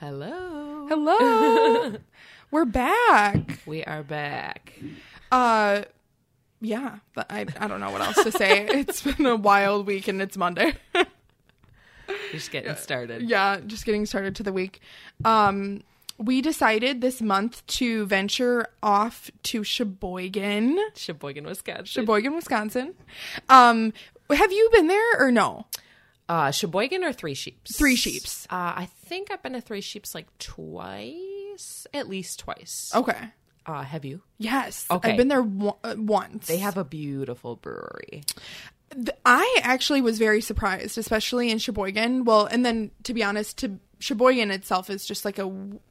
Hello. Hello. We're back. We are back. Uh yeah, but I I don't know what else to say. it's been a wild week and it's Monday. Just getting started. yeah, just getting started to the week. Um we decided this month to venture off to Sheboygan, Sheboygan, Wisconsin. Sheboygan, Wisconsin. Um have you been there or no? Uh, Sheboygan or Three Sheeps? Three Sheeps. Uh, I think I've been to Three Sheeps like twice, at least twice. Okay. Uh, have you? Yes. Okay. I've been there wo- uh, once. They have a beautiful brewery. I actually was very surprised, especially in Sheboygan. Well, and then to be honest, to Sheboygan itself is just like a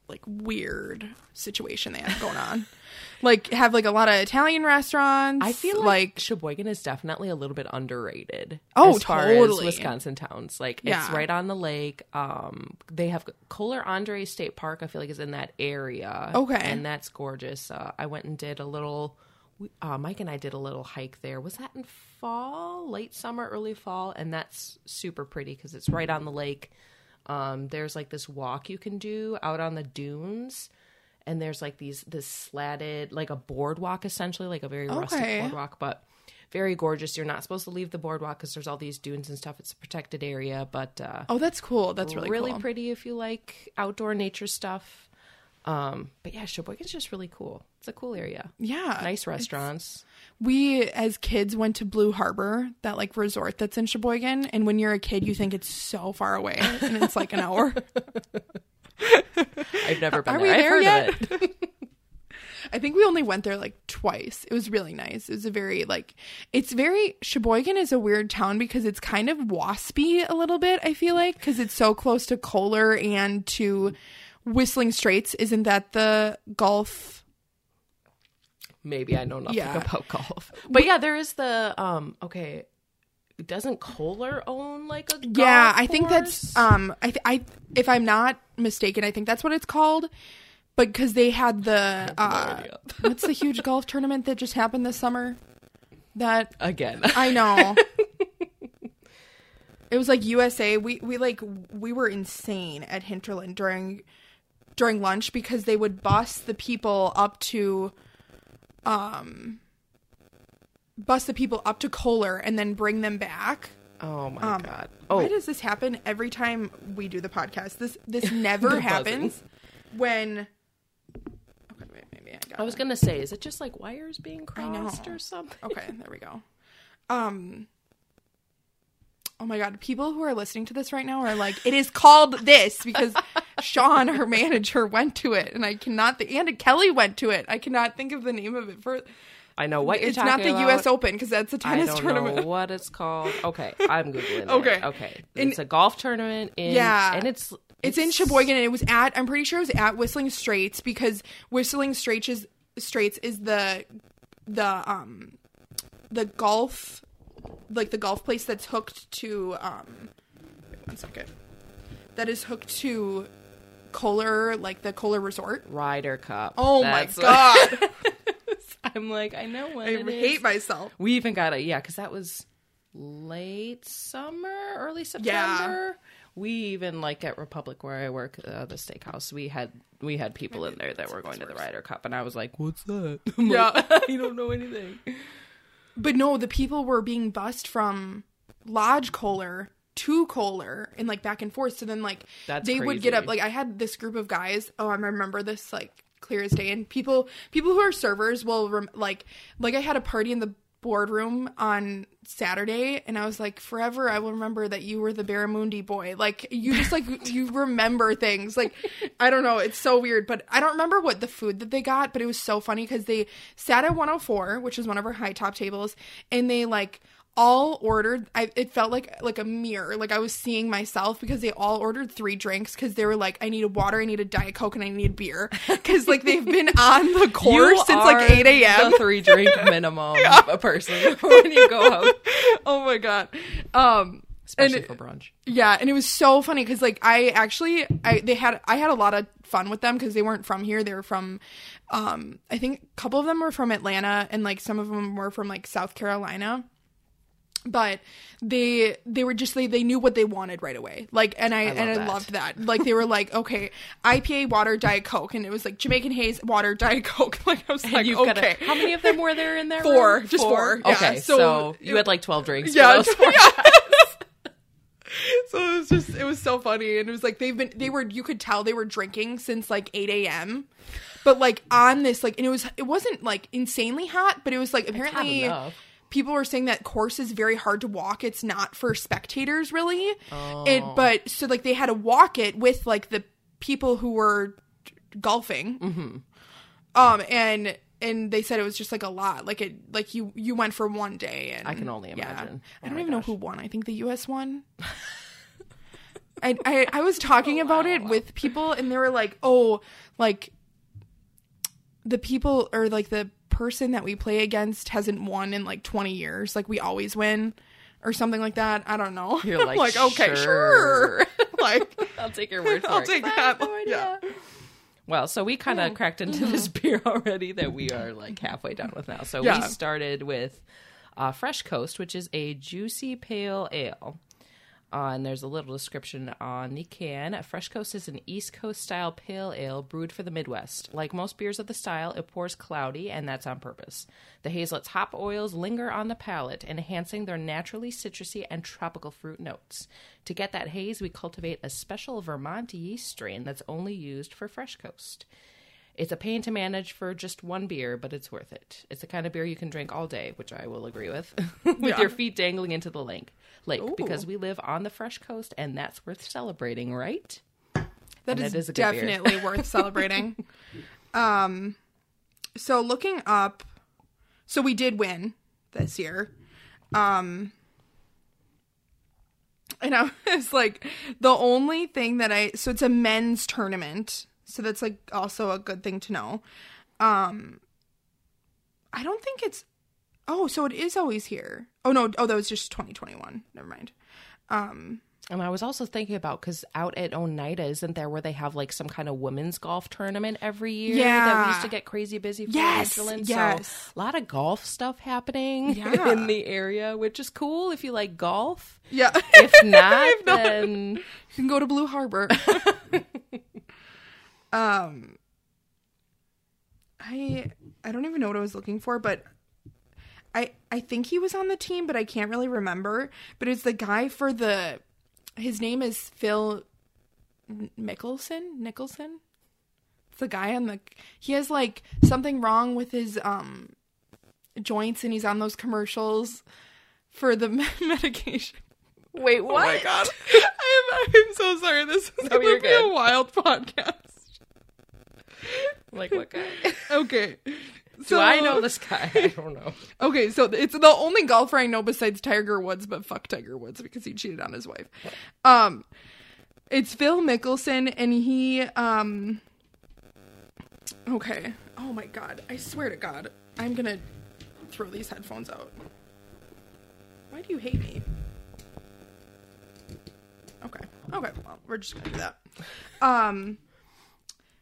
like weird situation they have going on. like have like a lot of Italian restaurants. I feel like, like Sheboygan is definitely a little bit underrated. Oh, as far totally. as Wisconsin towns. Like it's right on the lake. Um, they have Kohler Andrae State Park. I feel like is in that area. Okay. and that's gorgeous. Uh, I went and did a little. Uh, Mike and I did a little hike there. Was that in fall, late summer, early fall? And that's super pretty because it's right on the lake. Um, there's like this walk you can do out on the dunes, and there's like these this slatted like a boardwalk essentially, like a very rustic boardwalk, but very gorgeous. You're not supposed to leave the boardwalk because there's all these dunes and stuff. It's a protected area, but uh, oh, that's cool. That's really really cool. pretty if you like outdoor nature stuff. Um, but yeah, Sheboygan's just really cool. It's a cool area. Yeah, Nice restaurants. we as kids went to Blue Harbor, that like resort that's in Sheboygan, and when you're a kid, you think it's so far away, and it's like an hour. I've never been Are there. we I've there heard yet? of it. I think we only went there like twice. It was really nice. It was a very like it's very Sheboygan is a weird town because it's kind of waspy a little bit, I feel like, because it's so close to Kohler and to Whistling Straits. Isn't that the Gulf? Maybe I know nothing Yeah. about golf. But yeah, there is the um okay. Doesn't Kohler own like a yeah, I think that's um I th- I if I'm not mistaken, I think that's what it's called. But because they had the uh what's the huge golf tournament that just happened this summer? That again. I know. it was like USA. We we like we were insane at Hinterland during during lunch because they would bus the people up to um bus the people up to Kohler and then bring them back. oh my Um, god. Why Oh, does this happen every time we do the podcast? This this never The happens when Okay, wait, maybe I got I was it. gonna say, is it just like wires being know. crossed or something? Okay, there we go. Um Oh my god, people who are listening to this right now are like, it is called this because Sean, her manager, went to it, and I cannot. Th- and Kelly went to it. I cannot think of the name of it for. I know what you're It's talking not the about. U.S. Open because that's a tennis I don't tournament. know what it's called. Okay, I'm googling. it. Okay. okay. In- It's a golf tournament in Yeah. and it's It's in Sheboygan, and it was at. I'm pretty sure it was at Whistling Straits because Whistling Straits is Straits is the the um the golf like the golf place that's hooked to um one second that is hooked to Kohler like the Kohler Resort. Ryder Cup. Oh That's my god, I'm like, I know what I it hate is. myself. We even got a yeah, because that was late summer, early September. We even like at Republic where I work, uh, the steakhouse. We had we had people in there that were going to the Ryder Cup, and I was like, "What's that?" I'm Yeah. like, I don't know anything. But no, the people were being bussed from Lodge Kohler to Kohler and like back and forth. So then like That's they would get up. Like I had this group of guys. Oh, I remember this like clear as day. And people people who are servers will rem- like like I had a party in the boardroom on Saturday and I was like forever I will remember that you were the Barramundi boy. Like you just like you remember things. Like I don't know, it's so weird, but I don't remember what the food that they got, but it was so funny cuz they sat at 104, which is one of our high top tables, and they like all ordered I it felt like like a mirror like I was seeing myself because they all ordered three drinks because they were like I need a water I need a diet coke and I need beer because like they've been on the course You since like 8 a.m three drink minimum yeah. a person when you go out, oh my god um especially And- for brunch. Yeah, and it was so funny because like I actually I they had I had a lot of fun with them because they weren't from here. They were from um I think a couple of them were from Atlanta and like some of them were from like South Carolina. But they they were just they, they knew what they wanted right away like and i, love and i that. loved that like they were like okay ipa water diet coke and it was like jamaican haze water diet coke like i was like You've okay got a, how many of them were there in there? Four, just four, yeah. Okay, So so, it- you had like twelve drinks. yeah, for those four. yeah. so it was just it was so funny and it was like they've been they were you could tell they were drinking since like 8 a.m but like on this like and it was it wasn't like insanely hot but it was like apparently enough. People were saying that course is very hard to walk it's not for spectators really it Oh. but so like they had to walk it with like the people who were golfing Mm-hmm. um and and they said it was just like a lot like it like you you went for one day and I can only yeah. imagine. i Oh don't my even know who won i think the us won I, I I was talking about it with people and they were like, "Oh, like the people or like the person that we play against hasn't won in like 20 years. Like we always win or something like that. I don't know." You're I'm like, "Okay, sure." sure." like I'll take your word for I'll it. take 'cause I have that. no idea. Well, so we kind of cracked into this beer already that we are like halfway done with now. So Yeah. we started with uh, Fresh Coast, which is a juicy pale ale. Uh, and there's a little description on the can. Fresh Coast is an East Coast style pale ale brewed for the Midwest. Like most beers of the style, it pours cloudy, and that's on purpose. The hazelnut's hop oils linger on the palate, enhancing their naturally citrusy and tropical fruit notes. To get that haze, we cultivate a special Vermont yeast strain that's only used for Fresh Coast. It's a pain to manage for just one beer, but it's worth it. It's the kind of beer you can drink all day, which I will agree with, with Yeah. your feet dangling into the lake, lake Ooh. because we live on the fresh coast, and that's worth celebrating, right? That is, it is a good definitely worth celebrating. Um, so looking up, so we did win this year. Um, and I was like, the only thing that I so it's a men's tournament, so that's like also a good thing to know. Um, I don't think it's. Oh, so it is always here. Oh no! Oh, that was just 2021. Never mind. Um, And I was also thinking about because out at Oneida, isn't there where they have like some kind of women's golf tournament every year that Yeah. we used to get crazy busy for Yes, yes. So a lot of golf stuff happening Yeah. in the area, which is cool if you like golf. yeah. If not, If not- then You can go to Blue Harbor. Um I I don't even know what I was looking for, but I I think he was on the team, but I can't really remember. But it's the guy for the his name is Phil Mickelson? Nicholson? It's the guy on the he has like something wrong with his um joints and he's on those commercials for the medication. wait, what? Oh my god. I am, I'm so sorry. This is No, gonna be good. a wild podcast. Like what guy? Okay. Do So, I know this guy? I don't know. Okay, so it's the only golfer I know besides Tiger Woods, but fuck Tiger Woods because he cheated on his wife. Um it's Phil Mickelson and he um Okay. Oh my god. I swear to god. I'm going to throw these headphones out. Why do you hate me? Okay. Okay. Well, we're just gonna do that. Um,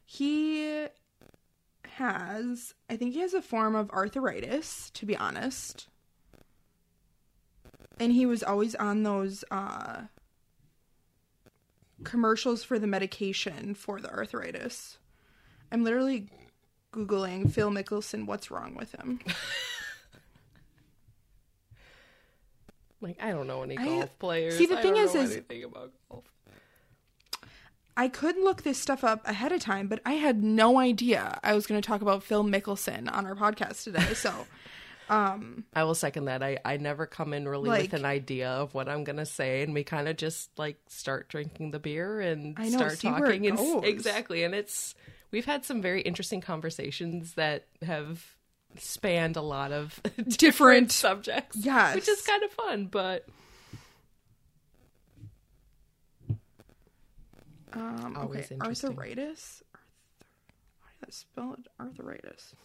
he has, I think he has a form of arthritis, to be honest. And he was always on those uh commercials for the medication for the arthritis. I'm literally googling Phil Mickelson. What's wrong with him? Like I don't know any I- golf players. see, the I thing don't is- know is- anything about golf. I could look this stuff up ahead of time, but I had no idea I was going to talk about Phil Mickelson on our podcast today. So, um, I will second that. I, I never come in really Like- with an idea of what I'm gonna say, and we kind of just like start drinking the beer and know, start see where it talking. And exactly, and it's we've had some very interesting conversations that have spanned a lot of different, Different- subjects. Yes. which is kind of fun. But um, Always okay, interesting. arthritis. Arth- How do you spell it? Arthritis.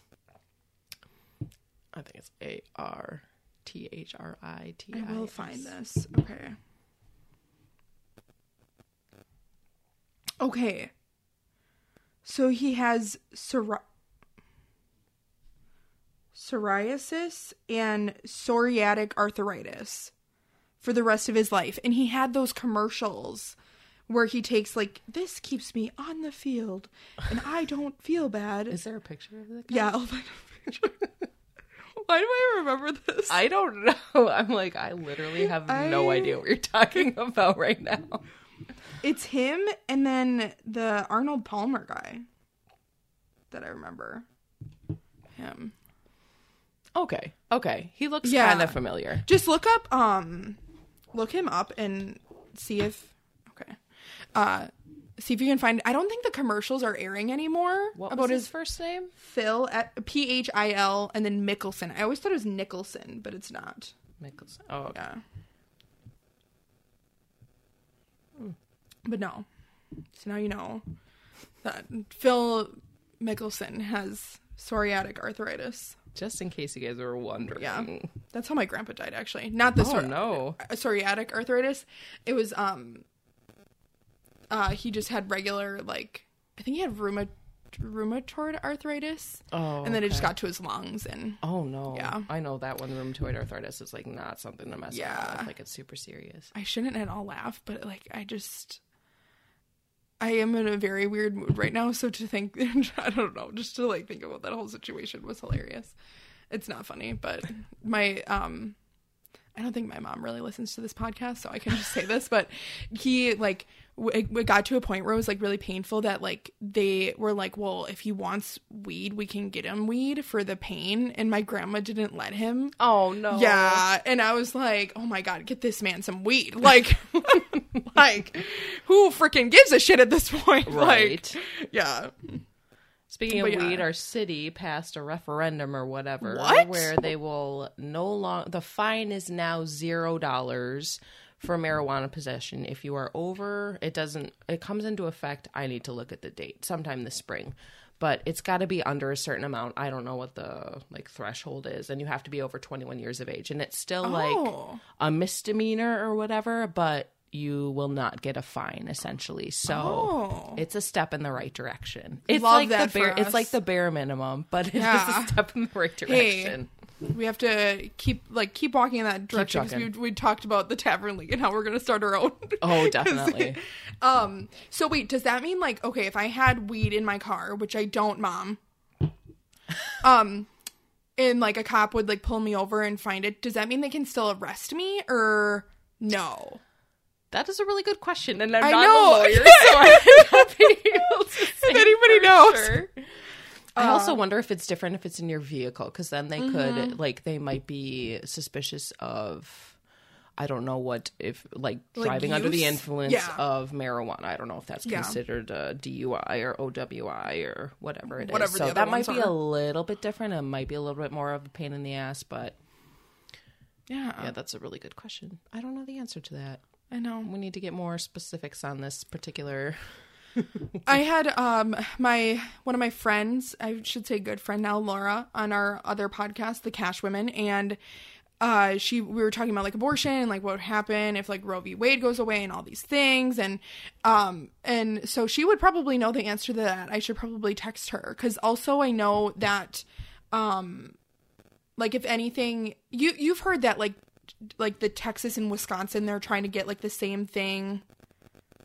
I think it's A R T H R I T I. I will find this. Okay. Okay. So he has psori- psoriasis and psoriatic arthritis. for the rest of his life. And he had those commercials where he takes like this keeps me on the field and I don't feel bad. Is there a picture of the guy? yeah, I'll find a picture. Why do I remember this? I don't know. I'm like, I literally have no idea what you're talking about right now. It's him and then the Arnold Palmer guy that I remember. Him. Okay. Okay. He looks Yeah. kind of familiar. Just look up um look him up and see if. Uh see if you can find I don't think the commercials are airing anymore What about was his his first name? Phil at P H I L and then Mickelson. I always thought it was Nicholson, but it's not. Mickelson. Oh, okay. Yeah. But no. So now you know that Phil Mickelson has psoriatic arthritis. Just in case you guys were wondering. Yeah. That's how my grandpa died actually. Not the Oh psor- no. uh, psoriatic arthritis. It was um uh he just had regular like I think he had rheuma- rheumatoid arthritis Oh. and then it just got to his lungs and Oh no. Yeah. I know that one rheumatoid arthritis is like not something to mess Yeah. with. Like it's super serious. I shouldn't at all laugh, but like I just I am in a very weird mood right now, so to think I don't know, just to like think about that whole situation was hilarious. It's not funny, but my um I don't think my mom really listens to this podcast, so I can just say this, but he like w- it got to a point where it was like really painful that like they were like, well, if he wants weed, we can get him weed for the pain, and my grandma didn't let him. Oh no. Yeah, and I was like, "Oh my god, get this man some weed!" Like, like who freaking gives a shit at this point? Right. Like, yeah. Speaking of yeah. weed, our city passed a referendum or whatever What? where they will no longer the fine is now zero dollars for marijuana possession. If you are over it doesn't it comes into effect, I need to look at the date, sometime this spring. But it's gotta be under a certain amount. I don't know what the like threshold is, and you have to be over twenty one years of age. And it's still like Oh. a misdemeanor or whatever, but you will not get a fine essentially. So Oh. it's a step in the right direction. It's Love like the bare it's like the bare minimum, but it is Yeah. a step in the right Hey. direction. We have to keep like keep walking in that direction because we we talked about the tavern league and how we're gonna start our own. Oh, definitely. um. So wait, does that mean like okay, if I had weed in my car, which I don't, mom. Um. And like a cop would like pull me over and find it. Does that mean they can still arrest me or no? That is a really good question, and I'm I not know. a lawyer, so I not be able to say anybody knows. sure. I also wonder if it's different if it's in your vehicle, because then they Mm-hmm. could like they might be suspicious of. I don't know what if like Like driving under the influence Yeah. of marijuana. I don't know if that's Yeah. considered a DUI or OWI or whatever it is. Whatever the so that might be are. a little bit different. It might be a little bit more of a pain in the ass, but Yeah, yeah, that's a really good question. I don't know the answer to that. I know. We need to get more specifics on this particular. I had um my one of my friends, I should say good friend now, Laura, on our other podcast, The Cash Women, and uh she we were talking about like abortion and like what would happen if like Roe v. Wade goes away and all these things and um and so she would probably know the answer to that. I should probably text her cuz also I know that um like if anything you you've heard that like like the Texas and Wisconsin they're trying to get like the same thing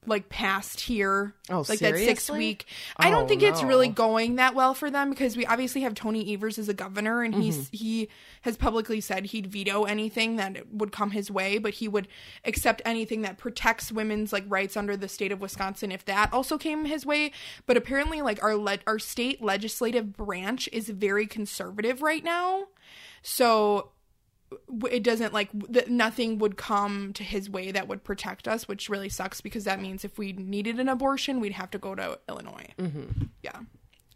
like passed here Oh, like that six week. I don't Oh, think it's really going that well for them because we obviously have tony evers as a governor and he's Mm-hmm. he has publicly said he'd veto anything that would come his way but he would accept anything that protects women's like rights under the state of wisconsin if that also came his way. But apparently like our le- our state legislative branch is very conservative right now. So it doesn't like that nothing would come to his way that would protect us which really sucks because that means if we needed an abortion we'd have to go to illinois mm-hmm. yeah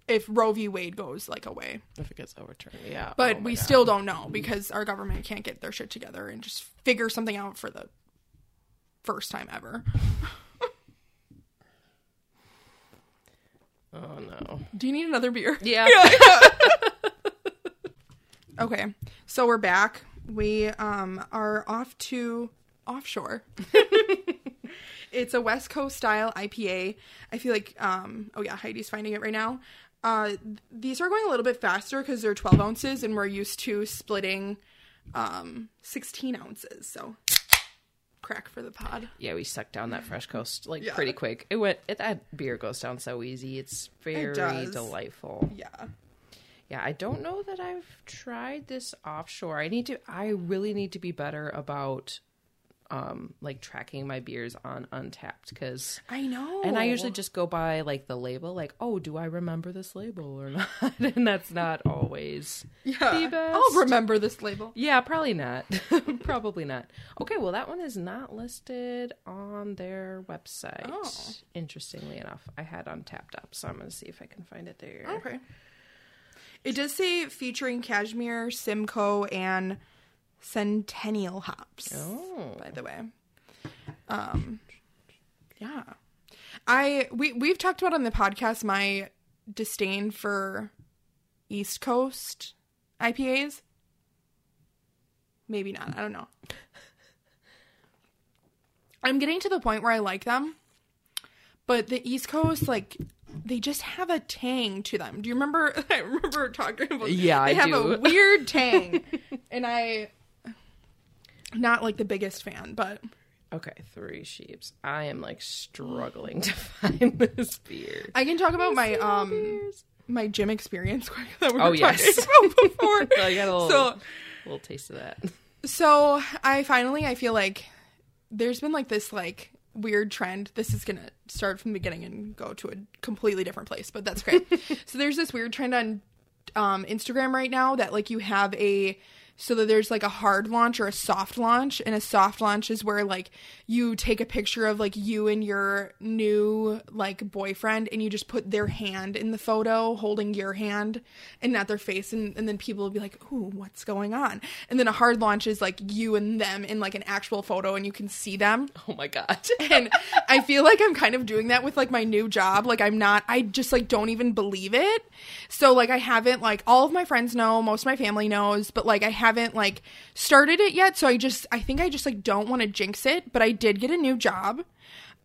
if roe v wade goes like away If it gets overturned, yeah. but Oh we God. still don't know because our government can't get their shit together and just figure something out for the first time ever Oh no. do you need another beer Yeah. Okay, so we're back. We um are off to offshore. it's a West Coast style IPA. I feel like um oh yeah, Heidi's finding it right now. Uh, these are going a little bit faster because they're 12 ounces and we're used to splitting um 16 ounces. So crack for the pod. Yeah, we sucked down that fresh coast like Yeah. pretty quick. It went. It, that beer goes down so easy. It's very does. delightful. Yeah. Yeah, I don't know that I've tried this offshore. I need to. I really need to be better about, um, like tracking my beers on Untappd because. I know. And I usually just go by like the label, like, oh, do I remember this label or not? and that's not always yeah. the best. I'll remember this label. Yeah, probably not. probably not. Okay, well, that one is not listed on their website. Oh. Interestingly enough, I had Untappd up, so I'm going to see if I can find it there. Okay. It does say featuring Cashmere, Simcoe, and Centennial hops. Oh. By the way, um, yeah, I we we've talked about on the podcast my disdain for East Coast IPAs. Maybe not. I don't know. I'm getting to the point where I like them, but the East Coast, like, they just have a tang to them. Do you remember? I remember talking about. Yeah, they I have do. a weird tang, and I, not like the biggest fan, but Okay, Three Sheeps. I am like struggling to find this beer. I can talk about my um Beers. my gym experience that we were Oh, talking yes. about before. So I got a little, So little taste of that. So I finally I feel like there's been like this like weird trend. This is gonna start from the beginning and go to a completely different place, but that's great. so there's this weird trend on um, Instagram right now that like you have a so that there's like a hard launch or a soft launch and a soft launch is where like you take a picture of like you and your new like boyfriend and you just put their hand in the photo holding your hand and not their face and, and then people will be like ooh what's going on and then a hard launch is like you and them in like an actual photo and you can see them Oh my god. and I feel like I'm kind of doing that with like my new job. Like I'm not I just like don't even believe it. So like I haven't like all of my friends know, most of my family knows, but like I haven't like started it yet. So I just I think I just like don't want to jinx it, but I did get a new job.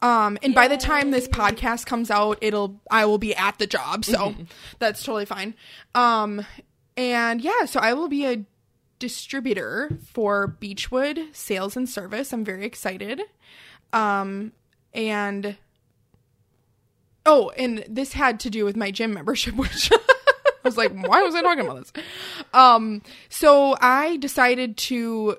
Um and by the time this podcast comes out, it'll I will be at the job. So that's totally fine. Um and yeah, so I will be a distributor for Beechwood Sales and Service. I'm very excited. Um, and oh, and this had to do with my gym membership, which was like, why was I talking about this? Um, so I decided to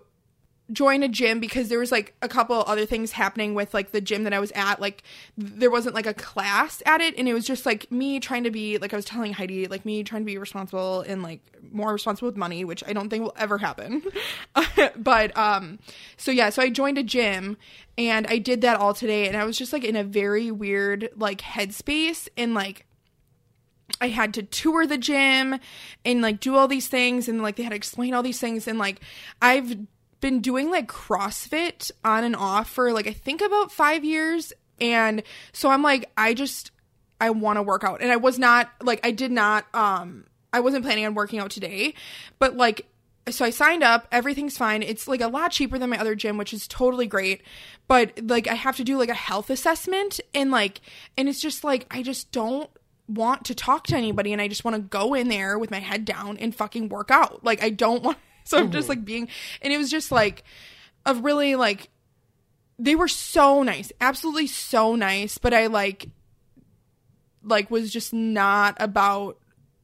join a gym because there was like a couple other things happening with like the gym that I was at. Like there wasn't like a class at it, and it was just like me trying to be like I was telling Heidi, like me trying to be responsible and like more responsible with money, which I don't think will ever happen. but um, so yeah, so I joined a gym and I did that all today, and I was just like in a very weird like headspace and like. I had to tour the gym and like do all these things and like they had to explain all these things and like I've been doing like CrossFit on and off for like I think about 5 years. And so I'm like I just I want to work out. And I was not like I did not um I wasn't planning on working out today. But like so I signed up. Everything's fine. It's like a lot cheaper than my other gym which is totally great. But like I have to do like a health assessment and like and it's just like I just don't want to talk to anybody and I just want to go in there with my head down and fucking work out. Like I don't want so I'm just like being and it was just like a really like they were so nice. Absolutely so nice, but I like like was just not about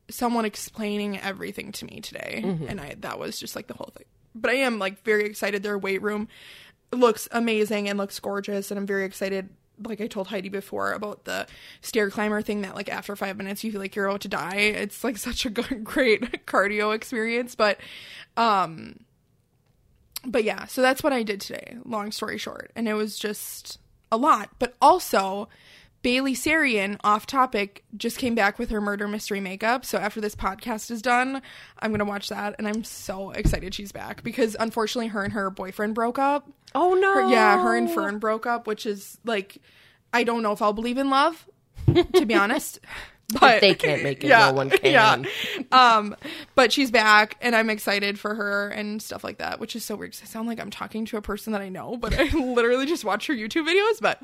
someone explaining everything to me today. Mm-hmm. And I that was just like the whole thing. But I am like very excited their weight room looks amazing and looks gorgeous and I'm very excited like I told Heidi before about the stair climber thing that like after 5 minutes you feel like you're about to die. It's like such a good, great cardio experience, but um but yeah, so that's what I did today, long story short. And it was just a lot. But also Bailey Sarian, off topic, just came back with her murder mystery makeup. So after this podcast is done, I'm gonna watch that, and I'm so excited she's back because unfortunately, her and her boyfriend broke up. Oh no. Her, yeah, her and Fern broke up, which is like, I don't know if I'll believe in love, to be honest, But they can't make it, no one can. Yeah. Um, but she's back, and I'm excited for her and stuff like that, which is so weird because I sound like I'm talking to a person that I know, but I literally just watch her YouTube videos. But,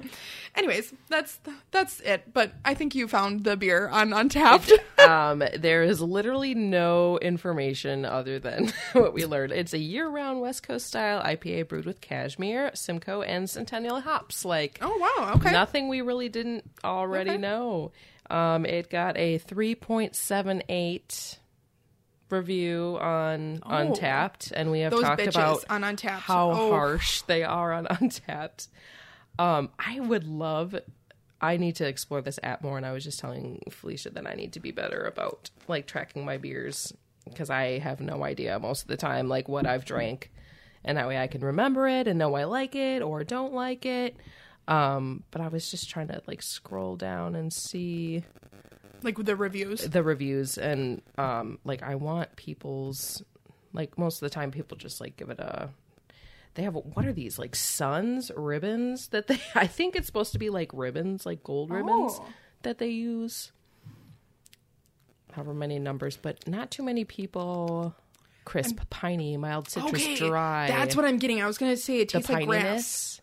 anyways, that's that's it. But I think you found the beer on Untappd. um, there is literally no information other than what we learned. It's a year-round West Coast style IPA brewed with cashmere, Simcoe, and Centennial hops. Like, oh wow, okay. nothing we really didn't already Okay. know. Um, it got a 3.78 review on Untappd, and we have Oh. Those talked bitches about on Untappd. how Oh. harsh they are on Untappd. Um, I would love. I need to explore this app more, and I was just telling Felicia that I need to be better about like tracking my beers because I have no idea most of the time like what I've drank, and that way I can remember it and know I like it or don't like it. Um, but I was just trying to like scroll down and see like with the reviews. the reviews and um like I want people's like most of the time people just like give it a they have what are these like suns ribbons that they I think it's supposed to be like ribbons like gold ribbons Oh. that they use however many numbers but not too many people crisp piney mild citrus dry that's what I'm getting. I was gonna say it the tastes like grass. pininess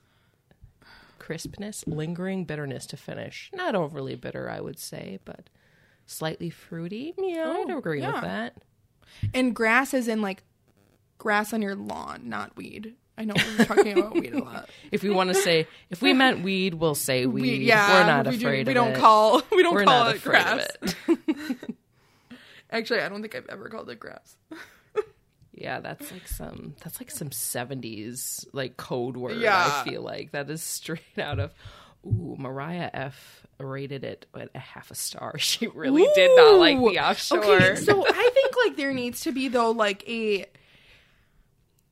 crispness lingering bitterness to finish not overly bitter I would say but slightly fruity yeah I'd Oh, agree yeah. with that And grass is in like grass on your lawn, not weed. I know we're talking about weed a lot. if we want to say if we meant weed we'll say weed We, yeah, we're not we do- afraid we of don't it call we don't we're call it grass. it Actually, I don't think I've ever called it grass. Yeah that's like some that's like some 70s like code word Yeah. I feel like that is straight out of ooh Mariah F rated it at a half a star she really did not like Ooh. the offshore Okay, so I think like there needs to be though like a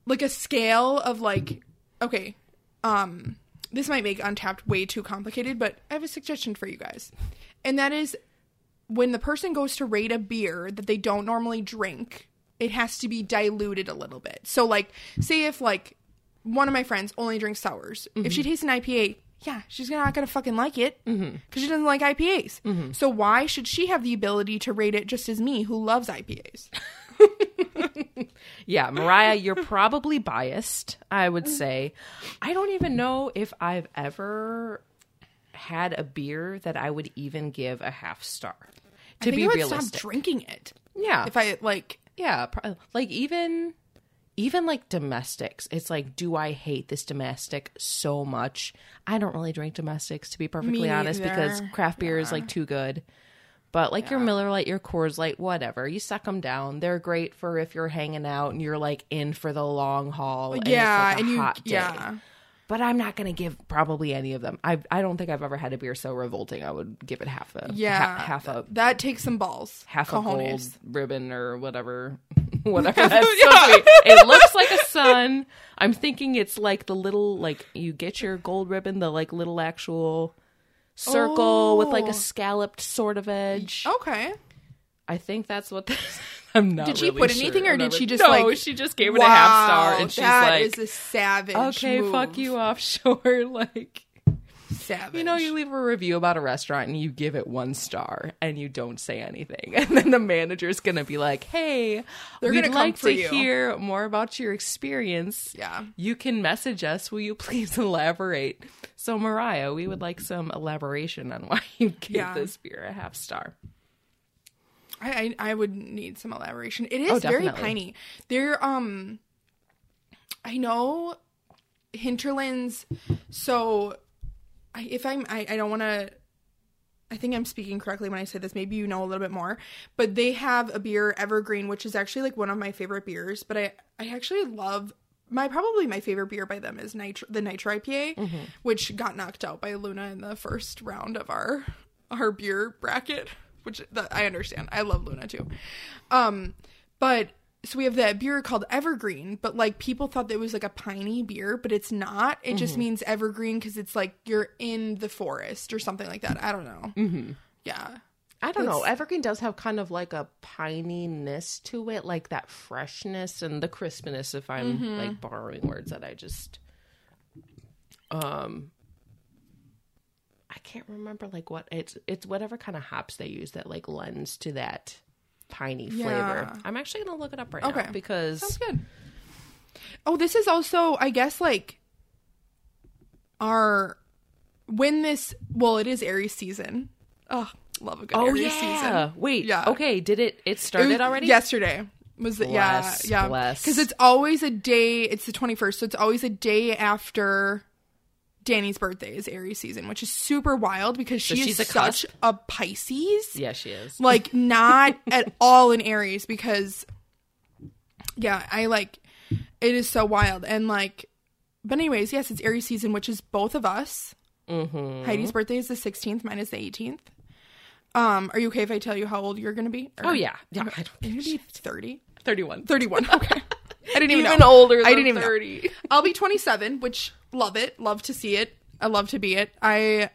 like a scale of like okay, um this might make Untappd way too complicated, but I have a suggestion for you guys. And that is when the person goes to rate a beer that they don't normally drink, it has to be diluted a little bit. So like say if like one of my friends only drinks sours. If mm-hmm. she tastes an IPA, yeah, she's not gonna fucking like it mm-hmm. because she doesn't like IPAs. Mm-hmm. So why should she have the ability to rate it just as me, who loves IPAs? Yeah, Mariah, you're probably biased, I would mm. say. I don't even know if I've ever had a beer that I would even give a half star. To I think be I would realistic. stop drinking it yeah. if I like. Yeah, pro- like even even like domestics. It's like do I hate this domestic so much? I don't really drink domestics to be perfectly Me honest because craft beer is like too good. But like your Miller Lite, your Coors Light, whatever, you suck them down. They're great for if you're hanging out and you're like in for the long haul. And yeah, like and you day. yeah. But I'm not gonna give probably any of them. I I don't think I've ever had a beer so revolting. I would give it half a Yeah, ha- half a that takes some balls. half a gold ribbon or whatever whatever that's to be. It looks like a sun. I'm thinking it's like the little like you get your gold ribbon, the like little actual circle with like Oh. a scalloped sort of edge. Okay. I think that's what this I'm not Did she really put sure anything, or did she just, no, like- she just gave it a half star and she's that like is a savage. okay, fuck move. you offshore like savage. You know, you leave a review about a restaurant and you give it one star and you don't say anything. And then the manager's going to be like, hey, They're we'd like to you." hear more about your experience. Yeah. You can message us. Will you please elaborate? So, Mariah, we would like some elaboration on why you gave Yeah. this beer a half star. I, I I would need some elaboration. It is Oh, very piney. There um I know hinterlands so I, if I'm I, I don't want to I think I'm speaking correctly when I say this. Maybe you know a little bit more, but they have a beer Evergreen, which is actually like one of my favorite beers. But I I actually love my probably my favorite beer by them is Nitro the Nitro IPA, which got knocked out by Luna in the first round of our our beer bracket. Which I understand. I love Luna too. Um, but so we have that beer called Evergreen, but like people thought that it was like a piney beer, but it's not. It just means evergreen because it's like you're in the forest or something like that. I don't know. Mm-hmm. Yeah. I don't know. Evergreen does have kind of like a pininess to it, like that freshness and the crispness. If I'm Mm-hmm. like borrowing words that I just, um, I can't remember like what it's it's whatever kind of hops they use that like lends to that piney flavor. I'm actually gonna look it up right Okay. now because Sounds good. Oh, this is also, I guess, like our when this. Well, it is Aries season. Oh, love a good oh Aries yeah. season. Wait, Yeah. Okay, did it? It It started was already. Yesterday was it? Yeah, Bless, yeah. Because it's always a day. It's the twenty first, so it's always a day after Danny's birthday is Aries season, which is super wild because she she's is a such cusp? a Pisces. Yeah, she is. like not at all in Aries because yeah, I like it is so wild and like but anyways, yes, it's Aries season, which is both of us. Mm-hmm. Heidi's birthday is the 16th, mine is the 18th. Um, are you okay if I tell you how old you're gonna be? Or- Oh yeah, yeah. I don't You're gonna be 30? thirty-one. 31. Okay. I didn't even, Even know. older. Than I didn't even know. thirty. I'll be 27, which love it, love to see it. I love to be it. I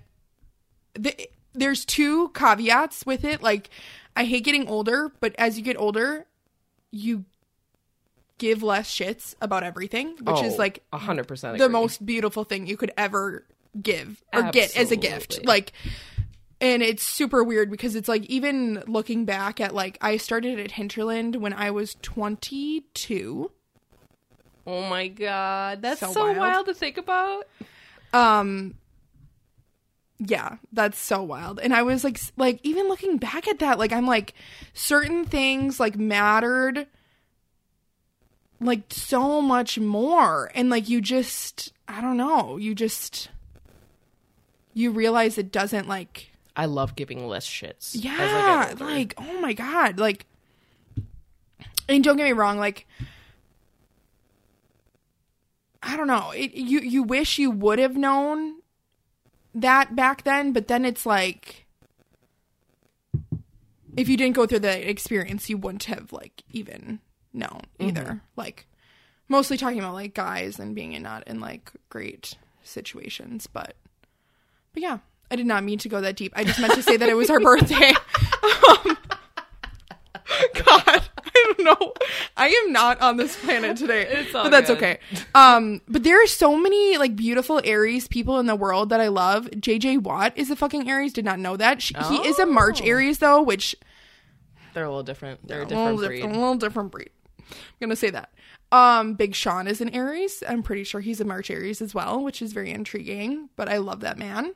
the, there's two caveats with it. Like I hate getting older, but as you get older, you give less shits about everything, which is Oh, like a hundred percent. the most beautiful thing you could ever give or get as a gift. Like and it's super weird because it's like even looking back at like I started at Hinterland when I was 22. Oh my god, that's So so, wild. wild. to think about. Um yeah, that's so wild. And I was like like even looking back at that like I'm like certain things like mattered like so much more and like you just I don't know, you just you realize it doesn't like I love giving less shits. yeah, get older. like oh my god, like and don't get me wrong, like I don't know. It, you you wish you would have known that back then, but then it's like if you didn't go through that experience, you wouldn't have like even known either. Like mostly talking about like guys and being in not in like great situations, but but yeah, I did not mean to go that deep. I just meant to say that it was our birthday. Um, God, I don't know. I am not on this planet today, but that's good. okay. Um, but there are so many like beautiful Aries people in the world that I love. JJ Watt is a fucking Aries. Did not know that. She, He is a March Oh. Aries though, which they're a little different. They're a a different little breed. a little different breed. I'm gonna say that. Um, Big Sean is an Aries. I'm pretty sure he's a March Aries as well, which is very intriguing. But I love that man.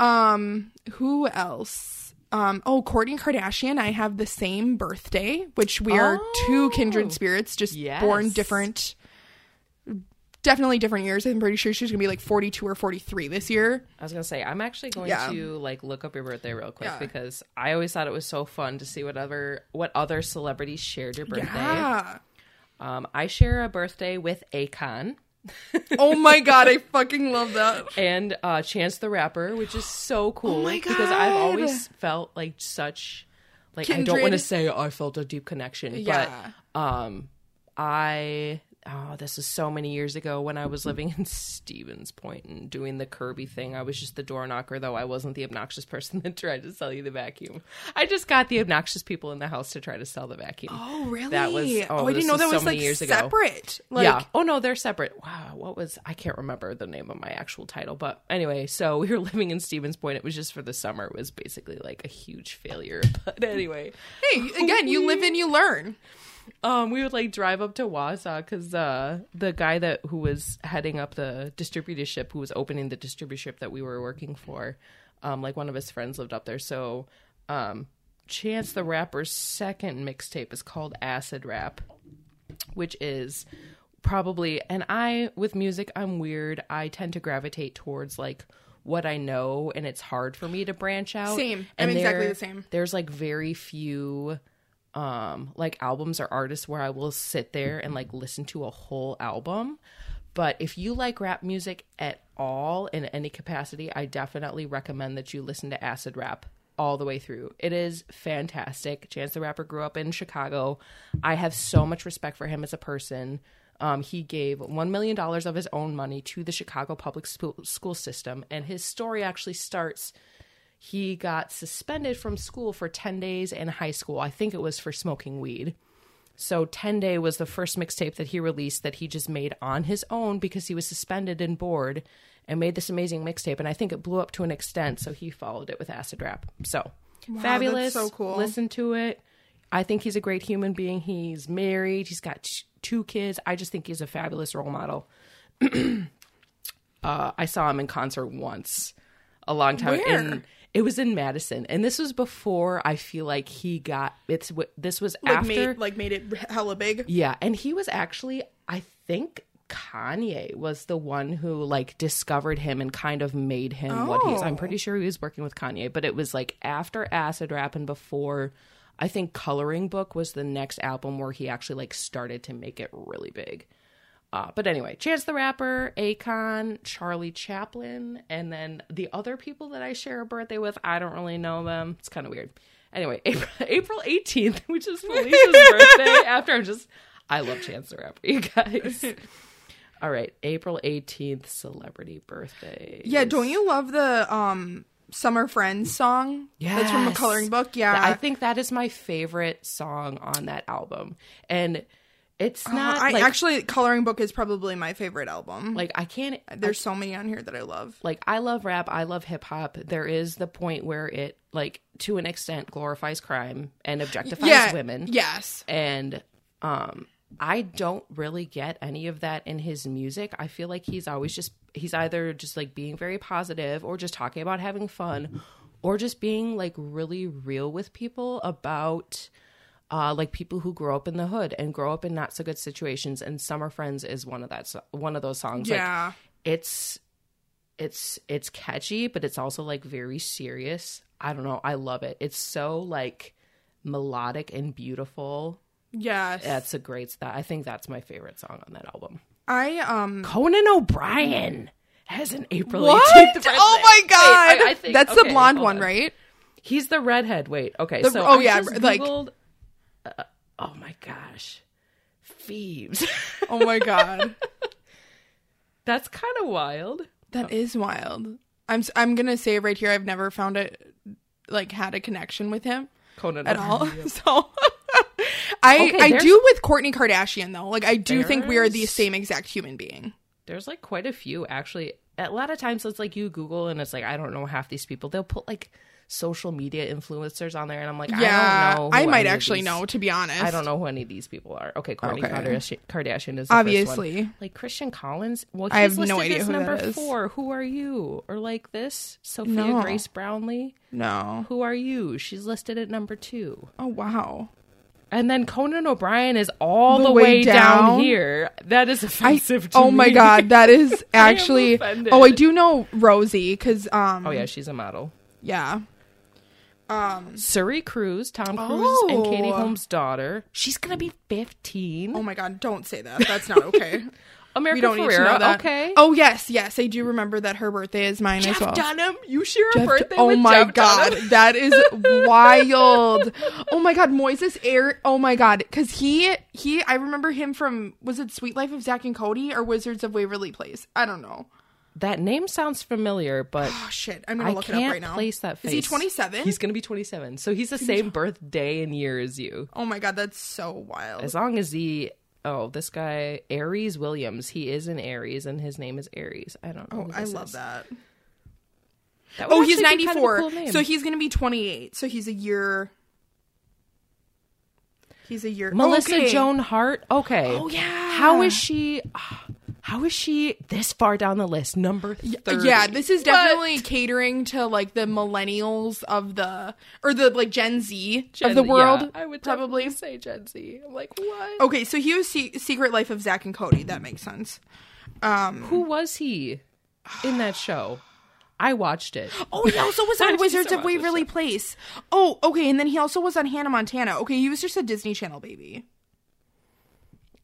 Um, who else? Um, oh, Kourtney Kardashian. I have the same birthday, which we are two Oh. kindred spirits, just born different. Definitely different years. I'm pretty sure she's gonna be like 42 or 43 this year. I was gonna say I'm actually going Yeah. to like look up your birthday real quick Yeah. because I always thought it was so fun to see what other what other celebrities shared your birthday. Yeah. Um, I share a birthday with Akon oh my god, I fucking love that. and uh, Chance the Rapper, which is so cool Oh my because I've always felt like such like I don't want to say I felt a deep connection, Yeah. but um, I oh this is so many years ago when I was living in Stevens Point and doing the Kirby thing. I was just the door knocker, though I wasn't the obnoxious person that tried to sell you the vacuum. I just got the obnoxious people in the house to try to sell the vacuum. Oh really? That was- oh, oh I didn't know that so was many like years ago. separate. Like, yeah. Oh no, they're separate. Wow. What was I can't remember the name of my actual title, but anyway, so we were living in Stevens Point. It was just for the summer. It was basically like a huge failure. But anyway, Hey, again, you live and you learn. Um, we would like drive up to Wausau because uh, the guy that who was heading up the distributorship, who was opening the distributorship that we were working for, um, like one of his friends lived up there. So, um, Chance the Rapper's second mixtape is called Acid Rap, which is probably and I with music I'm weird. I tend to gravitate towards like what I know and it's hard for me to branch out. Same. I'm And exactly there- the same. There's like very few um like albums or artists where I will sit there and like listen to a whole album. But if you like rap music at all in any capacity, I definitely recommend that you listen to acid rap all the way through. It is fantastic. Chance the Rapper grew up in Chicago. I have so much respect for him as a person. Um, he gave $1 million of his own money to the Chicago public school, school system. And his story actually starts he got suspended from school for 10 days in high school. I think it was for smoking weed. So 10 Day was the first mixtape that he released that he just made on his own because he was suspended and bored. and made this amazing mixtape. And I think it blew up to an extent, so he followed it with acid rap. So fabulous. so cool. Listen to it. I think he's a great human being. He's married. He's got t- two kids. I just think he's a fabulous role model. uh, I saw him in concert once a long time. Where? In, it was in Madison, and this was before I feel like he got. It's this was Like after. made like made it hella big. Yeah, and he was actually, I think Kanye was the one who like discovered him and kind of made him what he is. I'm Oh. pretty sure he was working with Kanye, but it was like after Acid Rap and before I think Coloring Book was the next album where he actually like started to make it really big. Uh, but anyway, Chance the Rapper, Akon, Charlie Chaplin, and then the other people that I share a birthday with, I don't really know them. It's kind of weird. Anyway, April, April 18th, which is Felicia's birthday. After I'm just, I love Chance the Rapper, you guys. All right, April 18th, celebrity birthday. Yeah, don't you love the um Summer Friends song? Yeah. That's from a coloring book. Yeah. I think that is my favorite song on that album. And it's not Uh, I like, actually coloring book is probably my favorite album. like I can't There's so many on here that I love. like I love rap, I love hip hop. There is the point where it like to an extent glorifies crime and objectifies yeah. women. Yes. And um I don't really get any of that in his music. I feel like he's always just he's either just like being very positive or just talking about having fun or just being like really real with people about uh, like people who grow up in the hood and grow up in not so good situations and summer friends is one of that so- one of those songs like Yeah. it's it's it's catchy but it's also like very serious i don't know i love it it's so like melodic and beautiful yes. that's a great that i think that's my favorite song on that album I um conan o'brien has an april What? 18th birthday. Oh my Wait, god. I- I think- That's the blonde one, on. right? he's the redhead wait okay The- so oh, I yeah, like- uh, oh my gosh thieves Oh my god. that's kind of wild That is wild. I'm I'm going to say right here I've never found it like had a connection with him conan at all. O'Brien. So I Okay, I do with Kourtney Kardashian though. Like I do think we are the same exact human being. There's like quite a few actually. A lot of times it's like you Google and it's like I don't know half these people. They'll put like social media influencers on there, and I'm like, Yeah, I don't know. I, might actually these- know to be honest. I don't know who any of these people are. Okay, Kourtney Okay. Kardashian, Kardashian is the Obviously. First one. Like Christian Collins. Well, I have no idea as who number is. four. Who are you? Or like this Sophia No. Grace Brownlee. No. Who are you? She's listed at number two. Oh wow. And then Conan O'Brien is all The the, way way, down, down? here. That is I, offensive to oh my god, that is I actually. offended. oh, I do know Rosie because um. Oh yeah, she's a model. Yeah. Um, Suri Cruise, Tom Cruise, and oh. Katie Oh. Holmes' daughter. She's gonna be fifteen. Oh my god, don't say that. That's not okay. America we don't need to know that. Okay. Oh yes, yes, I do remember that her birthday is mine Jeff as well. Dunham. You share a Jeff- birthday oh my Jeff god, Dunham? that is wild. Oh my god, Moises Arias. Oh my god, because he he I remember him from was it Suite Life of Zack and Cody or Wizards of Waverly Place? I don't know. That name sounds familiar, but Oh shit, I'm gonna I look it up right now. place that face. Is he 27? He's gonna be twenty-seven. So he's the same birthday and year as you. Oh my god, that's so wild. As long as he. Oh, this guy Aries Williams. He is an Aries, and his name is Aries. I don't know. Oh, I love is. that. That Oh, he's actually be kind of 94. cool so he's going to be 28. So he's a year. He's a year. Melissa okay. Joan Hart. Okay. Oh, yeah. How is she? Ah, How is she this far down the list? Number thirty. Yeah, this is What? definitely catering to like the millennials of the or the like Gen Z Gen- of the world. yeah, I would probably. say Gen Z. I'm like, what? Okay, so he was Se- Secret Life of Zack and Cody. That makes sense. Um, Who was he in that show? I watched it. oh, he also was on Wizards to of Waverly. Place. Oh, okay, and then he also was on Hannah Montana. Okay, he was just a Disney Channel baby.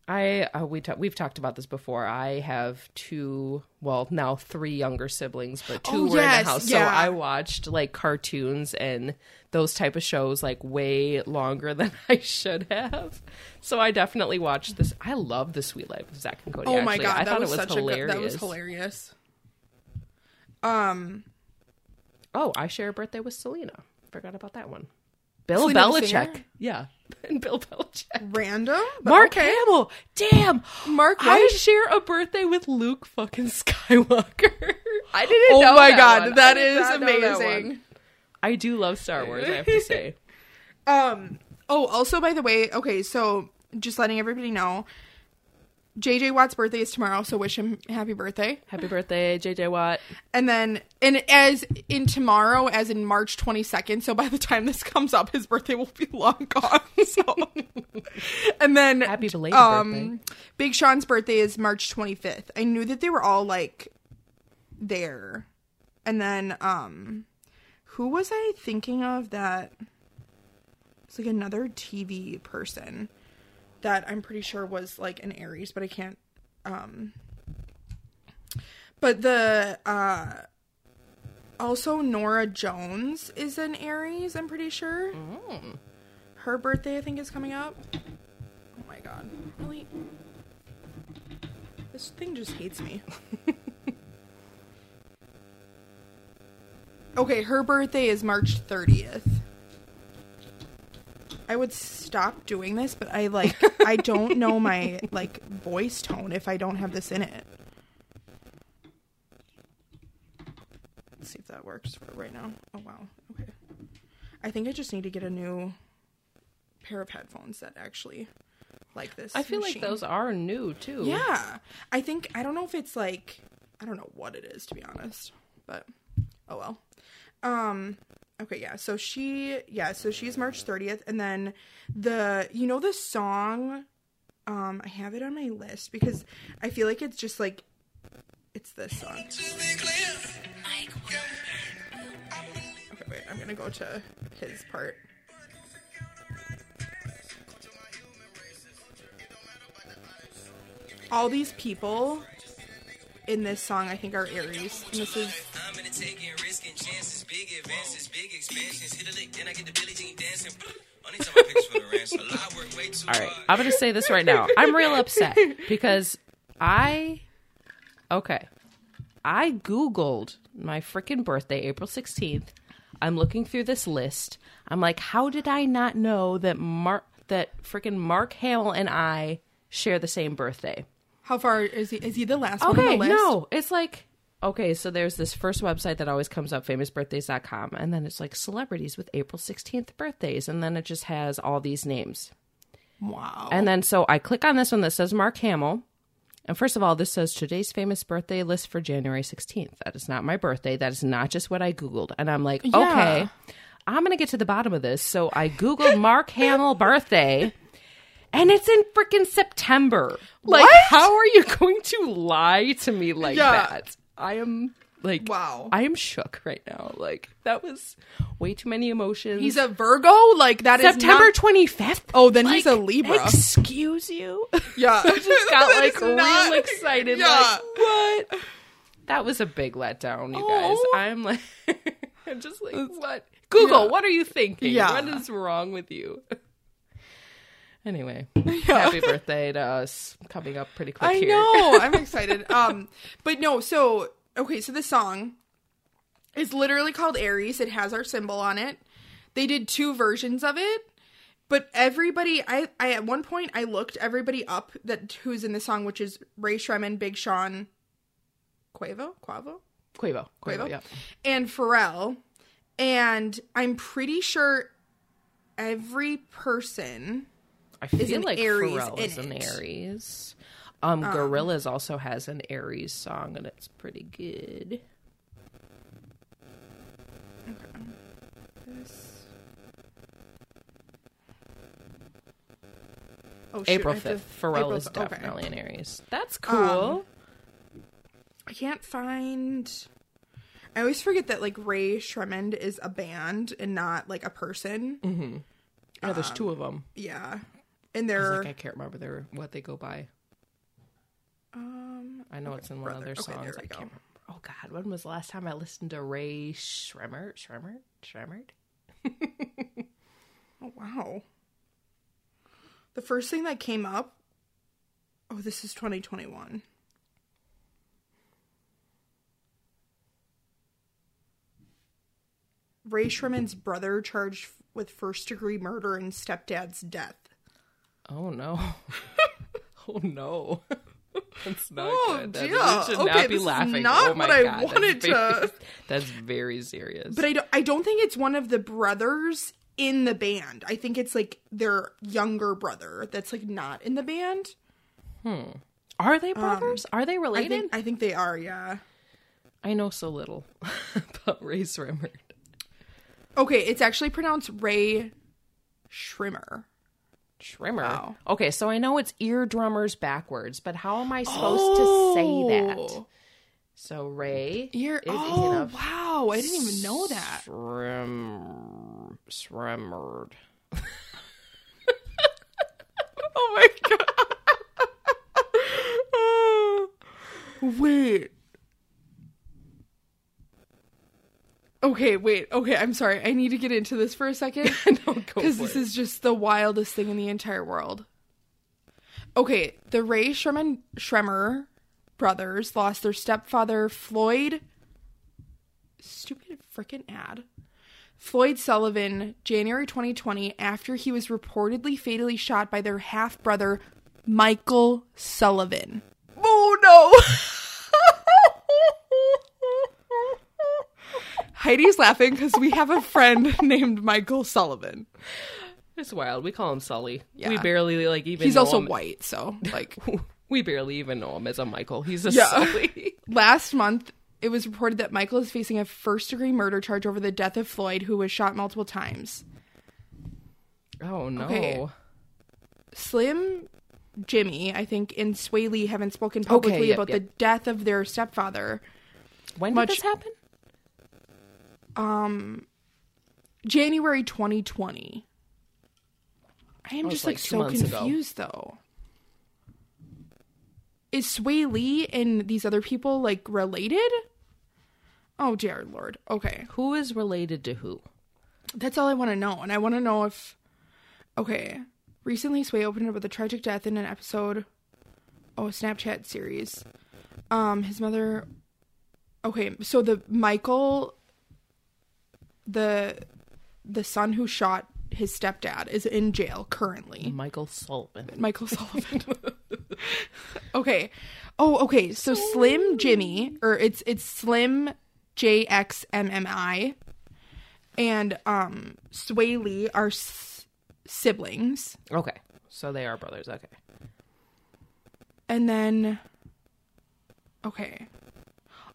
I uh, we ta- we've talked about this before. I have two, well, now three younger siblings, but two Oh, were yes, in the house. yeah. So I watched like cartoons and those type of shows like way longer than I should have. So I definitely watched this. I love the Suite Life of Zack and Cody. Oh my actually. god, I that thought was, it was such hilarious. a good, that was hilarious. Um, Oh, I share a birthday with Selena. Forgot about that one. Bill Selena Belichick. singer? Yeah. And Bill Belichick. Random. but Mark okay. Hamill. Damn. Mark I share a birthday with Luke fucking Skywalker. I didn't Oh know my that god, one. that I is not that amazing. I do love Star Wars, I have to say. Um. Oh, also by the way, okay, so just letting everybody know, JJ Watt's birthday is tomorrow, so wish him happy birthday. Happy birthday, JJ Watt. And then, and as in tomorrow, as in March twenty second. So by the time this comes up, his birthday will be long gone. So, and then Happy belated um, Big Sean's birthday is March twenty fifth. I knew that they were all like there, and then um, who was I thinking of that? It's like another TV person that I'm pretty sure was like an Aries, but I can't. Um, but the uh, also Norah Jones is an Aries. I'm pretty sure. Her birthday, I think, is coming up. Oh my god! Really? This thing just hates me. okay, her birthday is March 30th. I would stop doing this, but I like I don't know my like voice tone if I don't have this in it. Let's see if that works for right now. Oh wow. Okay. I think I just need to get a new pair of headphones that actually like this. I feel like those are new too. Yeah. I think I don't know if it's like I don't know what it is to be honest, but oh well. Um okay, yeah. So she yeah, so she's March 30th and then the you know the song um I have it on my list because I feel like it's just like it's this song. Okay, wait. I'm going to go to his part. All these people in this song, I think, are Aries. And this is I'm in it taking risk and chances, big advances, big expansions. Hit a lick, then I get the Billie Jean dancing. Only time I pictures for the ransom. I work way too All right, hard. I'm going to say this right now. I'm real upset because I okay. I googled my freaking birthday, April 16th. I'm looking through this list. I'm like, how did I not know that Mark that freaking Mark Hamill and I share the same birthday? how far is he? Is he the last one on Okay, the list? no, it's like okay, so there's this first website that always comes up, famousbirthdays.com, and then it's like celebrities with April 16th birthdays, and then it just has all these names. Wow. And then so I click on this one that says Mark Hamill. And first of all, this says today's famous birthday list for January 16th. That is not my birthday. That is not just what I Googled. And I'm like, Yeah. okay, I'm going to get to the bottom of this. So I Googled Mark Hamill birthday, and it's in freaking September. Like, What? how are you going to lie to me like Yeah. that? I am like, Wow. I am shook right now. Like, that was way too many emotions. He's a Virgo? Like, that is September not- 25th. Oh, then he's a Libra. Excuse you? Yeah. I just got That like is real not- excited. Yeah. Like, what? That was a big letdown, you guys. Oh. I'm like, I'm just like, what? Google, Yeah. what are you thinking? Yeah. What is wrong with you? Anyway, happy birthday to us coming up pretty quick I here. know. I'm excited. Um, but no. So okay. So this song is literally called Aries. It has our symbol on it. They did two versions of it, but everybody. I I at one point I looked everybody up that who's in the song, which is Ray Shremmen, Big Sean, Quavo, Quavo, Quavo, Quavo, Quavo, yeah. and Pharrell, and I'm pretty sure every person. I feel an like Aries Pharrell is an it. Aries. Um, Gorillaz also has an Aries song, and it's pretty good. This- Oh, shoot, April 5th. Pharrell April is fi- okay. definitely an Aries. That's cool. Um, I can't find. I always forget that like Ray Shremend is a band and not like a person. yeah, there's two of them. Yeah, and I, they're like, I can't remember their what they go by. um I know it's in one of their songs. there I we can't remember. Oh God, when was the last time I listened to Ray Shremmer? Shremmer? Shremmerd? oh wow. The first thing that came up. Oh, this is 2021. Ray Shremend's brother charged with first degree murder and stepdad's death. Oh no. oh no. That's not Oh, good. That, should Okay, not be laughing. not oh my what I God, that's wanted very- to- That's very serious. But I don't, I don't think it's one of the brothers in the band. I think it's like their younger brother that's like not in the band. Hmm. Are they brothers? Are they Um, I related? think I think they are, yeah. I know so little about Ray Srimmer. Okay, it's actually pronounced Ray Schrimmer. Schrimmer. Wow. Okay, so I know it's eardrummers backwards, but how am I supposed to say oh. that? Oh. So Ray You're is oh wow, I didn't even know that. Shrim, Shrimmered. Oh my god. wait. Okay, wait. Okay, I'm sorry. I need to get into this for a second. no, go Because this it. is just the wildest thing in the entire world. Okay, the Ray Sherman Shremmer brothers lost their stepfather Floyd. Stupid freaking ad. Floyd Sullivan, January 2020, after he was reportedly fatally shot by their half brother Michael Sullivan. Oh no! Heidi's laughing because we have a friend named Michael Sullivan. It's wild. We call him Sully. Yeah. We barely like even. He's also him- white, so like We barely even know him as a Michael. He's a Yeah. Sully. last month it was reported that Michael is facing a first degree murder charge over the death of Floyd, who was shot multiple times. Oh no. Okay. Slim, Jimmy, I think, and Swae Lee haven't spoken publicly yep, about yep. the death of their stepfather. When Much- did this happen? January 2020. I am just like, like so months ago. confused though. Is Swae Lee and these other people like related? Oh, dear Lord. Okay. Who is related to who? That's all I want to know. And I want to know if. Okay. Recently, Swae opened up with a tragic death in an episode. Oh, a Snapchat series. Um, his mother. Okay, so the Michael. The. The son who shot his stepdad is in jail currently. Michael Sullivan. Michael Sullivan. okay. Oh, okay. So Slim Jimmy, or it's it's Slim J X M M I, and um Swae Lee are s- siblings, Okay, so they are brothers. Okay. and then okay.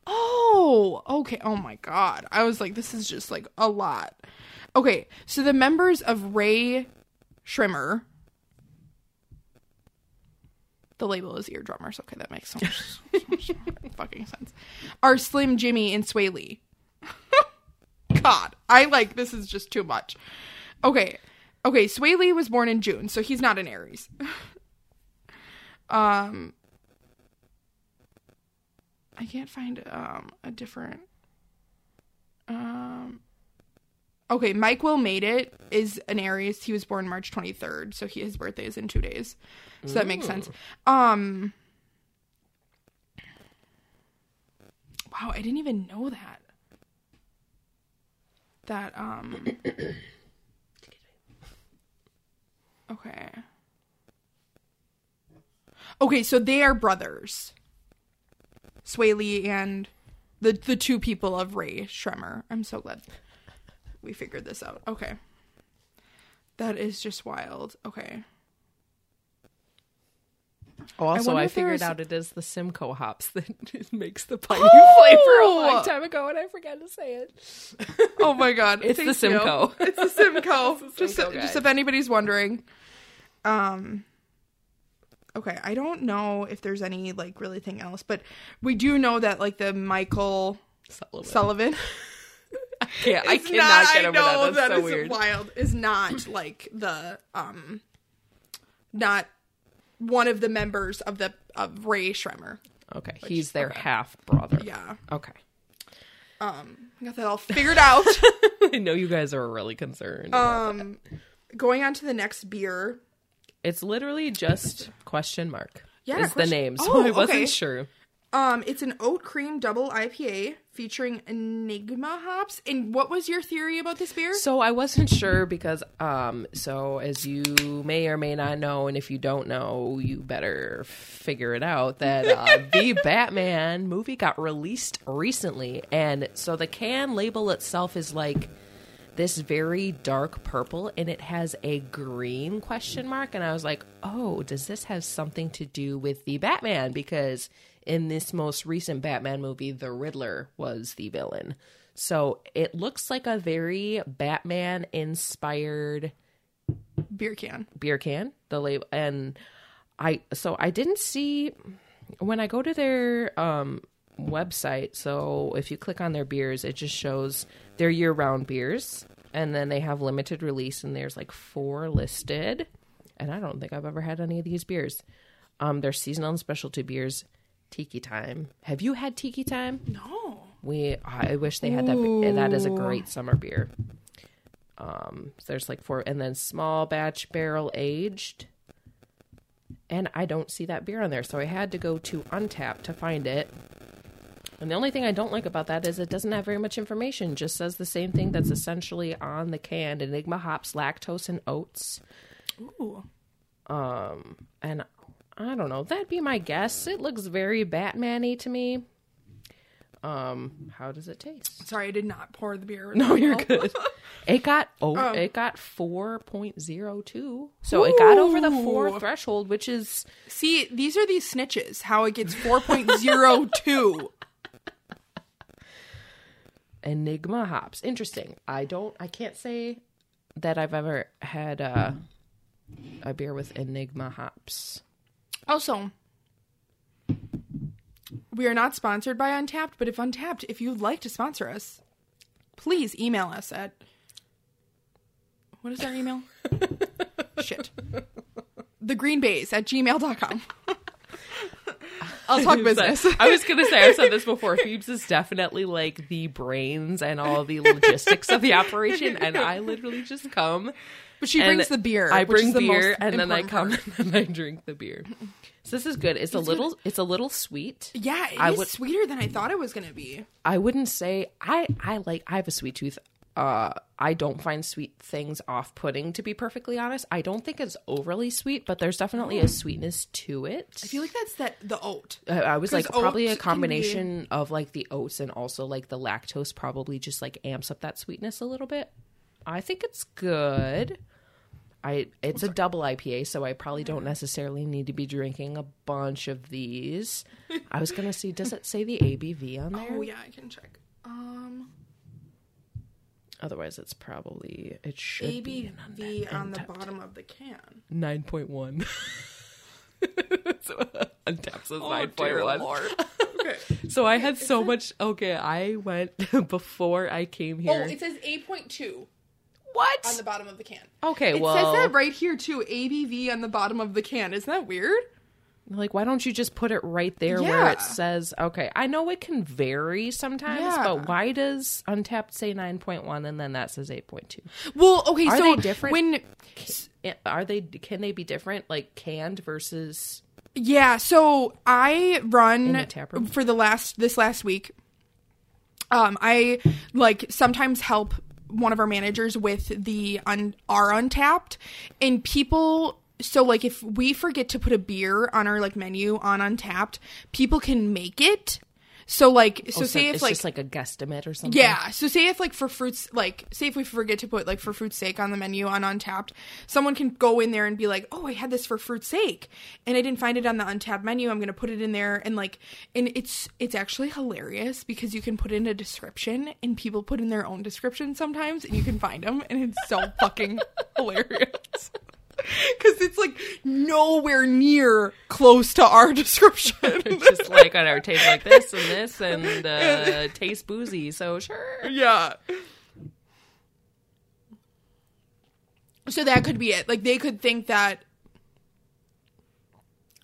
Oh, okay. Oh my god. I was like, this is just like a lot. Okay, so the members of Ray Schrimmer. The label is eardrummers. Okay, that makes so much, so much fucking sense. Are Slim Jimmy and Swae Lee. God, I like this is just too much. Okay, okay. Swae Lee was born in June, so he's not an Aries. um, I can't find um a different. Um. Okay, Mike Will made it is an Aries. He was born March 23rd, so he, his birthday is in 2 days. So that makes sense. Um Wow, I didn't even know that. That um Okay. Okay, so they are brothers. Swae Lee and the the two people of Ray Shremmer. I'm so glad we figured this out. Okay. That is just wild. Okay. Oh, also, wonder I, figured out it is the Simcoe hops that makes the piney flavor a long time ago, and I forgot to say it. Oh my god. It's the. Simcoe. It's the Simcoe. Just, Simcoe, just if anybody's wondering. Um Okay, I don't know if there's any like really thing else, but we do know that like the Michael Sullivan. Sullivan Yeah, I cannot not, get I know that. That's so is weird. wild. Is not like the um not one of the members of the of Ray Shremmer. Okay, he's their half brother. Yeah. Okay. Um I got that all figured out. I know you guys are really concerned. um going on to the next beer. It's literally just question mark. Yeah, is the question- name, so Oh, I wasn't okay. sure. Um, it's an oat cream double IPA featuring Enigma hops. And what was your theory about this beer? So I wasn't sure because, um, so as you may or may not know, and if you don't know, you better figure it out that uh, the Batman movie got released recently, and so the can label itself is like this very dark purple, and it has a green question mark, and I was like, oh, does this have something to do with the Batman? Because in this most recent Batman movie, the Riddler was the villain. So it looks like a very Batman inspired beer can. beer can, the label and I so I didn't see when I go to their um website, so if you click on their beers, it just shows their year-round beers and then they have limited release and there's like four listed and I don't think I've ever had any of these beers. Um they're seasonal and specialty beers. Tiki Time. Have you had Tiki Time? No. We I wish they had that. That is a great summer beer. Um, so there's like four, and then small batch barrel aged, and I don't see that beer on there, so I had to go to Untappd to find it. And the only thing I don't like about that is it doesn't have very much information. Just says the same thing that's essentially on the can: Enigma hops, lactose, and oats. Ooh. Um, and I don't know. That'd be my guess. It looks very Batman-y to me. Um, how does it taste? Sorry, I did not pour the beer. No, you're good. It got oh, Oh. it got four point zero two. So it got over the four threshold, which is See, these are these snitches. How it gets 4.02. Enigma hops. Interesting. I don't. I can't say that I've ever had a a beer with Enigma hops. Also, we are not sponsored by Untappd, but if Untappd, if you'd like to sponsor us, please email us at. What is our email? Shit. The Green Baes at gmail.com. I'll talk business. I was gonna say I've said this before. Phoebes is definitely like the brains and all the logistics of the operation, and I literally just come. But she brings the beer. I which bring the beer, most and then I come part. and I drink the beer. So this is good. It's, a little. It's a little sweet. Yeah, it is I would- sweeter than I thought it was going to be. I wouldn't say I. I like. I have a sweet tooth. Uh, I don't find sweet things off-putting. To be perfectly honest, I don't think it's overly sweet, but there's definitely a sweetness to it. I feel like that's that the oat. Uh, I was like probably a combination of like the oats and also like the lactose probably just like amps up that sweetness a little bit. I think it's good. I it's a double IPA, so I probably don't necessarily need to be drinking a bunch of these. I was gonna see, does it say the ABV on there? Oh yeah, I can check. Um, Otherwise, it's probably it should be ABV on the bottom of the can. nine point one. so Untappd says oh, nine point one. Okay. So I had so much. Okay, I went before I came oh, here. Oh, it says 8.2 what? on the bottom of the can. okay, It well, says that right here too. ABV on the bottom of the can. Isn't that weird? Like, why don't you just put it right there where it says? Okay, I know it can vary sometimes, Yeah. but why does Untappd say nine point one and then that says eight point two? Well, okay, Are so they different? when Are they? Can they be different? Like canned versus? Yeah, so I run the tap room? for the last this last week. Um, I like sometimes help one of our managers with the un, our Untappd and people so like if we forget to put a beer on our like menu on Untappd people can make it so like so Oh, say if like just like a guesstimate or something. yeah. So say if like for fruits, like say if we forget to put like for fruit's sake on the menu on Untappd, someone can go in there and be like, "Oh, I had this for fruit's sake, and I didn't find it on the Untappd menu. I'm gonna put it in there." And like, and it's it's actually hilarious because you can put in a description and people put in their own description sometimes, and you can find them, and it's so fucking hilarious. Because it's like nowhere near close to our description. Just like on our taste like this and this and uh, taste boozy. So sure. Yeah. So that could be it. Like they could think that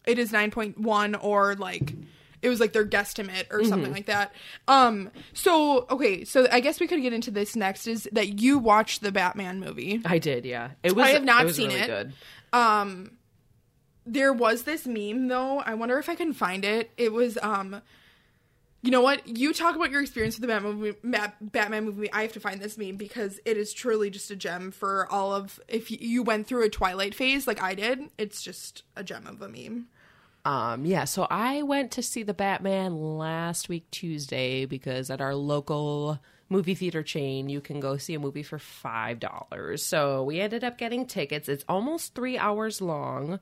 it is 9.1 or like it was like their guesstimate or Mm-hmm. something like that. Um so okay, so I guess we could get into this next is that you watched the Batman movie. I did. Yeah. It was. I have not it was seen really it. Good. Um there was this meme though. I wonder if I can find it. It was um You know what? You talk about your experience with the Batman movie, Batman movie. I have to find this meme because it is truly just a gem for all of. If you went through a Twilight phase like I did, it's just a gem of a meme. Um, yeah, so I went to see the Batman last week Tuesday because at our local movie theater chain, you can go see a movie for five dollars. So we ended up getting tickets. It's almost three hours long.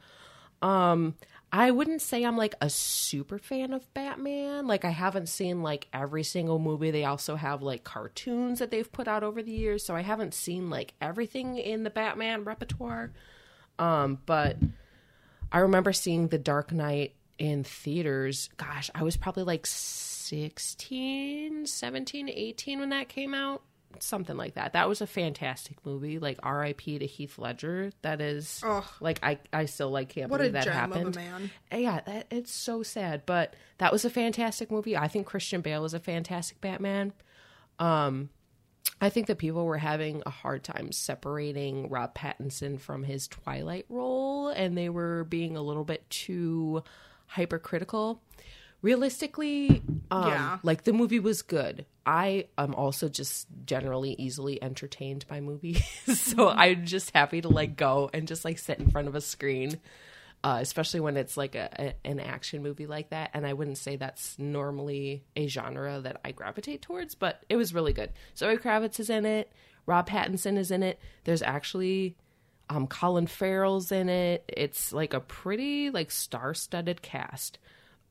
Um, I wouldn't say I'm like a super fan of Batman. Like I haven't seen like every single movie. They also have like cartoons that they've put out over the years, so I haven't seen like everything in the Batman repertoire. Um, but I remember seeing The Dark Knight in theaters. Gosh, I was probably like 16, 17, 18 when that came out. Something like that. That was a fantastic movie. Like RIP to Heath Ledger. That is Ugh. like I I still like can't What believe that happened. man. Yeah, that, it's so sad, but that was a fantastic movie. I think Christian Bale is a fantastic Batman. Um, I think that people were having a hard time separating Rob Pattinson from his Twilight role, and they were being a little bit too hypercritical. Realistically, um, Yeah. like the movie was good. I am also just generally easily entertained by movies, so I'm just happy to like go and just like sit in front of a screen uh, especially when it's like a, a an action movie like that. And I wouldn't say that's normally a genre that I gravitate towards, but it was really good. Zoe Kravitz is in it. Rob Pattinson is in it. There's actually um, Colin Farrell's in it. It's like a pretty like star-studded cast.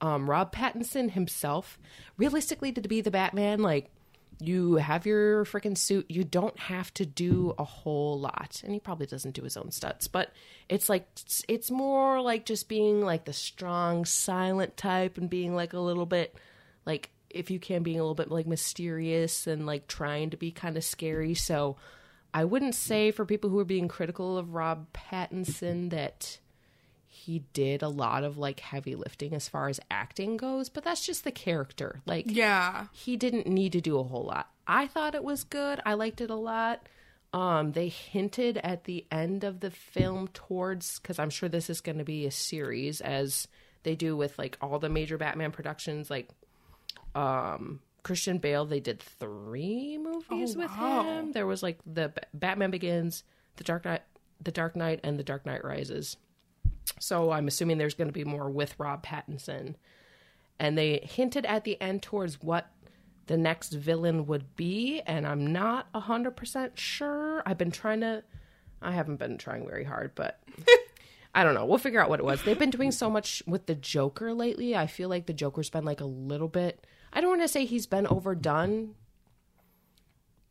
Um, Rob Pattinson himself, realistically, to be the Batman, like you have your freaking suit. You don't have to do a whole lot, and he probably doesn't do his own stunts. But it's like it's, more like just being like the strong, silent type, and being like a little bit like if you can, being a little bit like mysterious and like trying to be kind of scary. So I wouldn't say for people who are being critical of Rob Pattinson that he did a lot of like heavy lifting as far as acting goes, but that's just the character. Like Yeah. he didn't need to do a whole lot. I thought it was good. I liked it a lot. Um, they hinted at the end of the film towards because I'm sure this is going to be a series as they do with like all the major Batman productions. Like um, Christian Bale, they did three movies Oh, with wow. him. There was like the B- Batman Begins, the Dark Knight, the Dark Knight, and the Dark Knight Rises. So I'm assuming there's going to be more with Rob Pattinson. And they hinted at the end towards what the next villain would be, and I'm not 100% sure. I've been trying to, I haven't been trying very hard, but I don't know. We'll figure out what it was. They've been doing so much with the Joker lately. I feel like the Joker's been like a little bit, I don't want to say he's been overdone,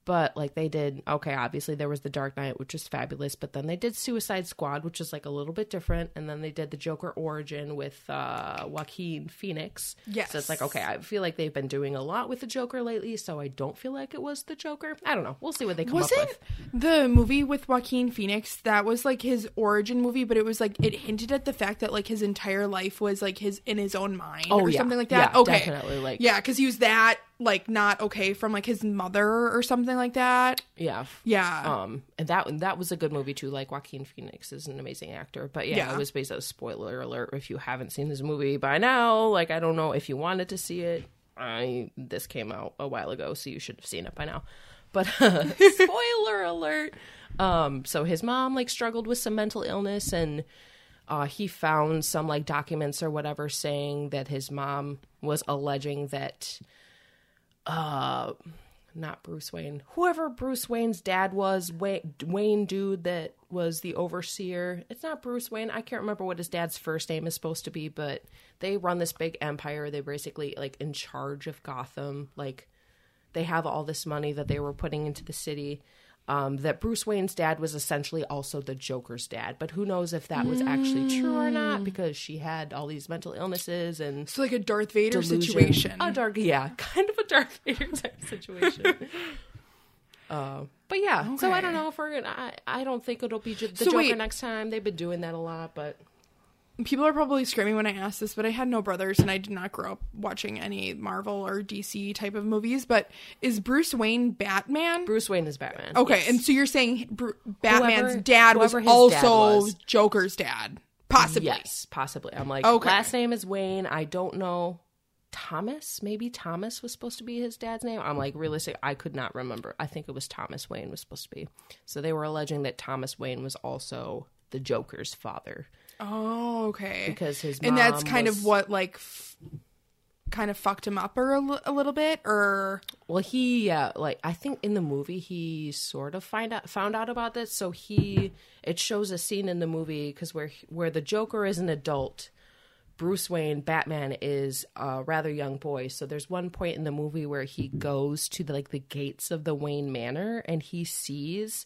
but like they did okay obviously there was the dark knight which was fabulous but then they did suicide squad which is like a little bit different and then they did the joker origin with uh joaquin phoenix Yes. so it's like okay i feel like they've been doing a lot with the joker lately so i don't feel like it was the joker i don't know we'll see what they come Was up it with the movie with Joaquin Phoenix that was like his origin movie, but it was like it hinted at the fact that like his entire life was like his in his own mind Oh, or yeah. something like that. Yeah, okay, definitely, like- yeah, because he was that like not okay from like his mother or something like that. yeah. Yeah, um and that that was a good movie too. Like joaquin phoenix is an amazing actor. But yeah, Yeah. it was based on spoiler alert if you haven't seen this movie by now. Like i don't know if you wanted to see it. I this came out a while ago so you should have seen it by now. But spoiler alert. Um so his mom like struggled with some mental illness and uh, he found some like documents or whatever saying that his mom was alleging that uh not Bruce Wayne, whoever Bruce Wayne's dad was, Wayne, Wayne dude that was the overseer. It's not Bruce Wayne. I can't remember what his dad's first name is supposed to be, but they run this big empire. They're basically like in charge of Gotham. Like they have all this money that they were putting into the city. Um, that Bruce Wayne's dad was essentially also the Joker's dad, but who knows if that was actually true or not because she had all these mental illnesses and it's like a Darth Vader delusion. situation. A dark, yeah, kind of a Darth Vader type situation. uh, but yeah, so I don't know if we're gonna. I, I don't think it'll be J- the So Joker wait. next time. They've been doing that a lot, but People are probably screaming when I ask this, but I had no brothers and I did not grow up watching any Marvel or DC type of movies. But is Bruce Wayne Batman? Bruce Wayne is Batman. Okay, yes. and so you're saying Bru- Batman's Whoever- dad was whoever his also dad was. Joker's dad, possibly. yes, possibly. I'm like, Okay. last name is Wayne. I don't know Thomas, maybe Thomas was supposed to be his dad's name. I'm like, realistic, I could not remember. I think it was Thomas Wayne was supposed to be. So they were alleging that Thomas Wayne was also the Joker's father Oh, okay. because his and that's kind was- of what like f- kind of fucked him up or a, little bit or Well, he uh, like I think in the movie he sort of find out found out about this. So he it shows a scene in the movie because where where the Joker is an adult, Bruce Wayne Batman is a rather young boy. So there's one point in the movie where he goes to the, like the gates of the Wayne Manor and he sees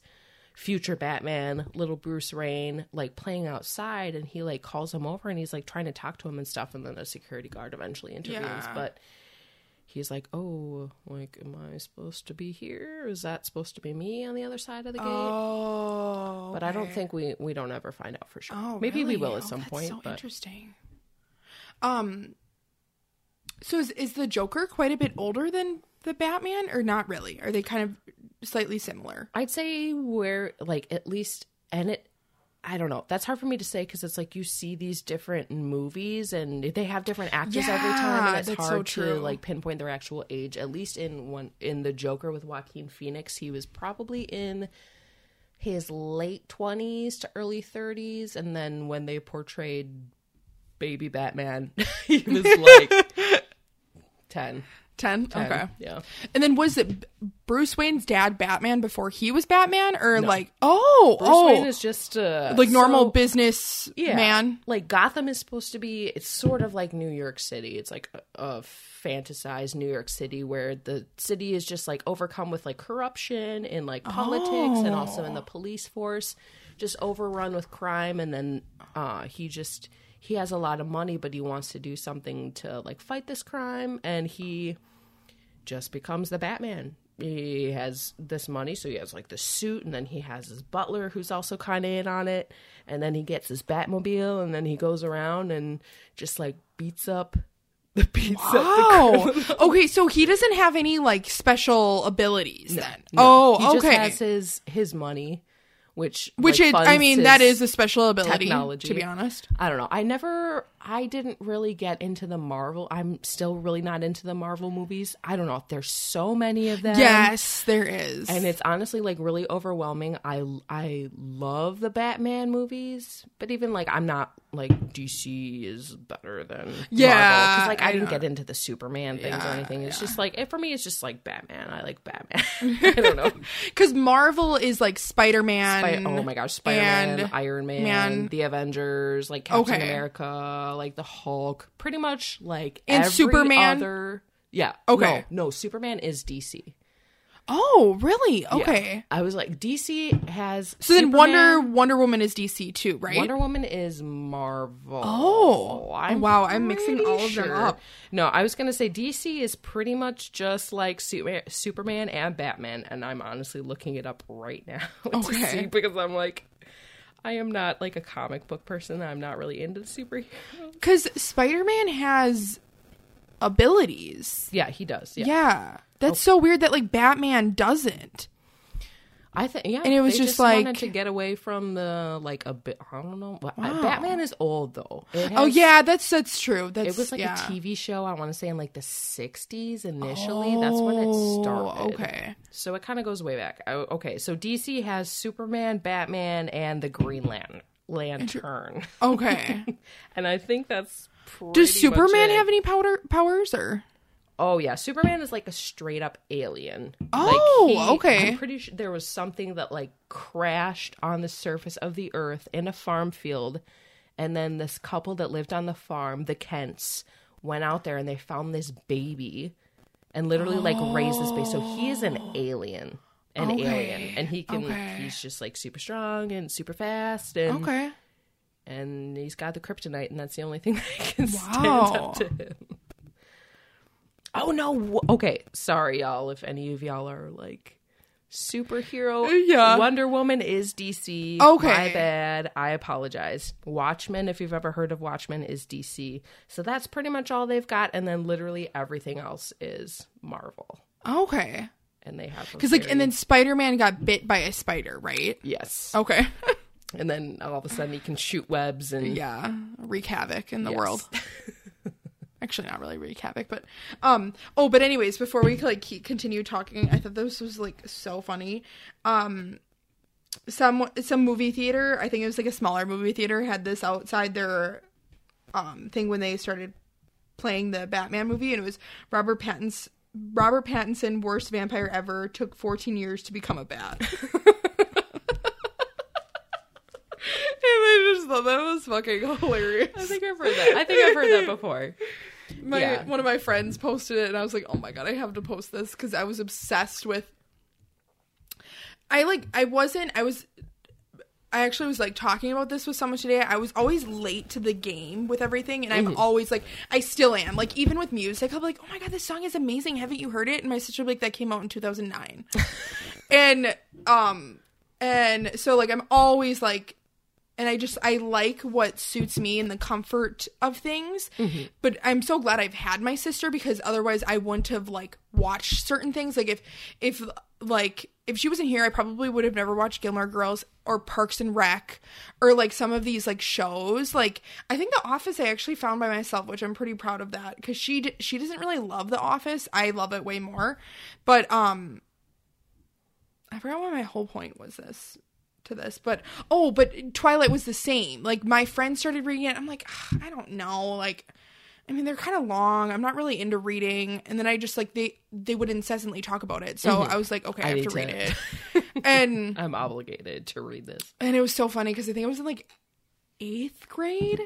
future Batman, little Bruce Wayne, like playing outside, and he like calls him over and he's like trying to talk to him and stuff, and then a security guard eventually intervenes, Yeah. but he's like, "Oh, like, am I supposed to be here? Is that supposed to be me on the other side of the gate?" oh but I don't think we we don't ever find out for sure. Oh, Maybe we will at Oh, some that's point. So but interesting. Um. So is is the Joker quite a bit older than the Batman, or not really? Are they kind of slightly similar? I'd say we're like at least, and it. I don't know. That's hard for me to say because it's like you see these different movies and they have different actors every time, and it's that's so hard to like pinpoint their actual age. At least in one in the Joker with Joaquin Phoenix, he was probably in his late twenties to early thirties, and then when they portrayed Baby Batman, he was like Ten. 10. Okay. Yeah. And then was it Bruce Wayne's dad Batman before he was Batman, or like oh Bruce oh Wayne is just uh, like normal so- business yeah. man? Like Gotham is supposed to be, it's sort of like New York City. It's like a, a fantasized New York City where the city is just like overcome with like corruption and like politics and also in the police force, just overrun with crime. And then uh, he just he has a lot of money, but he wants to do something to like fight this crime, and he just becomes the Batman. He has this money, so he has like the suit, and then he has his butler who's also kind of in on it, and then he gets his Batmobile, and then he goes around and just like beats up the beats up the Oh, okay. So he doesn't have any like special abilities then. No, oh, he just okay. has his his money, which Which like, it, I mean, that is a special ability. technology. To be honest. I don't know. I never, I didn't really get into the Marvel. I'm still really not into the Marvel movies. I don't know. There's so many of them. Yes, there is. and it's honestly like really overwhelming. I I love the Batman movies, but even like I'm not like DC is better than Yeah, because like I, I didn't know. get into the Superman things or anything. It's just like it, for me, it's just like Batman. I like Batman. I don't know. because Marvel is like Spider Man. Spi- oh my gosh, Spider Man, Iron Man, Man. the Avengers, like Captain Okay. America, like the Hulk, pretty much like And every Superman? Other, yeah, Okay. no, no, Superman is DC. Oh, really? Yeah. Okay. I was like, DC has. So then Wonder Wonder Woman is DC too, right? Wonder Woman is Marvel. Oh. I'm Wow, I'm mixing all of them sure. up. No, I was gonna say DC is pretty much just like Superman and Batman, and I'm honestly looking it up right now to Okay. see because I'm like, I am not like a comic book person. I'm not really into the superheroes. Because Spider Man has abilities. Yeah, he does. Yeah, Yeah. That's oh. so weird that like Batman doesn't. I think. Yeah, And it was just wanted like- to get away from the like a bit. I don't know. I- Batman is old though. It Oh yeah, that's that's true. That's It was like yeah. a TV show, I want to say in like the 60s initially. That's when it oh, started. Oh, okay. So it kind of goes way back. Oh, Okay, so DC has Superman, Batman, and the Green Lan- Lantern. Okay. and I think that's pretty Does Superman have any powder powers or? Oh yeah, Superman is like a straight up alien. Oh, like he- okay. I'm pretty sure there was something that like crashed on the surface of the earth in a farm field, and then this couple that lived on the farm, the Kents, went out there and they found this baby, and literally like raised this baby. So he is an alien, an Okay, alien, and he can. okay. He's just like super strong and super fast, and Okay. and he's got the kryptonite, and that's the only thing that can stand up to him. Oh no! Okay, sorry, y'all. If any of y'all are like superhero, uh, Yeah. Wonder Woman is DC. Okay. my bad. I apologize. Watchmen, if you've ever heard of Watchmen, is DC. So that's pretty much all they've got, and then literally everything else is Marvel, Okay. and they have Because like, and then Spider Man got bit by a spider, right? yes, Okay. and then all of a sudden he can shoot webs and yeah. Wreak havoc in the Yes. world. actually not really havoc, but um oh, but anyways, before we like continue talking, I thought this was like so funny. Um some some movie theater, I think it was like a smaller movie theater had this outside their um thing when they started playing the Batman movie and it was Robert Pattinson Robert Pattinson worst vampire ever took 14 years to become a bat. And I just thought that was fucking hilarious. I think I've heard that. I think I've heard that before. my Yeah. one of my friends posted it and I was like, "Oh my god, I have to post this cuz I was obsessed with I like I wasn't I was I actually was like talking about this with someone today. I was always late to the game with everything and I'm always like I still am. Like even with music, I'm like, "Oh my god, this song is amazing. Haven't you heard it?" And my sister like that came out in 2009. and um and so like I'm always like and I just I like what suits me and the comfort of things. But I'm so glad I've had my sister because otherwise I wouldn't have like watched certain things. Like if if like if she wasn't here, I probably would have never watched Gilmore Girls or Parks and Rec or like some of these like shows. Like I think The Office I actually found by myself, which I'm pretty proud of that because she d- she doesn't really love The Office. I love it way more. But um I forgot what my whole point was this to this, but oh, but Twilight was the same. Like my friend started reading it. I'm like, "Ah, I don't know. Like, I mean, they're kind of long. I'm not really into reading. And then I just like they they would incessantly talk about it. So I was like, okay, I, I have to to- read it. and I'm obligated to read this. and it was so funny because I think I was in like eighth grade.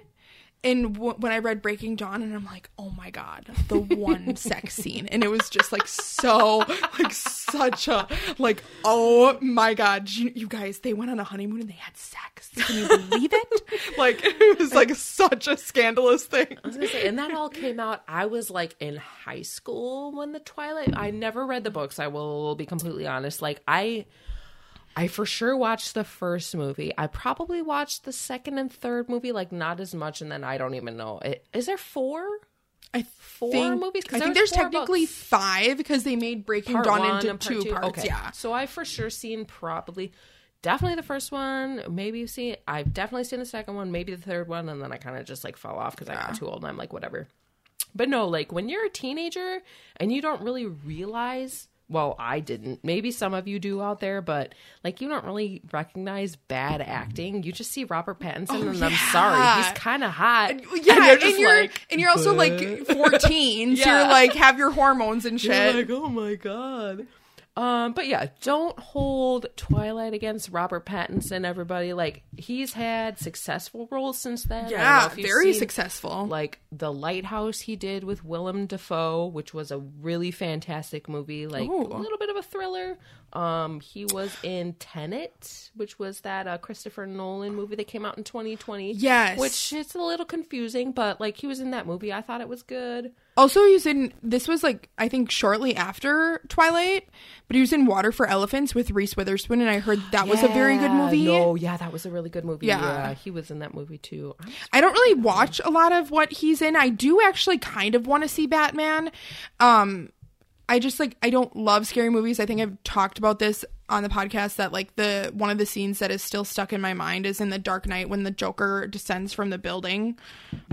And w- when I read Breaking Dawn, and I'm like, oh my god, the one sex scene, and it was just like so, like such a, like, oh my god, you, you guys, they went on a honeymoon and they had sex. Can you believe it? like, it was like such a scandalous thing. I was gonna say, and that all came out. I was like in high school when the Twilight. I never read the books. I will be completely honest. Like I, I for sure watched the first movie. I probably watched the second and third movie, like not as much. And then I don't even know. Is there four? I Four think, movies? I think there's technically books. five because they made Breaking Part Dawn into part two two? parts. Okay. Yeah. So I for sure seen probably. Definitely the first one. Maybe you've seen. I've definitely seen the second one. Maybe the third one, and then I kind of just like fell off because I got too old. and I'm like, whatever. But no, like when you're a teenager and you don't really realize, well, I didn't. Maybe some of you do out there, but like you don't really recognize bad acting. You just see Robert Pattinson, oh, and I'm sorry, he's kind of hot. Yeah, and you're just you're, like, and you're also like 14, so you're like have your hormones and you're shit. like, oh my god. Um, but yeah, don't hold Twilight against Robert Pattinson. Everybody, like he's had successful roles since then. I don't know yeah, very seen- successful. like the lighthouse he did with willem dafoe which was a really fantastic movie like Ooh. a little bit of a thriller um he was in tenet which was that uh, christopher nolan movie that came out in 2020 Yes. which it's a little confusing but like he was in that movie i thought it was good Also, he was in this was like I think shortly after Twilight, but he was in Water for Elephants with Reese Witherspoon, and I heard that was a very good movie. no yeah that was a really good movie Yeah. yeah, he was in that movie too I don't really watch a lot of what he's in. I do actually kind of want to see Batman. Um I just like I don't love scary movies. I think I've talked about this on the podcast that like the one of the scenes that is still stuck in my mind is in the Dark Knight when the Joker descends from the building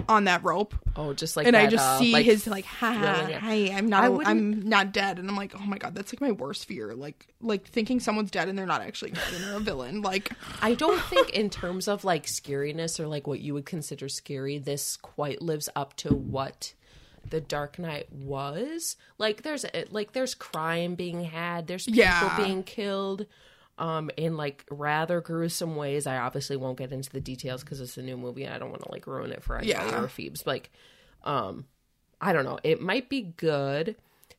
on that rope. oh just like and I just uh, see like, his like ha hi I'm not I'm not dead. And I'm like oh my god that's like my worst fear. Like like thinking someone's dead and they're not actually dead and they're a villain. Like I don't think in terms of like scariness or like what you would consider scary, this quite lives up to what the Dark Knight was. Like there's like there's crime being had, there's people Yeah. being killed um in like rather gruesome ways. I obviously won't get into the details cuz it's a new movie and I don't want to like ruin it for anybody Yeah. or Phoebes. Like um I don't know. It might be good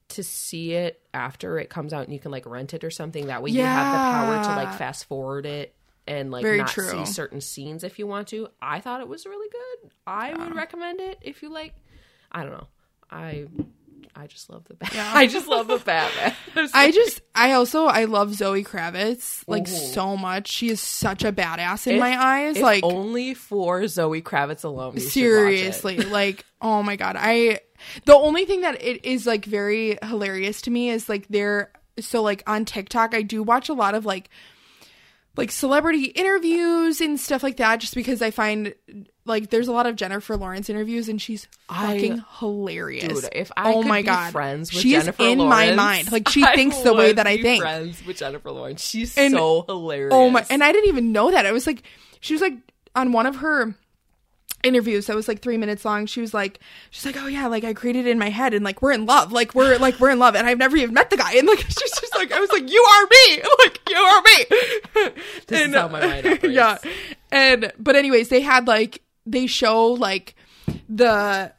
to see it after it comes out and you can like rent it or something. That way you have the power to like fast forward it and like Very not true. see certain scenes if you want to. I thought it was really good. I would recommend it if you like. I don't know. I I just love the Batman. I just love the Batman. I just I also I love Zoe Kravitz like Ooh. so much she is such a badass in If- my eyes if like only for Zoe Kravitz alone. you should watch it. seriously like oh my god i the only thing that it is like very hilarious to me is like they're so like on tiktok i do watch a lot of like like celebrity interviews and stuff like that just because i find like there's a lot of Jennifer Lawrence interviews and she's I- fucking hilarious. Dude, if I oh could my be god, friends with she is Jennifer in my mind. Like she I thinks the way that I think. Friends with Jennifer Lawrence, she's And- so hilarious. Oh my! And I didn't even know that. I was like, she was like on one of her interviews that was like three minutes long. She was like, she's like, oh yeah, like I created it in my head, and like we're in love, like we're like we're in love, and I've never even met the guy, and like she's just like, I was like, you are me, like you are me. This is how my mind operates. yeah, and but anyways, they had like they show like the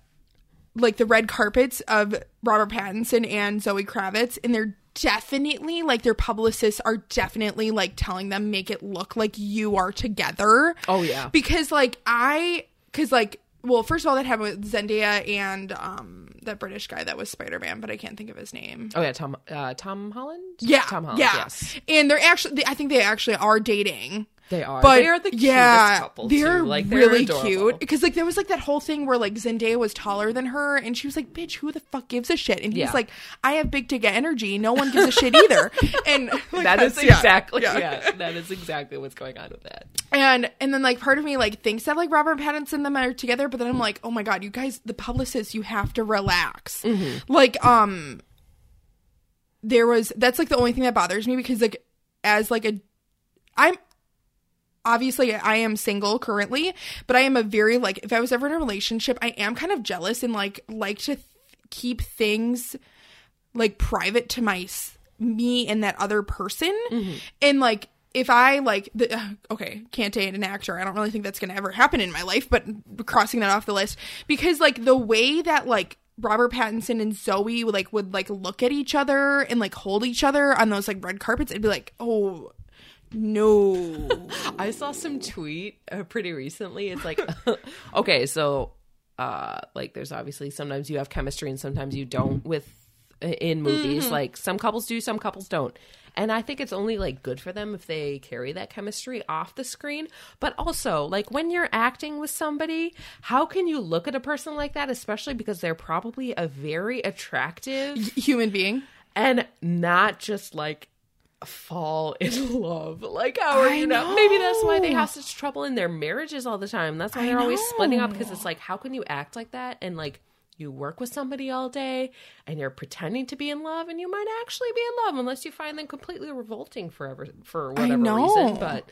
like the red carpets of Robert Pattinson and Zoe Kravitz, and they're definitely like their publicists are definitely like telling them make it look like you are together. Oh, yeah. because like I because like well first of all that happened with Zendaya and um that British guy that was Spider Man, but I can't think of his name. Oh yeah, Tom uh, Tom Holland. Yeah, Tom Holland. Yeah, Yes, and they're actually they, I think they actually are dating. They are. But they are the cutest yeah, couple. they're too. Like they're really adorable. cute. Because like there was like that whole thing where like Zendaya was taller than her, and she was like, "Bitch, who the fuck gives a shit?" And he's Yeah. like, "I have big ticket energy. No one gives a shit either." And like, That is exactly yeah. yeah. That is exactly what's going on with that. And and then like part of me like thinks that like Robert Pattinson and them are together, but then I'm like, oh my god, you guys, the publicists, you have to relax. Mm-hmm. Like um, there was that's like the only thing that bothers me because like as like a, I'm obviously I am single currently, but I am a very like if I was ever in a relationship, I am kind of jealous and like like to th- keep things like private to my me and that other person. And like if i like the uh, okay can't date an actor i don't really think that's gonna ever happen in my life but crossing that off the list because like the way that like robert pattinson and zoe would like would like look at each other and like hold each other on those like red carpets it'd be like oh no I saw some tweet uh, pretty recently. It's like, okay, so uh, like there's obviously sometimes you have chemistry and sometimes you don't with in movies. Mm-hmm. Like some couples do, some couples don't. And I think it's only like good for them if they carry that chemistry off the screen. But also, like when you're acting with somebody, how can you look at a person like that, especially because they're probably a very attractive human being and not just like fall in love. Like how are I you know maybe that's why they have such trouble in their marriages all the time. That's why I they're always splitting up because it's like how can you act like that? And like you work with somebody all day and you're pretending to be in love and you might actually be in love unless you find them completely revolting forever for whatever reason. But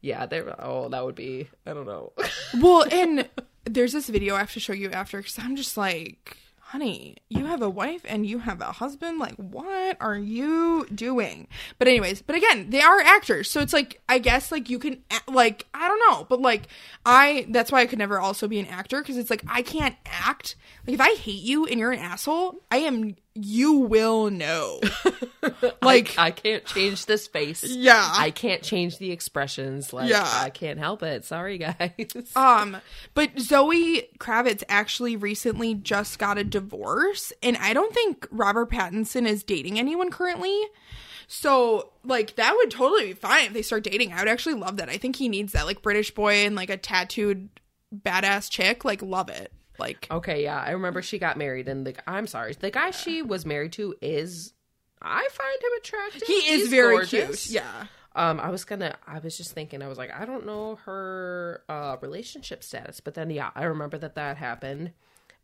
yeah they're oh that would be i don't know. Well and there's this video i have to show you after because i'm just like honey you have a wife and you have a husband like what are you doing? But anyways but again they are actors. So it's like i guess like you can like i don't know but like i that's why i could never also be an actor because it's like i can't act. Like if i hate you and you're an asshole i am you will know like i can't change this face Yeah. i can't change the expressions like Yeah. i can't help it sorry guys Um, but Zoe Kravitz actually recently just got a divorce, and I don't think Robert Pattinson is dating anyone currently. So, like, that would totally be fine if they start dating. I would actually love that. I think he needs that, like, British boy and like a tattooed badass chick. Like, love it. Like, Okay, yeah, I remember she got married, and the I'm sorry, the guy she was married to is, I find him attractive. he is He's very gorgeous. cute. Yeah. Um, I was gonna, I was just thinking, I was like, I don't know her uh relationship status, but then yeah, I remember that that happened,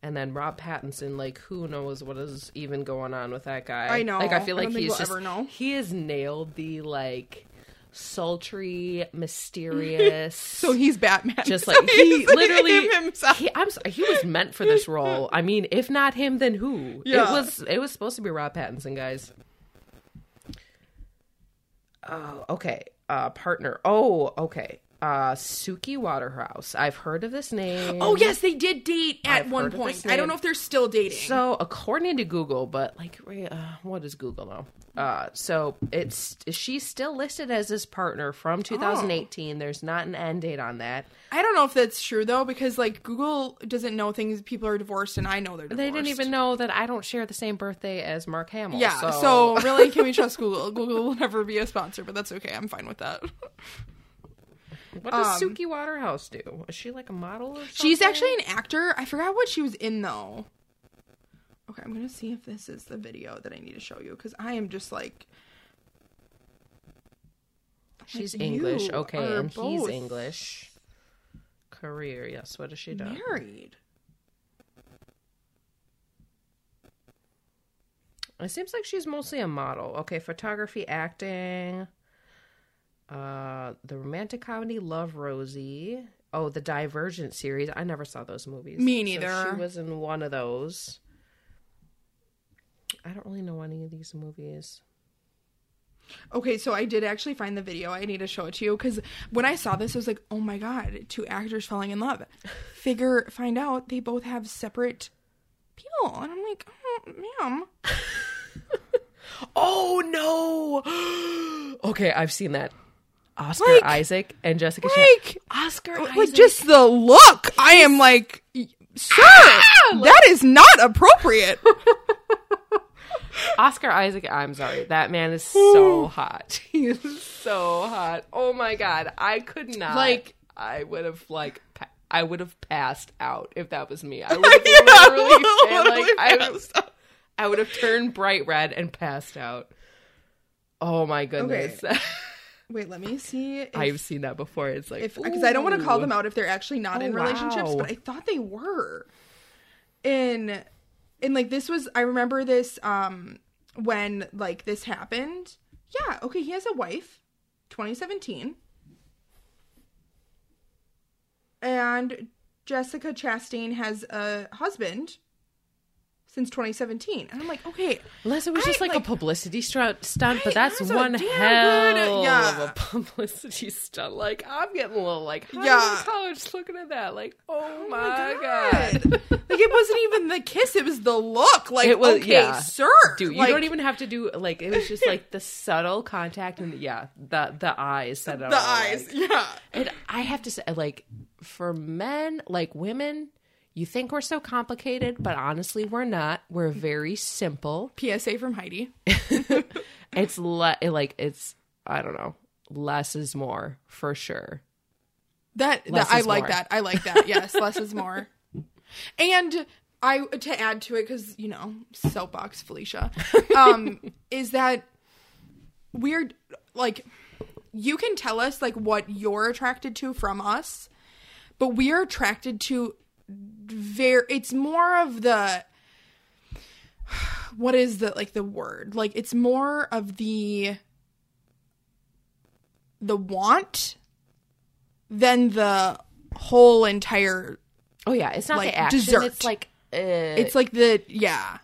and then Rob Pattinson, like, who knows what is even going on with that guy? I know. Like, I feel I like think he's just he has nailed the like sultry, mysterious. So he's Batman. just So like he he's, literally him himself. he, I'm sorry, he was meant for this role. I mean, if not him, then who? Yeah. It was it was supposed to be Rob Pattinson, guys. Oh, okay. Uh partner. Oh, okay. Uh Suki Waterhouse. I've heard of this name. Oh yes, they did date at I've one point. I don't know if they're still dating. So, according to Google, but like, uh, what does Google know? Uh, so it's she's still listed as his partner from 2018. There's not an end date on that. I don't know if that's true though, because like Google doesn't know things people are divorced, and I know they're divorced. They didn't even know that I don't share the same birthday as Mark Hamill. Yeah. so, So, really, can we trust Google? Google will never be a sponsor, but that's okay. I'm fine with that. what does um, Suki Waterhouse do? Is she like a model or something? She's actually an actor. I forgot what she was in though. Okay, I'm gonna see if this is the video that I need to show you because I am just like she's like, English. Okay, and he's English. career. Yes. What has she done? Married. It seems like she's mostly a model. Okay, photography, acting. Uh, the romantic comedy Love Rosie. Oh, the Divergent series. I never saw those movies. Me So neither. she was in one of those. I don't really know any of these movies. Okay, so I did actually find the video. I need to show it to you because when I saw this, I was like, "Oh my god, two actors falling in love." Figure, find out they both have separate people, and I'm like, oh, "Ma'am, Oh no! okay, I've seen that. Oscar Like- Isaac and Jessica Chan- like, Oscar like Isaac. just the look." I am like, "Sir, ah, that is not appropriate." Oscar Isaac. I'm sorry, that man is so hot. He is so hot. Oh my god, I could not. Like- I would have like. Pa- I would have passed out if that was me. I would have literally, been, like, I, passed. I would have turned bright red and passed out. Oh my goodness. Wait, let me see. If, I've seen that before. It's like because I don't want to call them out if they're actually not Oh, in relationships, wow. but I thought they were. And and like this was I remember this um when like this happened. Yeah, okay, he has a wife, 2017. And Jessica Chastain has a husband since 2017. And I'm like, okay, Unless it was I, just like, like- a publicity stunt, stunt but that's that's one hell good- of a publicity stunt. Like I'm getting a little like Yeah. college looking at that. Like oh, Oh my god. like it wasn't even the kiss; it was the look. Like, It was- okay, yeah. sir, Dude, you like, don't even have to do like it was just like the subtle contact and yeah, the the eyes said it the eyes. like- yeah, and I have to say, like, for men, like women, you think we're so complicated, but honestly, we're not. We're very simple. PSA from Heidi. It's le- like it's I don't know. Less is more for sure. That, that I like more. that. I like that. Yes, less is more. And I to add to it because you know soapbox Felicia, um, is that we're like you can tell us like what you're attracted to from us, but we are attracted to very. It's more of the what is the like the word like it's more of the the want than the whole entire Oh yeah, it's not Like the action. dessert. It's like uh, it's like the yeah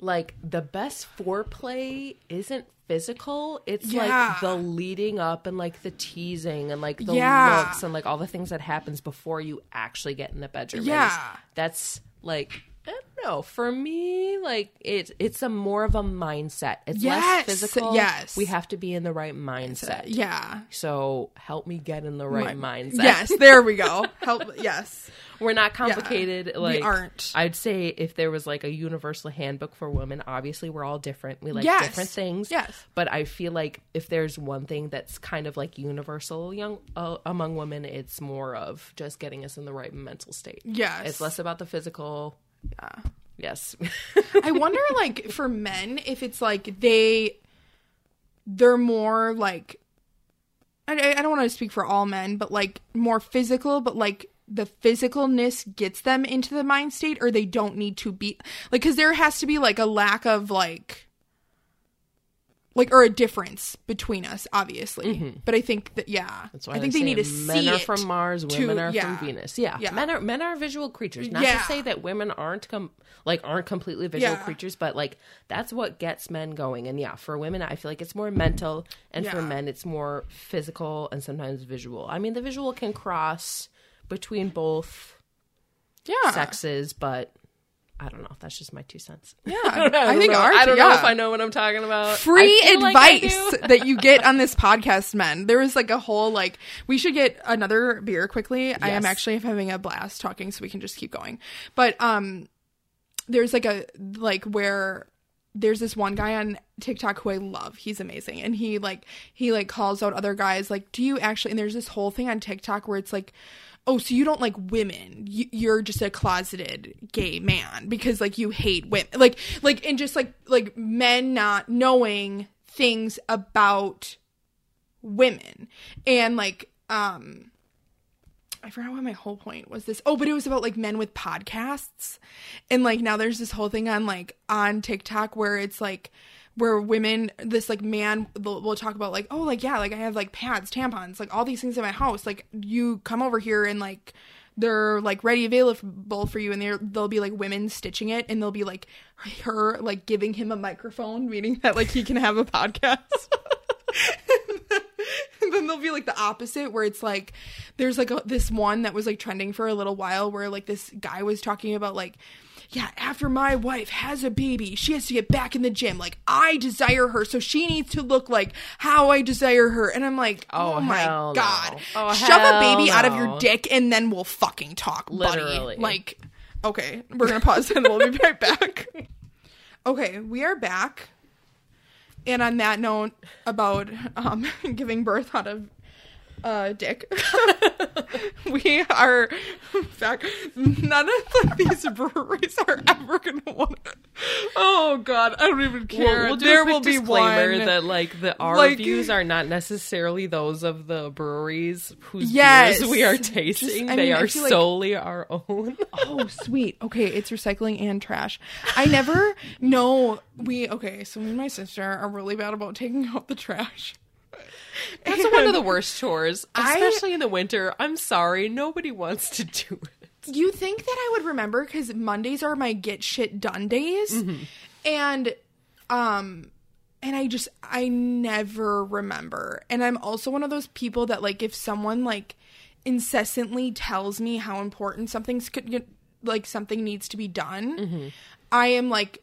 like the best foreplay isn't physical. It's Yeah. like the leading up and like the teasing and like the Yeah. looks and like all the things that happens before you actually get in the bedroom. Yeah. that's like I don't know. For me, like it's it's a more of a mindset. It's Yes, less physical. yes. we have to be in the right mindset. yeah So help me get in the right mindset. yes there we go help yes We're not complicated. we Like aren't. I'd say if there was like a universal handbook for women, obviously we're all different. We like Yes. different things. Yes. But I feel like if there's one thing that's kind of like universal young uh, among women, it's more of just getting us in the right mental state. Yes. It's less about the physical. Yeah Yes. I wonder, like, for men, if it's like they they're more like I, I don't want to speak for all men, but like more physical, but like the physicalness gets them into the mind state, or they don't need to be like because there has to be like a lack of like like or a difference between us, obviously. But I think that yeah, Mm-hmm. That's why I think they, they need to men see are it from Mars, to- women are yeah. from Venus. Yeah. Yeah. men are men are visual creatures. Not Yeah. to say that women aren't com- like aren't completely visual creatures, but like that's what gets men going. And yeah, for women, I feel like it's more mental, and for men, it's more physical and sometimes visual. I mean, the visual can cross between both Yeah, sexes, but I don't know. If that's just my two cents. yeah. I, don't I think know. I don't know if I know what I'm talking about. free feel like advice that you get on this podcast, men. There was like a whole like we should get another beer quickly. I am actually having a blast talking, so we can just keep going. But um, there's like a like where there's this one guy on TikTok who I love. He's amazing, and he like he like calls out other guys like, "Do you actually?" And there's this whole thing on TikTok where it's like. Oh, so you don't like women? You, you're just a closeted gay man because like you hate women, like like and just like like men not knowing things about women and like um I forgot what my whole point was this. Oh, but it was about like men with podcasts. And like now there's this whole thing on like on TikTok where it's like where women this like man will, will talk about like oh like yeah like I have like pads, tampons, like all these things in my house. Like you come over here and like they're like ready available for you and they're they'll be like women stitching it and they'll be like her like giving him a microphone meaning that like he can have a podcast there'll be like the opposite where it's like there's like a, this one that was like trending for a little while where like this guy was talking about like yeah after my wife has a baby she has to get back in the gym. Like i desire her so she needs to look like how i desire her. And i'm like oh, Oh, my hell god. Oh, shove a baby hell out of your dick and then we'll fucking talk Literally. buddy like okay we're gonna pause and we'll be right back. Okay we are back and on that note about um, giving birth out of uh, dick, we are in fact, None of these breweries are ever gonna want. Oh God, I don't even care. We'll, we'll there will be one. that like the our like- reviews are not necessarily those of the breweries whose Yes. beers we are tasting. I they mean, are feel like- solely our own. oh sweet okay it's recycling and trash i never know we okay so me and my sister are really bad about taking out the trash That's one of the worst chores, I- especially in the winter. I'm sorry, nobody wants to do it. you think that I would remember because Mondays are my get shit done days, and um, and I just I never remember. And I'm also one of those people that like if someone like incessantly tells me how important something's could like something needs to be done, I am like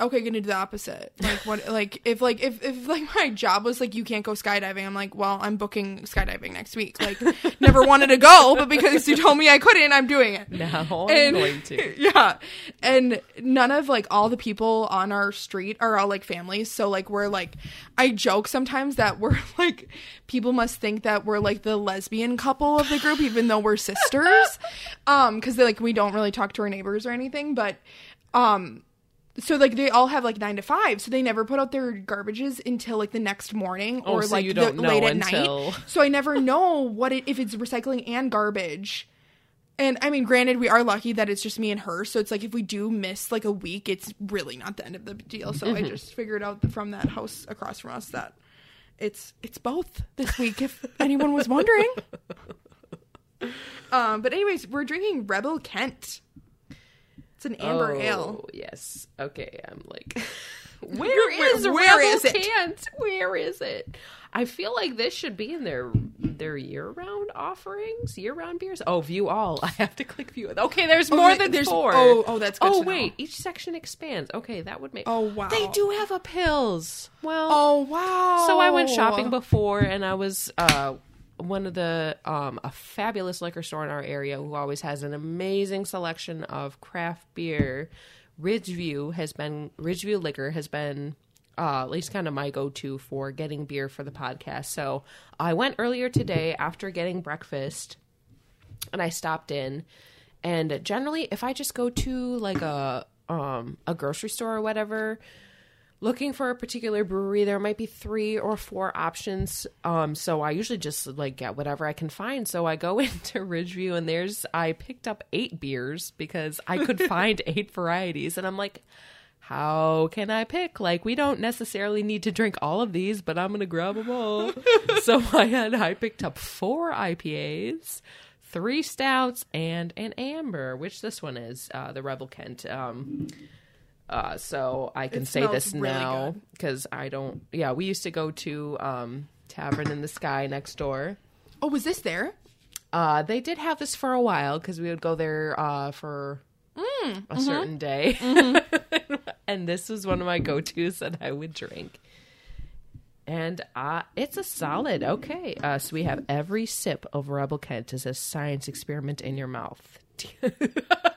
okay gonna do the opposite. Like what like if like if, if like my job was like you can't go skydiving i'm like well i'm booking skydiving next week. Like never wanted to go but because you told me i couldn't i'm doing it. Now I'm going to. yeah. And none of like all the people on our street are all like families. So like we're like i joke sometimes that we're like people must think that we're like the lesbian couple of the group even though we're sisters. Um because like we don't really talk to our neighbors or anything but um so like they all have like nine to five, so they never put out their garbages until like the next morning Oh, or so like the, late at until- night. So I never know what it if it's recycling and garbage. And I mean, granted, we are lucky that it's just me and her. So it's like if we do miss like a week, it's really not the end of the deal. So I just figured out from that house across from us that it's it's both this week. If anyone was wondering. Um, but anyways, we're drinking Rebel Kent. It's an amber oh, ale. Yes. Okay. I'm like, Where- where is where Rebel is it? Cant? Where is it? I feel like this should be in their their year round offerings, year round beers. Oh, view all. I have to click view. Okay, there's more wait, than there's- four. oh, oh, that's good Oh to know. wait, each section expands. Okay, that would make. Oh, wow. They do have a pills. Well, Oh wow! so I went shopping before, and I was uh, one of the um, a fabulous liquor store in our area who always has an amazing selection of craft beer. Ridgeview has been Ridgeview Liquor has been uh, at least kind of my go-to for getting beer for the podcast. So I went earlier today after getting breakfast, and I stopped in. And generally, if I just go to like a um, a grocery store or whatever, looking for a particular brewery there might be three or four options. Um so i usually just like get whatever i can find. So i go into ridgeview and there's i picked up eight beers because i could find eight varieties. And i'm like how can i pick? Like we don't necessarily need to drink all of these but i'm gonna grab them all. So i had i picked up four ipas three stouts and an amber which this one is uh the rebel kent um uh, so I can It say this really now because I don't. Yeah, we used to go to um, Tavern in the Sky next door. Oh, was this there? Uh, they did have this for a while because we would go there uh, for Mm, a mm-hmm. certain day, and this was one of my go tos that I would drink. And uh, it's a solid. Okay, uh, so we have every sip of Rebel Kent is a science experiment in your mouth.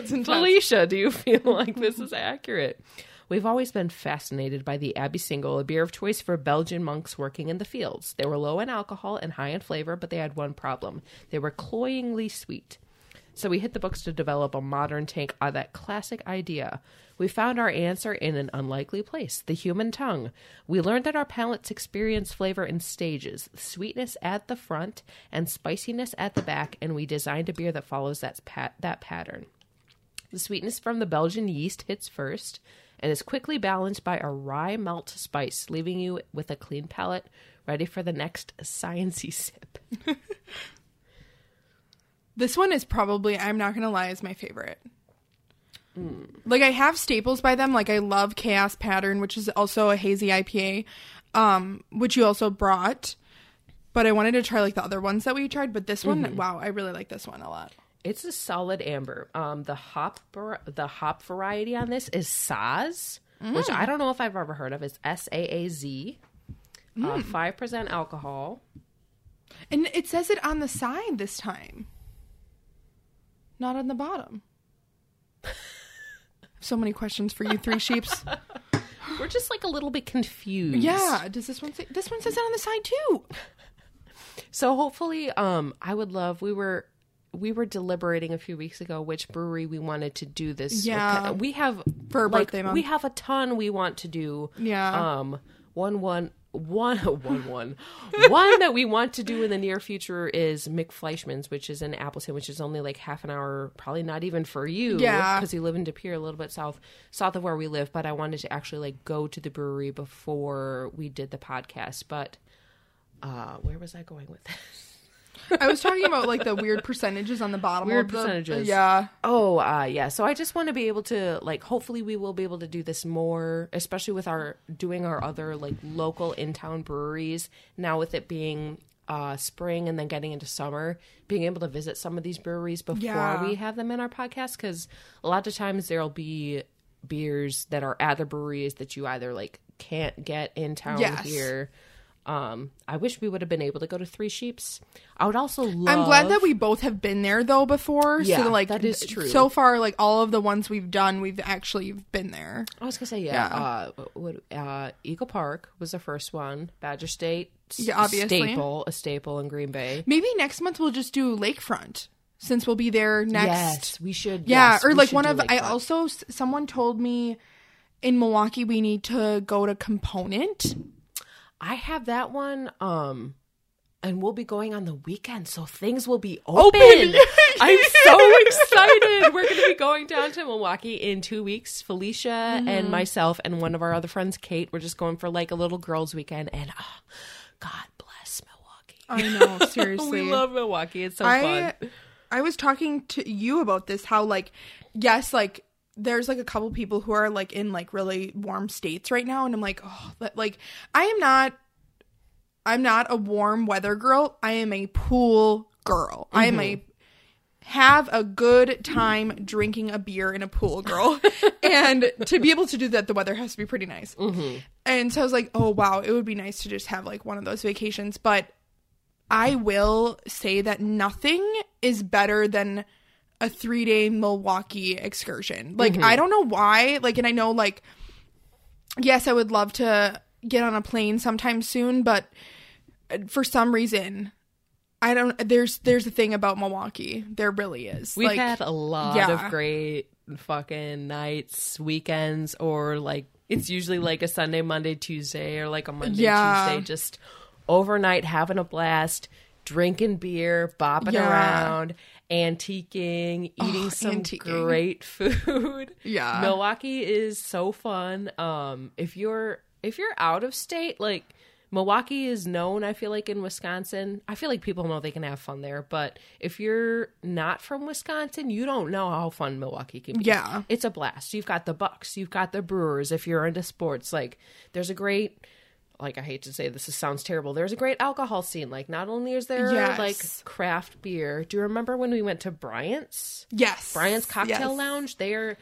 That's intense. Felicia, do you feel like this is accurate? We've always been fascinated by the Abbey Single, a beer of choice for Belgian monks working in the fields. They were low in alcohol and high in flavor, but they had one problem. They were cloyingly sweet. So we hit the books to develop a modern take on that classic idea. We found our answer in an unlikely place the human tongue. We learned that our palates experience flavor in stages sweetness at the front and spiciness at the back, and we designed a beer that follows that, pat- that pattern. The sweetness from the Belgian yeast hits first and is quickly balanced by a rye malt spice, leaving you with a clean palate ready for the next sciency sip. This one is probably, I'm not going to lie, is my favorite. Like I have staples by them. Like I love Chaos Pattern, which is also a hazy IPA, um, which you also brought. But I wanted to try like the other ones that we tried. But this one, wow, I really like this one a lot. It's a solid amber. Um, the hop the hop variety on this is Saaz, which I don't know if I've ever heard of. It's S A A Z, uh, five percent alcohol. And it says it on the side this time, not on the bottom. so many questions for you, three sheeps. We're just like a little bit confused. Yeah, does this one say? This one says it on the side too. So hopefully, um, I would love. We were we were deliberating a few weeks ago which brewery we wanted to do this. Yeah. we have For a like, birthday month. We have a ton we want to do. Yeah. Um, one one. One, one, one, one that we want to do in the near future is McFleshman's, which is in Appleton, which is only like half an hour, probably not even for you, Yeah. because you live in De Pere, a little bit south, south of where we live. But I wanted to actually like go to the brewery before we did the podcast. But uh, where was I going with this? I was talking about like the weird percentages on the bottom. Weird of the- percentages. Yeah. Oh, uh, yeah. So I just want to be able to like. Hopefully, we will be able to do this more, especially with our doing our other like local in town breweries. Now with it being uh, spring and then getting into summer, being able to visit some of these breweries before Yeah. we have them in our podcast, because a lot of times there'll be beers that are at the breweries that you either like can't get in town Yes. here. Um, I wish we would have been able to go to Three Sheeps. I would also love. I'm glad that we both have been there though before. Yeah, so like that is true. So far, like all of the ones we've done, we've actually been there. I was gonna say yeah. Uh, what, uh, Eagle Park was the first one. Badger State, Yeah, obviously. staple, a staple in Green Bay. Maybe next month we'll just do Lakefront since we'll be there next. Yes, we should. Yeah, yes, or like one of I also someone told me in Milwaukee we need to go to Component. I have that one. Um, and we'll be going on the weekend, so things will be open. I'm so excited. We're going to be going down to Milwaukee in two weeks. Felicia Mm-hmm. and myself and one of our other friends, Kate, we're just going for like a little girls' weekend. And ah, God bless Milwaukee. I know, seriously. we love Milwaukee. It's so I fun. I was talking to you about this how like yes like there's like a couple people who are like in like really warm states right now and I'm like oh but like I am not I'm not a warm weather girl. I am a pool girl. I am a mm-hmm. have a good time drinking a beer in a pool girl. And to be able to do that the weather has to be pretty nice. Mm-hmm. And so I was like oh wow it would be nice to just have like one of those vacations. But I will say that nothing is better than a three day Milwaukee excursion. Like, I don't know why. Like, and I know, like, yes, I would love to get on a plane sometime soon, but uh, for some reason, I don't. There's there's a thing about Milwaukee. There really is. We've like, had a lot yeah. of great fucking nights, weekends, or like it's usually like a Sunday, Monday, Tuesday, or like a Monday, Yeah. Tuesday, just overnight having a blast, drinking beer, bopping Yeah. around, antiquing, eating Oh, some antiquing. great food. Yeah. Milwaukee is so fun. Um, if you're if you're out of state, like Milwaukee is known, I feel like in Wisconsin. I feel like people know they can have fun there, but if you're not from Wisconsin, you don't know how fun Milwaukee can be. Yeah. It's a blast. You've got the Bucks, you've got the Brewers if you're into sports. Like there's a great like I hate to say this, this sounds terrible. There's a great alcohol scene. Like not only is there Yes. like craft beer. Do you remember when we went to Bryant's? yes, Bryant's Cocktail Yes. Lounge. They're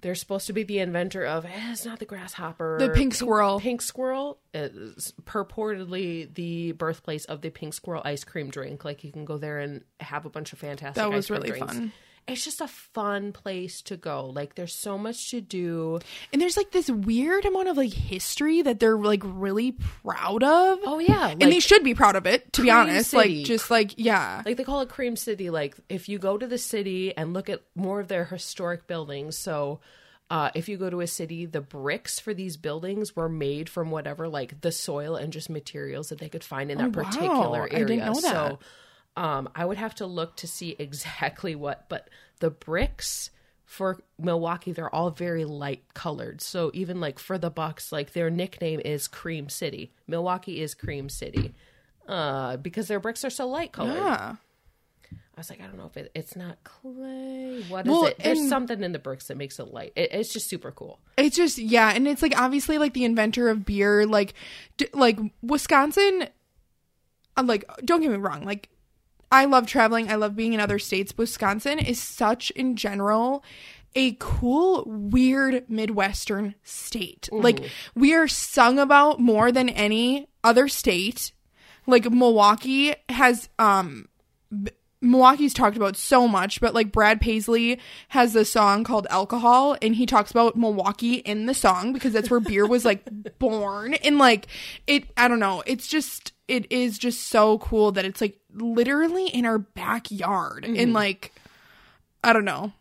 they're supposed to be the inventor of eh, it's not the grasshopper, The pink squirrel. Pink squirrel is purportedly the birthplace of the pink squirrel ice cream drink. Like you can go there and have a bunch of fantastic. That was ice cream really drinks. fun. It's just a fun place to go. Like there's so much to do. And there's like this weird amount of like history that they're like really proud of. Oh yeah, and they should be proud of it, to be honest. City. Like just like yeah. like they call it Cream City. Like if you go to the city and look at more of their historic buildings, so uh, if you go to a city, the bricks for these buildings were made from whatever like the soil and just materials that they could find in that Oh, wow. particular I area. didn't know that. So um, I would have to look to see exactly what, but the bricks for Milwaukee, they're all very light colored. So even like for the Bucks, like their nickname is Cream City. Milwaukee is Cream City. Uh, because their bricks are so light colored. Yeah. I was like, I don't know if it, it's not clay. What is Well, it? There's something in the bricks that makes it light. It, it's just super cool. It's just yeah, and it's like obviously like the inventor of beer, like d- like Wisconsin. I'm like, don't get me wrong, like I love traveling, I love being in other states. Wisconsin is such in general a cool, weird Midwestern state. Like we are sung about more than any other state. Like Milwaukee has um Milwaukee's talked about so much, but like Brad Paisley has a song called Alcohol and he talks about Milwaukee in the song because that's where beer was like born. And like it I don't know, it's just it is just so cool that it's like literally in our backyard. in mm-hmm. like I don't know.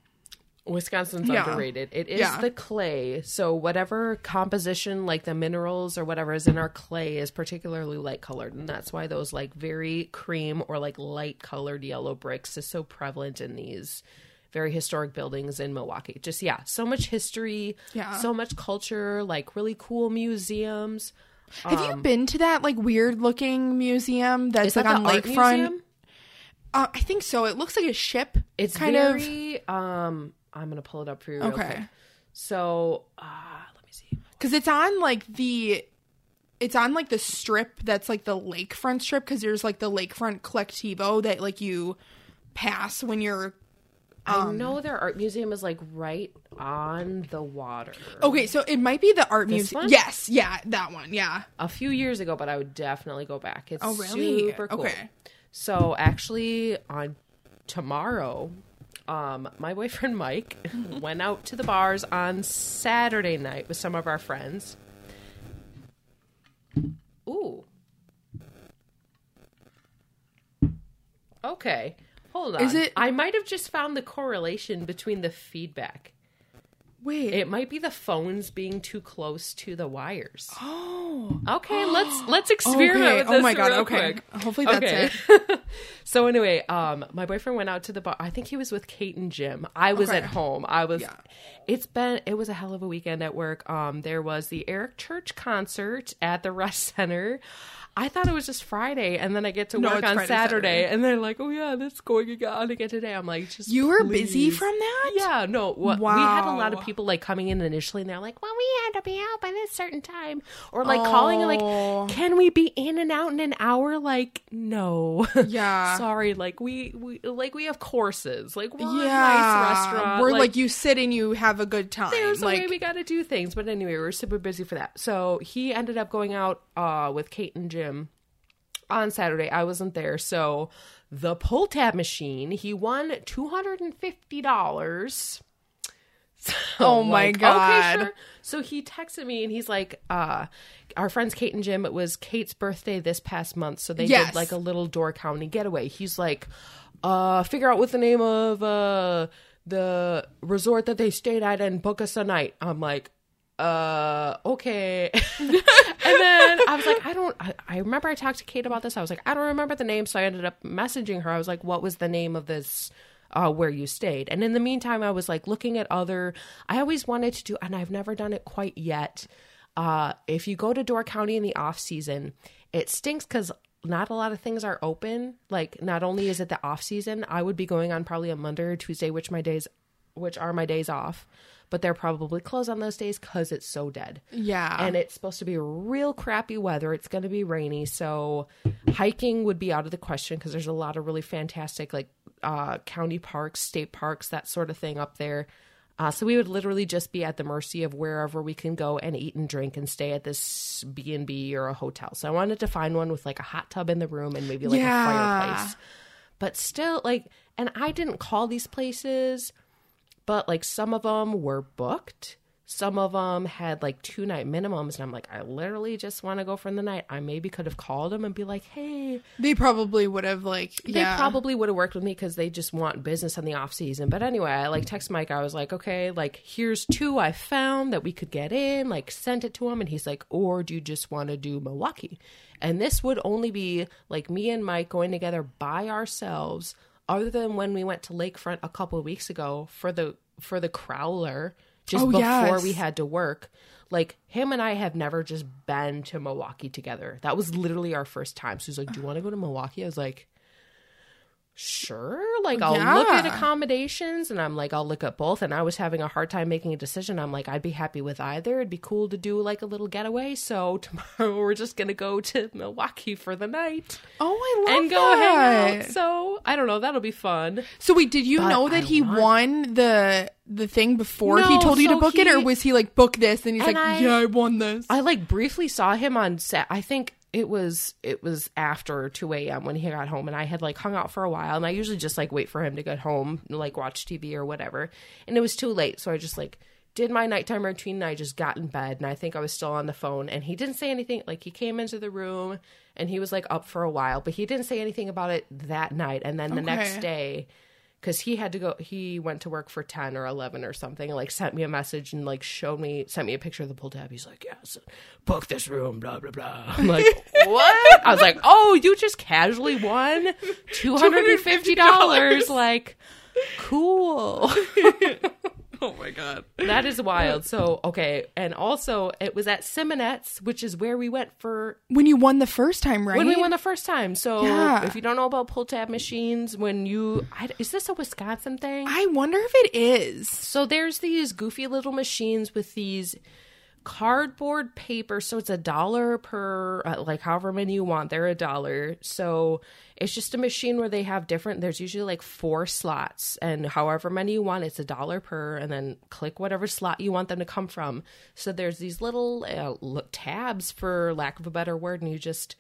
Wisconsin's Yeah. underrated. It is Yeah. the clay. So whatever composition, like the minerals or whatever is in our clay, is particularly light colored, and that's why those like very cream or like light colored yellow bricks is so prevalent in these very historic buildings in Milwaukee. Just yeah, so much history, Yeah. so much culture, like really cool museums. Have you been to that like weird looking museum that's like that on lakefront? Uh, I think so. It looks like a ship. It's kind of. Um, I'm gonna pull it up for you. Okay. Quick. So, uh, let me see. because it's on like the it's on like the strip that's like the lakefront strip because there's like the lakefront colectivo that like you pass when you're I know their art museum is like right on the water. okay so it might be the art This museum one? yes yeah that one yeah A few years ago, but I would definitely go back. It's Oh, really? super cool. Okay. So actually, on tomorrow, um, my boyfriend Mike went out to the bars on Saturday night with some of our friends. Ooh. Okay. Hold on. Is it- I might have just found the correlation between the feedback. Wait It might be the phones being too close to the wires. oh Okay, let's let's experiment Okay. with Oh my God, okay. quick. Hopefully that's it. so anyway, um, my boyfriend went out to the bar. I think he was with Kate and Jim. I was Okay. at home. I was. Yeah. It's been. It was a hell of a weekend at work. Um, there was the Eric Church concert at the Resch Center. I thought it was just Friday, and then I get to No, work on Friday, Saturday, Saturday. and they're like, "Oh yeah, that's going on again today." I'm like, "Just you were busy from that Yeah, no. What, We had a lot of Wow. People like coming in initially, and they're like, "Well, we had to be out by this certain time," or like calling and Oh. like, "Can we be in and out in an hour?" Like, no. Yeah. Sorry. Like we we like we have courses. Like we're yeah a nice restaurant. where like, you sit and you have a good time There's like a way we got to do things. But anyway, we're super busy for that. So he ended up going out uh, with Kate and Jim on Saturday. I wasn't there. So the pull tab machine, he won $250. So Oh my like, God. Okay, sure. So he texted me and he's like, uh, our friends Kate and Jim, it was Kate's birthday this past month. So they Yes. did like a little door county getaway. He's like, uh, figure out what the name of uh, the resort that they stayed at and book us a night. I'm like, uh, okay. and then I was like, I don't, I, I remember I talked to Kate about this. I was like, I don't remember the name. So I ended up messaging her. I was like, what was the name of this? Uh, where you stayed. And in the meantime, I was like looking at other, I always wanted to do, and I've never done it quite yet. Uh, if you go to Door County in the off season, it stinks because not a lot of things are open. Like, not only is it the off season, I would be going on probably a Monday or Tuesday, which my days, which are my days off, but they're probably closed on those days because it's so dead. yeah And it's supposed to be real crappy weather. It's going to be rainy, so hiking would be out of the question because there's a lot of really fantastic like uh, county parks, state parks, that sort of thing up there. Uh, so we would literally just be at the mercy of wherever we can go and eat and drink and stay at this B and B or a hotel. So I wanted to find one with like a hot tub in the room and maybe like Yeah. a fireplace. But still, like and I didn't call these places, but like some of them were booked. Some of them had like two night minimums, and I'm like, I literally just want to go for the night. I maybe could have called them and be like, hey, They probably would have like they yeah. probably would have worked with me because they just want business in the off season. But anyway, I like text Mike. I was like, okay, like here's two I found that we could get in. Like sent it to him, and he's like, or do you just want to do Milwaukee? And this would only be like me and Mike going together by ourselves. Other than when we went to Lakefront a couple of weeks ago for the for the Crowler, just Oh, before yes. we had to work. Like him and I have never just been to Milwaukee together. That was literally our first time. So he's like, "Do you want to go to Milwaukee?" I was like, "Sure." Like I'll look at accommodations, and I'm like, I'll look at both. And I was having a hard time making a decision. I'm like, I'd be happy with either. It'd be cool to do like a little getaway. So tomorrow we're just gonna go to Milwaukee for the night Oh, I love it. and go that. hang out. So I don't know. That'll be fun. So wait, did you But know that I he want- won the the thing before he No, told you to so book it, or was he like book this and he's And like, I- yeah, I won this. I like briefly saw him on set. I think it was it was after 2 a.m. when he got home, and I had like hung out for a while. And I usually just like wait for him to get home, and, like watch TV or whatever. And it was too late, so I just like did my nighttime routine. And I just got in bed, and I think I was still on the phone. And he didn't say anything. Like he came into the room, and he was like up for a while, but he didn't say anything about it that night. And then the next day because he had to go he went to work for 10 or 11 or something and like sent me a message and like showed me sent me a picture of the pool tab. He's like yes book this room blah blah blah. I'm like what? I was like oh you just casually won $250 like cool oh my god. that is wild so okay and also it was at simonette's which is where we went for When you won the first time, right? when we won the first time so Yeah. if you don't know about pull tab machines when you I, is this a wisconsin thing I wonder if it is. So there's these goofy little machines with these cardboard paper. So it's a dollar per, uh, like however many you want, they're a dollar. So it's just a machine where they have different, there's usually like four slots, and however many you want, it's a dollar per, and then click whatever slot you want them to come from. So there's these little uh, tabs, for lack of a better word, and you just.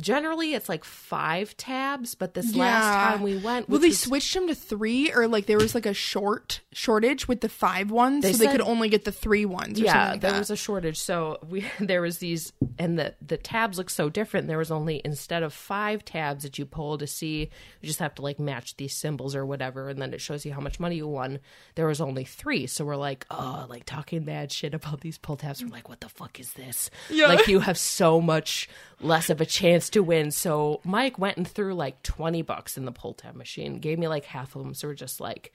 Generally, it's like five tabs, but this last time we went, well, they was- switched them to three, or like there was like a short shortage with the five ones, They so they could only get the three ones. Or yeah like there that. was a shortage so we there was these and the the tabs look so different there was only instead of five tabs that you pull to see you just have to like match these symbols or whatever and then it shows you how much money you won there was only three so we're like oh like talking bad shit about these pull tabs we're like what the fuck is this Yeah. like you have so much less of a chance to win so mike went and threw like 20 bucks in the pull tab machine gave me like half of them so we're just like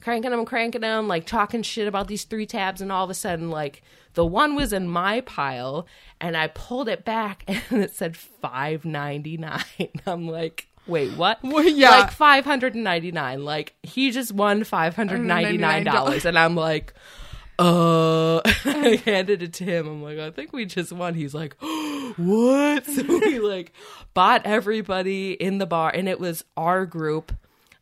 cranking them, cranking them, like talking shit about these three tabs, and all of a sudden, like the one was in my pile, and I pulled it back, and it said five ninety nine. I'm like, wait, what? Well, yeah. like five hundred and ninety nine. Like he just won five hundred ninety nine dollars, and I'm like. Uh, I handed it to him. I'm like, I think we just won. He's like, what? So we like bought everybody in the bar, and it was our group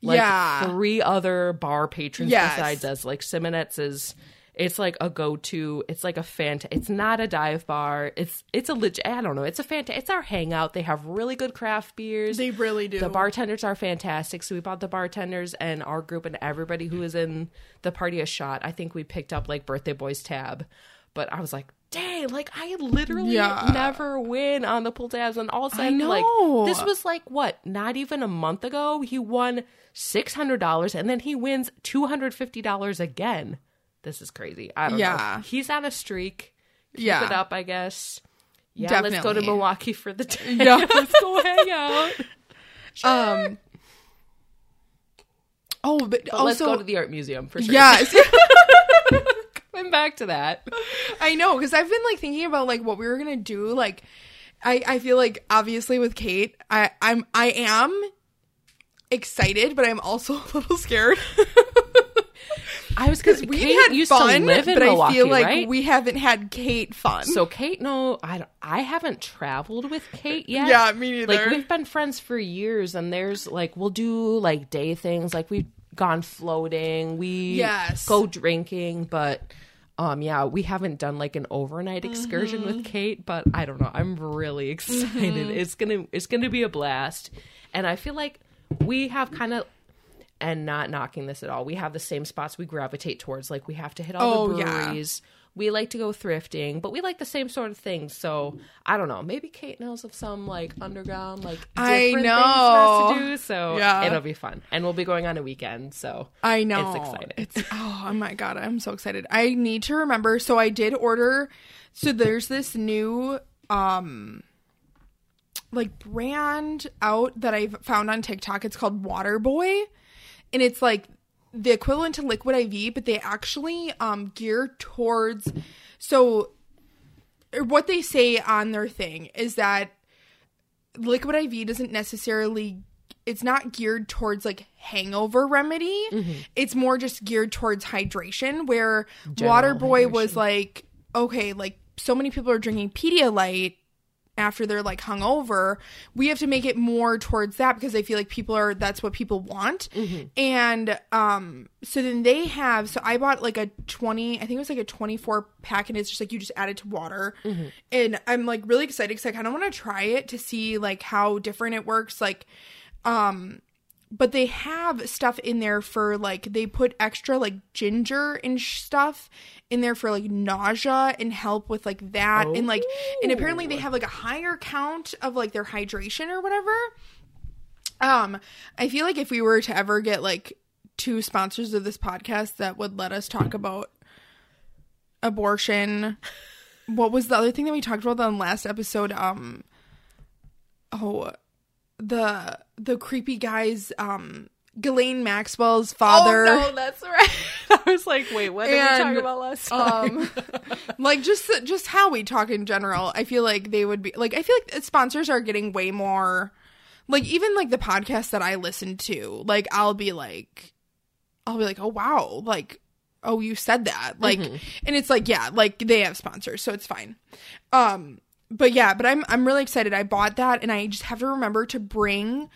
like Yeah. three other bar patrons Yes. besides us. Like Simonette's is it's like a go to. It's like a fant. It's not a dive bar. It's it's a legit. I don't know. It's a fant. It's our hangout. They have really good craft beers. They really do. The bartenders are fantastic. So we bought the bartenders and our group and everybody who was in the party a shot. I think we picked up like birthday boys tab, but I was like. Dang, like I literally Yeah. never win on the pull tabs, and all of a sudden, like this was like what not even a month ago he won $600 and then he wins $250 again this is crazy i don't Yeah. know he's on a streak keep Yeah. it up i guess yeah let's go to milwaukee for the day Yeah. let's go hang out um. Oh, but, but also let's go to the art museum for sure yes. coming back to that I know because I've been like thinking about like what we were gonna do. Like, I I feel like obviously with Kate, I I'm I am excited, but I'm also a little scared i was because we Kate had used fun, to live in but milwaukee I feel like right? we haven't had Kate fun. So Kate, no, I, I haven't traveled with Kate yet. Yeah, me neither. Like we've been friends for years, and there's like we'll do like day things, like we've gone floating, we Yes. go drinking, but um yeah, we haven't done like an overnight excursion Mm-hmm. with Kate, but I don't know. I'm really excited. It's gonna it's gonna be a blast, and I feel like we have kind of and not knocking this at all. We have the same spots we gravitate towards. Like we have to hit all the Oh, yeah. We like to go thrifting, but we like the same sort of things. So I don't know. Maybe Kate knows of some like underground, like I know. things for us to do. So Yeah. it'll be fun, and we'll be going on a weekend. So I know. It's exciting. It's oh my god, I'm so excited. I need to remember. So I did order. So there's this new um like brand out that I've found on TikTok. It's called Water Boy, and it's like the equivalent to Liquid IV, but they actually um gear towards. So what they say on their thing is that liquid IV doesn't necessarily it's not geared towards like hangover remedy. It's more just geared towards hydration where Water Boy was like, okay, like so many people are drinking Pedialyte after they're like hungover, we have to make it more towards that because I feel like people are that's what people want. And um so then they have so I bought like a 20, I think it was like a 24 pack and it's just like you just add it to water. And I'm like really excited cuz I kind of want to try it to see like how different it works like um but they have stuff in there for like they put extra like ginger and stuff in there for like nausea and help with like that. And like and apparently they have like a higher count of like their hydration or whatever. Um i feel like if we were to ever get like two sponsors of this podcast that would let us talk about abortion what was the other thing that we talked about on the last episode? Um oh the the creepy guy's um Ghislaine Maxwell's father. Oh, no, that's right. I was like, wait, what did we And, talk about last time? um like just just how we talk in general i feel like they would be like i feel like sponsors are getting way more like even like the podcast that i listen to like i'll be like i'll be like oh wow like oh you said that like and it's like yeah like they have sponsors so it's fine um but yeah but i'm i'm really excited i bought that and i just have to remember to bring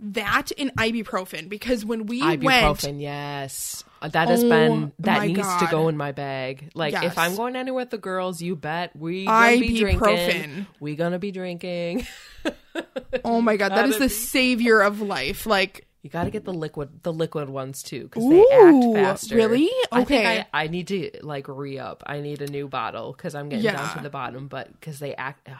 that and ibuprofen because when we went Ibuprofen, yes. Uh, that has Oh been that needs to go in my bag. Like Yes. if I'm going anywhere with the girls, you bet we gonna be drinking. Ibuprofen. We gonna be drinking. oh my god that is the savior of life like You got to get the liquid, the liquid ones too, because they act faster. really? I think Okay. I, I need to like re up. I need a new bottle because I'm getting down to the bottom. But because they act, uh,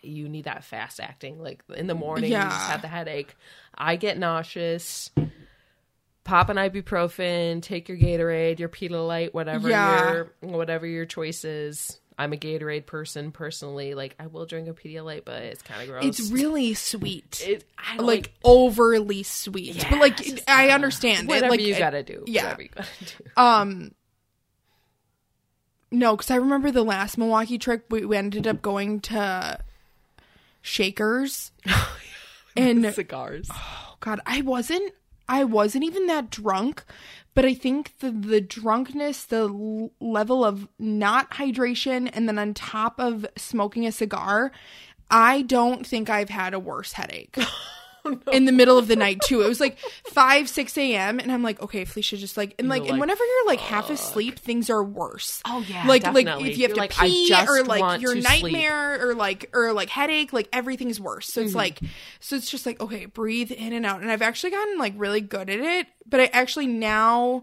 you need that fast acting. Like in the morning, you just have the headache. I get nauseous. Pop an ibuprofen. Take your Gatorade, your Pedialyte, whatever Yeah. your whatever your choice is. I'm a Gatorade person personally. Like I will drink a Pedialyte, but it's kind of gross. it's really sweet It- I don't like overly sweet Yeah, but like just, i understand it whatever like you gotta do. yeah. Whatever you gotta do. um no because i remember the last milwaukee trip we, we ended up going to shakers and cigars. oh god i wasn't i wasn't even that drunk but i think the the drunkenness the l- level of not hydration and then on top of smoking a cigar i don't think i've had a worse headache Oh, in the middle of the night too. It was like 5 6 a.m and i'm like okay felicia just like and like, You're and whenever you're like half asleep things are worse. Oh, yeah, like like if you have You're to like, I pee just or like want your to sleep. nightmare or like or like headache like everything's worse. So Mm-hmm. it's like so it's just like okay breathe in and out. And i've actually gotten like really good at it but i actually now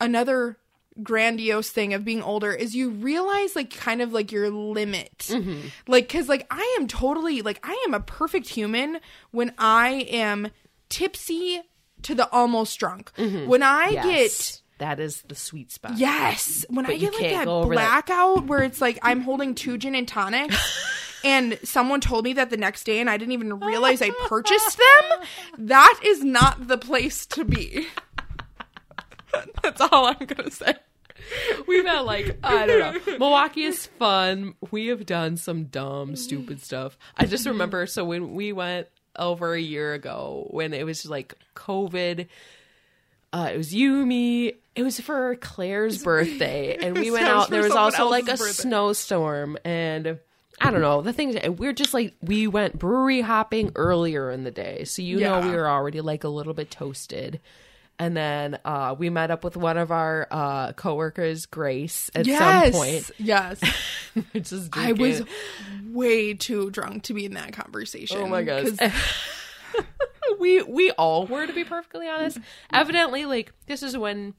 another grandiose thing of being older is you realize like kind of like your limit Mm-hmm. like because like i am totally like i am a perfect human when i am tipsy to the almost drunk when i Mm-hmm. Yes. that is the sweet spot. Yes. When But I get like that over that. blackout where it's like I'm holding two gin and tonics and someone told me that the next day and I didn't even realize I purchased them, that is not the place to be. That's all I'm going to say. We've had like I don't know. Milwaukee is fun. We have done some dumb, stupid stuff. I just remember so when we went over a year ago when it was like COVID. Uh, it was you, me. It was for Claire's birthday, and we went out. There was also like a birthday. snowstorm, snowstorm, and I don't know. The thing is, we're just like we went brewery hopping earlier in the day, so you know we were already like a little bit toasted. And then uh, we met up with one of our uh, coworkers, Grace, at Yes. some point. Yes. Just I was way too drunk to be in that conversation. Oh my god! 'cause- we we all were to be perfectly honest. Evidently, like this is when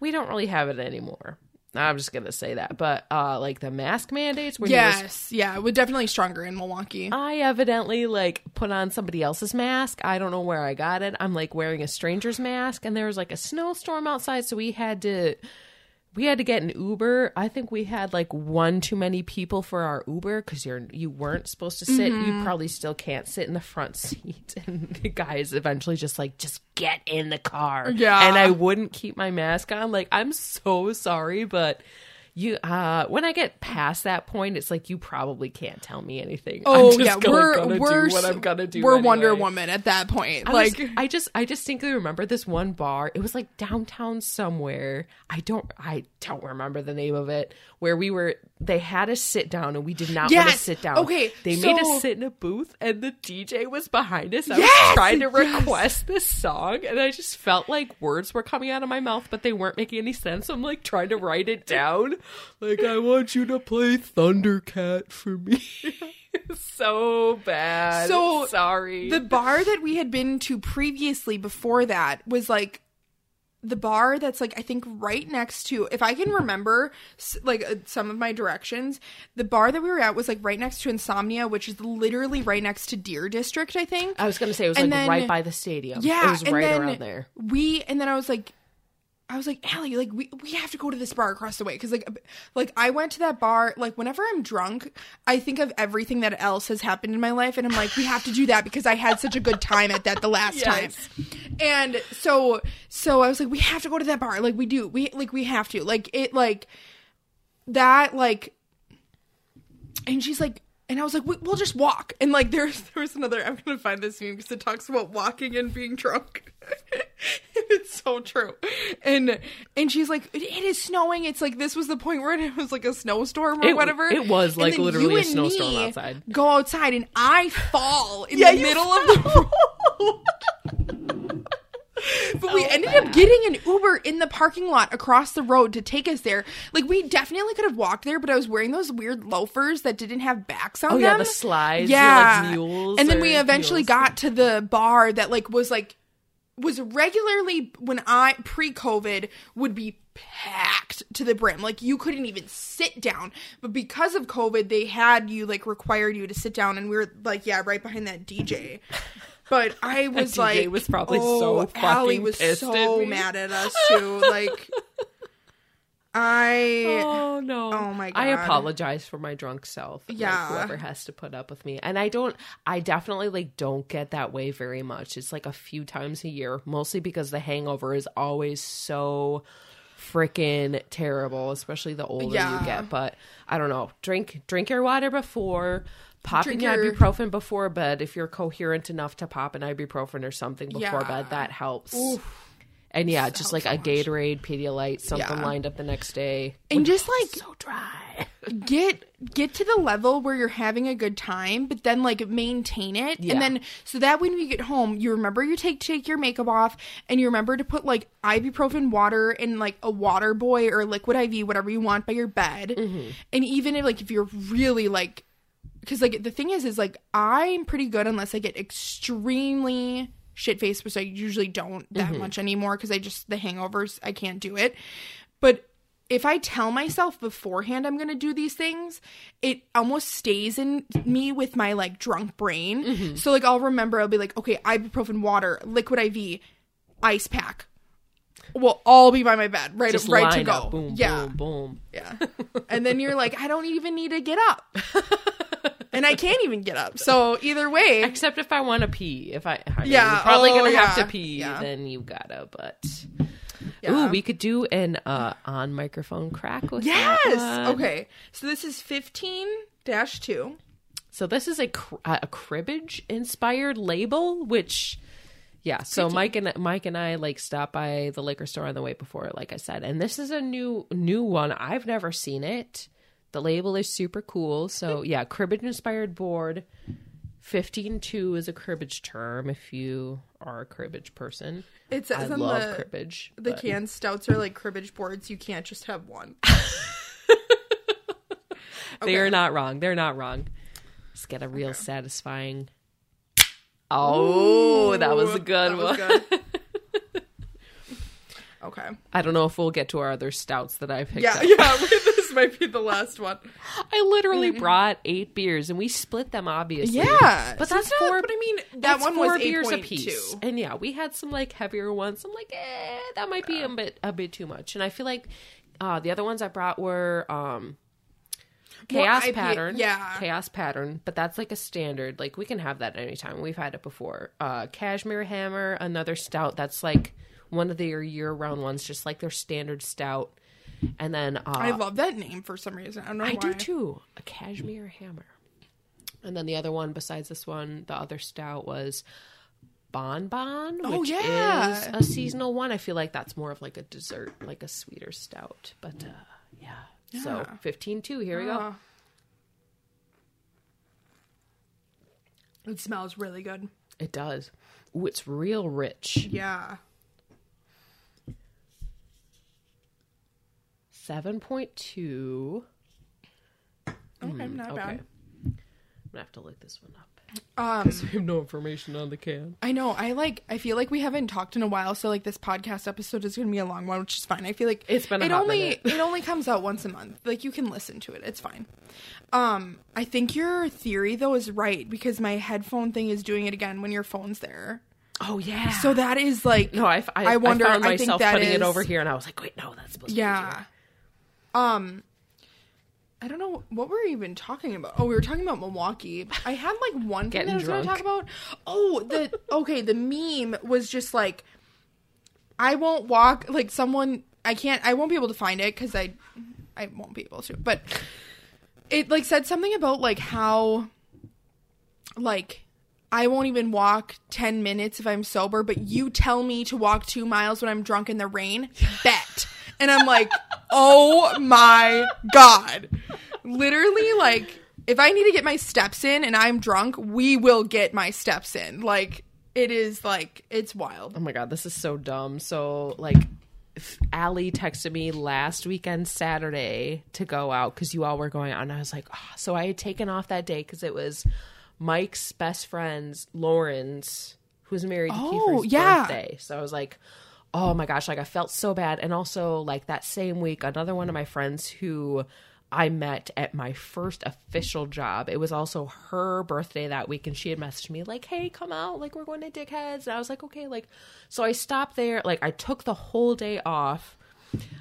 we don't really have it anymore. I'm just gonna say that, but uh like the mask mandates. When you was- Yes, yeah, we're definitely stronger in Milwaukee. I evidently like put on somebody else's mask. I don't know where I got it. I'm like wearing a stranger's mask, and there was like a snowstorm outside, so we had to we had to get an Uber. I think we had like one too many people for our Uber because you're you weren't supposed to sit. You mm-hmm. probably still can't sit in the front seat. And the guys eventually just like just get in the car. Yeah. and I wouldn't keep my mask on. Like I'm so sorry, but. You uh when I get past that point, it's like you probably can't tell me anything. oh I'm just yeah, we're gonna we're what I'm gonna do. We're Wonder. Woman at that point. I like was- I just I distinctly remember this one bar. It was like downtown somewhere. I don't I don't remember the name of it. Where we were they had us sit down and we did not want to sit down. Okay, They made us sit in a booth and the DJ was behind us. I Yes! was trying to Yes! request this song and I just felt like words were coming out of my mouth but they weren't making any sense. I'm like trying to write it down. Like I want you to play Thundercat for me. so bad. So, sorry. the bar that we had been to previously before that was like the bar that's like I think right next to if I can remember like uh, some of my directions the bar that we were at was like right next to Insomnia which is literally right next to Deer District I think I was gonna say it was And like then- right by the stadium. yeah it was and right then around there. we and then I was like I was like, Allie, like we, we have to go to this bar across the way because like like I went to that bar like whenever I'm drunk, I think of everything that else has happened in my life, and I'm like, we have to do that because I had such a good time at that the last Yes. time, and so so I was like, we have to go to that bar, like we do, we like we have to, like it like that like, and she's like. And I was like, we, we'll just walk. And like, there's there was another. I'm gonna find this meme because it talks about walking and being drunk. it's so true. And and she's like, it, it is snowing. It's like this was the point where it was like a snowstorm or It- whatever. it was, like, literally a snowstorm outside. Go outside and I fall in Yeah, the middle of the road. But we oh, ended up getting an Uber in the parking lot across the road to take us there. Like we definitely could have walked there, but I was wearing those weird loafers that didn't have backs on Oh, them. yeah, the slides, yeah, like mules And then we eventually mules. got to the bar that like was like was regularly when I pre-COVID would be packed to the brim. Like you couldn't even sit down. But because of COVID, they had you like required you to sit down and we were like, yeah, right behind that DJ. But I was like was probably so oh, Allie was pissed so mad at us too. Like I Oh no! Oh, my god I apologize for my drunk self. like, Yeah. whoever has to put up with me, and I don't. I definitely like don't get that way very much. It's like a few times a year, mostly because the hangover is always so freaking terrible, especially the older Yeah. you get. But I don't know. Drink drink your water before. Popping your your- ibuprofen before bed if you're coherent enough to pop an ibuprofen or something before Yeah. bed. That helps. And yeah, just like a Gatorade, Pedialyte, something Yeah. lined up the next day. and just like So dry. get get to the level where you're having a good time but then like maintain it Yeah. and then so that when you get home you remember you take take your makeup off and you remember to put like ibuprofen water in like a water boy or liquid iv whatever you want by your bed Mm-hmm. and even if like if you're really like because like the thing is is like i'm pretty good unless i get extremely shit faced which i usually don't that Mm-hmm. much anymore because i just the hangovers i can't do it but if I tell myself beforehand I'm going to do these things, it almost stays in me with my like drunk brain. Mm-hmm. So like I'll remember I'll be like, okay, ibuprofen water, liquid IV, ice pack. Will all be by my bed, right, Just right to go. up. Boom, yeah, boom, boom. yeah. And then you're like, I don't even need to get up, and I can't even get up. So either way, Except if I want to pee. If I, I mean, Yeah, you're probably oh, gonna have to pee. yeah. Then you gotta. But Yeah. ooh, we could do an uh, on microphone crack with yes. Okay, so this is fifteen dash two. So this is a cr- a cribbage inspired label, which. Yeah, so Mike and Mike and I like stopped by the liquor store on the way before, like I said, and this is a new new one. I've never seen it. The label is super cool. So yeah, cribbage inspired board. Fifteen two is a cribbage term if you are a cribbage person. It says I on love the cribbage. the but- canned stouts are like cribbage boards. You can't just have one. They are not wrong. They're not wrong. Just get a real satisfying. Oh, that was a good that was one. good. okay. I don't know if we'll get to our other stouts that I picked Yeah, up. yeah. might be the last one. I literally brought eight beers and we split them, obviously. Yeah, but so that's it's not- four. but I mean, that that's one four was beers 8.2. apiece, and yeah, we had some like heavier ones. I'm like, eh, that might be a bit a bit too much. And I feel like uh, the other ones I brought were um, chaos IPA pattern, yeah. chaos pattern. But that's like a standard. Like we can have that anytime. We've had it before. Uh, cashmere hammer, another stout. That's like one of their year round ones, just like their standard stout. And then uh, I love that name for some reason. I don't know I why. do too. A cashmere hammer. And then the other one besides this one, the other stout was Bon Bon, Oh, which yeah. is a seasonal one. I feel like that's more of like a dessert, like a sweeter stout. But uh yeah. So Yeah. 15 2, here we go. Uh, it smells really good. It does. Ooh, it's real rich. Yeah. 7.2. Okay, not Okay. bad. I'm gonna have to look this one up. Um, we have no information on the can. I know. I like. I feel like we haven't talked in a while, so like this podcast episode is going to be a long one, which is fine. I feel like It's been a it hot only minute. it only comes out once a month. Like you can listen to it. It's fine. Um, I think your theory though is right because my headphone thing is doing it again when your phone's there. Oh yeah. So that is like no, I, I, I wonder- I found I think myself that putting it over here, and I was like, wait, no, that's supposed to be yeah. Um, I don't know what we're even talking about. Oh, we were talking about Milwaukee. I had like one thing that I was going to talk about. Oh, the okay, the meme was just like I won't walk like someone I can't I won't be able to find it cuz I I won't be able to. But it like said something about like how like I won't even walk 10 minutes if I'm sober, but you tell me to walk 2 miles when I'm drunk in the rain. Bet. And I'm like, "Oh my god." Literally like if I need to get my steps in and I'm drunk, we will get my steps in. Like it is like it's wild. Oh my god, this is so dumb. So like, Allie texted me last weekend Saturday to go out because you all were going out, and I was like, oh. so I had taken off that day because it was Mike's best friend's Lauren's, who's married to Oh, Kiefer's yeah. birthday. So I was like. Oh my gosh, like I felt so bad. And also, like that same week, another one of my friends who I met at my first official job. It was also her birthday that week, and she had messaged me like, "Hey, come out! Like we're going to Dickheads." And I was like, "Okay." Like, so I stopped there. Like I took the whole day off.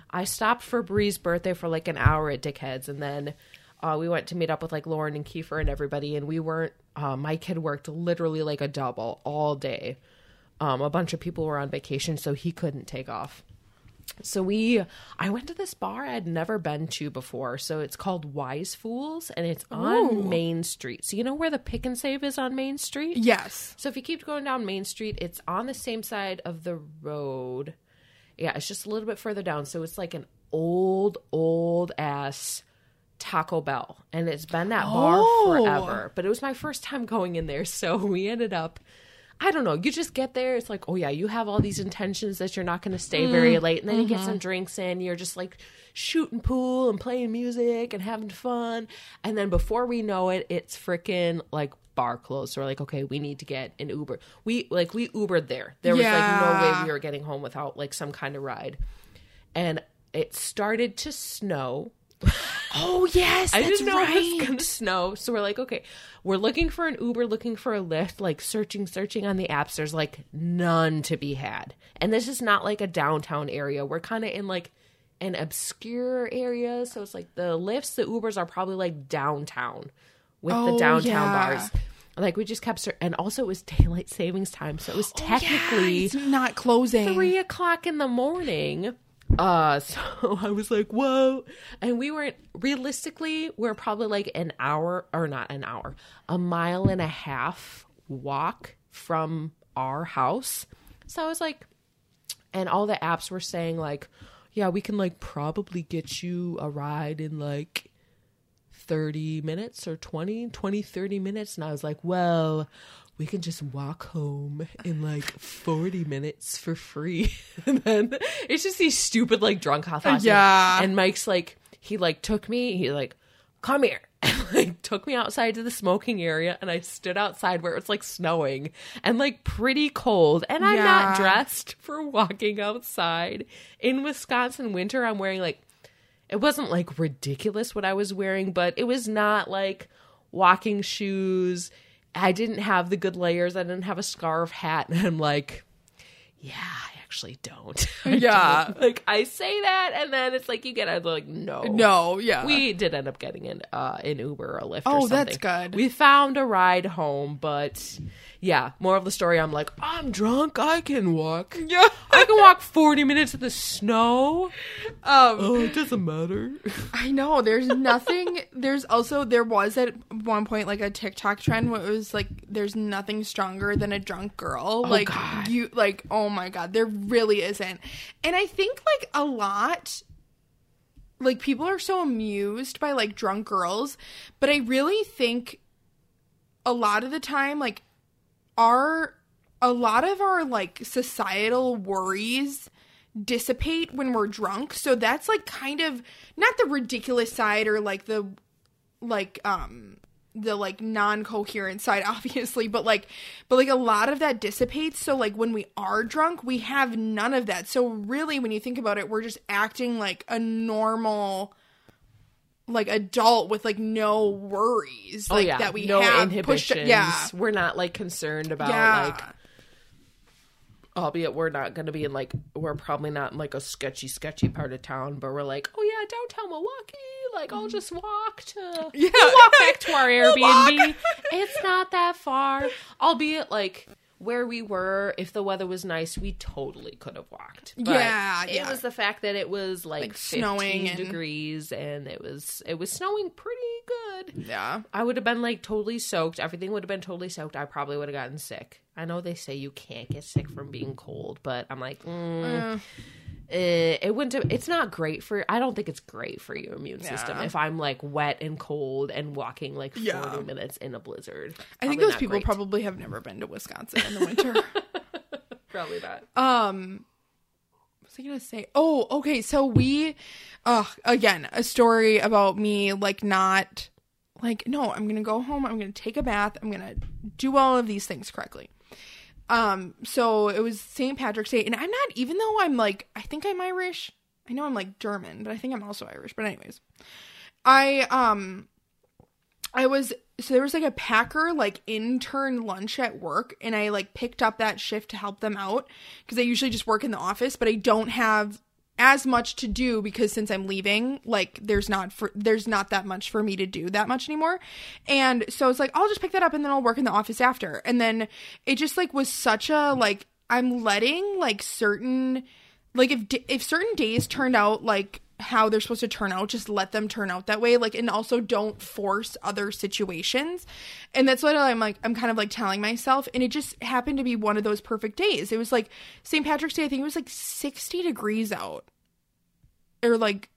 I stopped for Bree's birthday for like an hour at Dickheads, and then uh, we went to meet up with like Lauren and Kiefer and everybody. And we weren't. Uh, Mike had worked literally like a double all day. Um, a bunch of people were on vacation, so he couldn't take off. So we, I went to this bar I'd never been to before. So it's called Wise Fools, and it's on Ooh. Main Street. So you know where the Pick and Save is on Main Street. Yes. So if you keep going down Main Street, it's on the same side of the road. Yeah, it's just a little bit further down. So it's like an old, old ass Taco Bell. And it's been that bar Oh. forever. But it was my first time going in there. So we ended up, I don't know, you just get there. It's like, oh yeah, you have all these intentions that you're not going to stay mm. very late. And then you get mm-hmm. some drinks in. You're just like shooting pool and playing music and having fun. And then before we know it, it's freaking like bar closed. So we're like, okay, we need to get an Uber. We like we Ubered there. There was like no way we were getting home without like some kind of ride. And it started to snow. Oh yes, I didn't know it was right. gonna snow. So we're like, okay, we're looking for an Uber, looking for a Lyft, like searching, searching on the apps. There's like none to be had. And this is not like a downtown area. We're kind of in like an obscure area. So it's like the lifts, the Ubers are probably like downtown with the Oh, downtown yeah. bars. Like we just kept, ser- and also it was daylight savings time. So it was oh, technically Yeah, it's not closing. three o'clock in the morning. Uh, so I was like, whoa. And we weren't realistically, we're probably like an hour or not an hour, a mile and a half walk from our house. So I was like, and all the apps were saying like, yeah, we can like probably get you a ride in like 30 minutes or 20, 20, 30 minutes. And I was like, well, we can just walk home in like 40 minutes for free. and then it's just these stupid, like, drunk hot thoughts. Uh, yeah. And Mike's like, he like took me, he like, come here. And like took took me outside to the smoking area and I stood outside where it's like snowing and like pretty cold. And I'm not dressed for walking outside in Wisconsin winter. I'm wearing like, it wasn't like ridiculous what I was wearing, but it was not like walking shoes. I didn't have the good layers. I didn't have a scarf hat. And I'm like, yeah, I actually don't. I Yeah. don't. Like I say that and then it's like you get out like no. No, yeah. We did end up getting an uh an Uber or a Lyft or Oh, that's good. We found a ride home, but yeah, more of the story I'm like, I'm drunk, I can walk. yeah. I can walk 40 minutes in the snow. Um Oh, it doesn't matter. I know there's nothing there's also there was at one point like a TikTok trend where it was like there's nothing stronger than a drunk girl. like Oh, God. you like oh my god, there really isn't. And I think like a lot like people are so amused by like drunk girls, but I really think a lot of the time like our a lot of our like societal worries dissipate when we're drunk. So that's like kind of not the ridiculous side or like the like um the like non-coherent side obviously but like but like a lot of that dissipates so like when we are drunk we have none of that so really when you think about it we're just acting like a normal like adult with like no worries oh, like that we Oh, no have inhibitions. pushed yeah. We're not like concerned about yeah. like albeit we're not going to be in like we're probably not in like a sketchy sketchy part of town but we're like oh yeah downtown milwaukee. Like i'll just walk to Yeah. we'll walk back to our We'll airbnb. It's not that far. Albeit like where we were if the weather was nice we totally could have walked But Yeah, it was the fact that it was like, Like 15 snowing and- degrees and it was it was snowing pretty good yeah I would have been like totally soaked. Everything would have been totally soaked. I probably would have gotten sick. I know they say you can't get sick from being cold, but I'm like, mm, eh, it wouldn't. Have, it's not great for. I don't think it's great for your immune system Yeah. if I'm like wet and cold and walking like 40 Yeah. minutes in a blizzard. I think Probably those not people great. probably have never been to Wisconsin in the winter. probably not. um, what was I gonna say? Oh, okay. So we, uh, again, a story about me like not like no. I'm gonna go home. I'm gonna take a bath. I'm gonna do all of these things correctly. Um, so it was St. Patrick's Day, and I'm not even though I'm like I think I'm Irish. I know I'm like German, but I think I'm also Irish. But anyways, I um I was so there was like a Packer like intern lunch at work and I like picked up that shift to help them out because I usually just work in the office but I don't have as much to do because since I'm leaving like there's not for there's not that much for me to do that much anymore. And so it's like I'll just pick that up and then I'll work in the office after. And then it just like was such a like I'm letting like certain like if if certain days turned out like how they're supposed to turn out just let them turn out that way like and also don't force other situations and that's what i'm like i'm kind of like telling myself and it just happened to be one of those perfect days it was like st patrick's day i think it was like 60 degrees out or like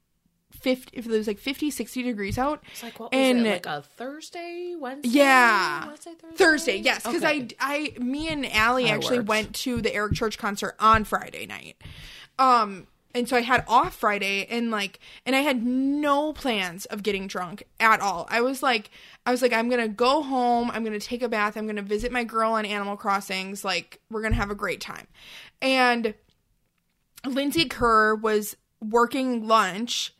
50 if it was like 50 60 degrees out It's like what was And- it like a Thursday, Wednesday? yeah. Wednesday, Thursday. Thursday, yes, because Okay. I, I, me and Allie That actually works. went to the Eric Church concert on Friday night. Um, and so I had off Friday, and like, and I had no plans of getting drunk at all. I was like, I was like, I'm gonna go home. I'm gonna take a bath. I'm gonna visit my girl on Animal Crossings. Like, we're gonna have a great time. And Lindsay Kerr was working lunch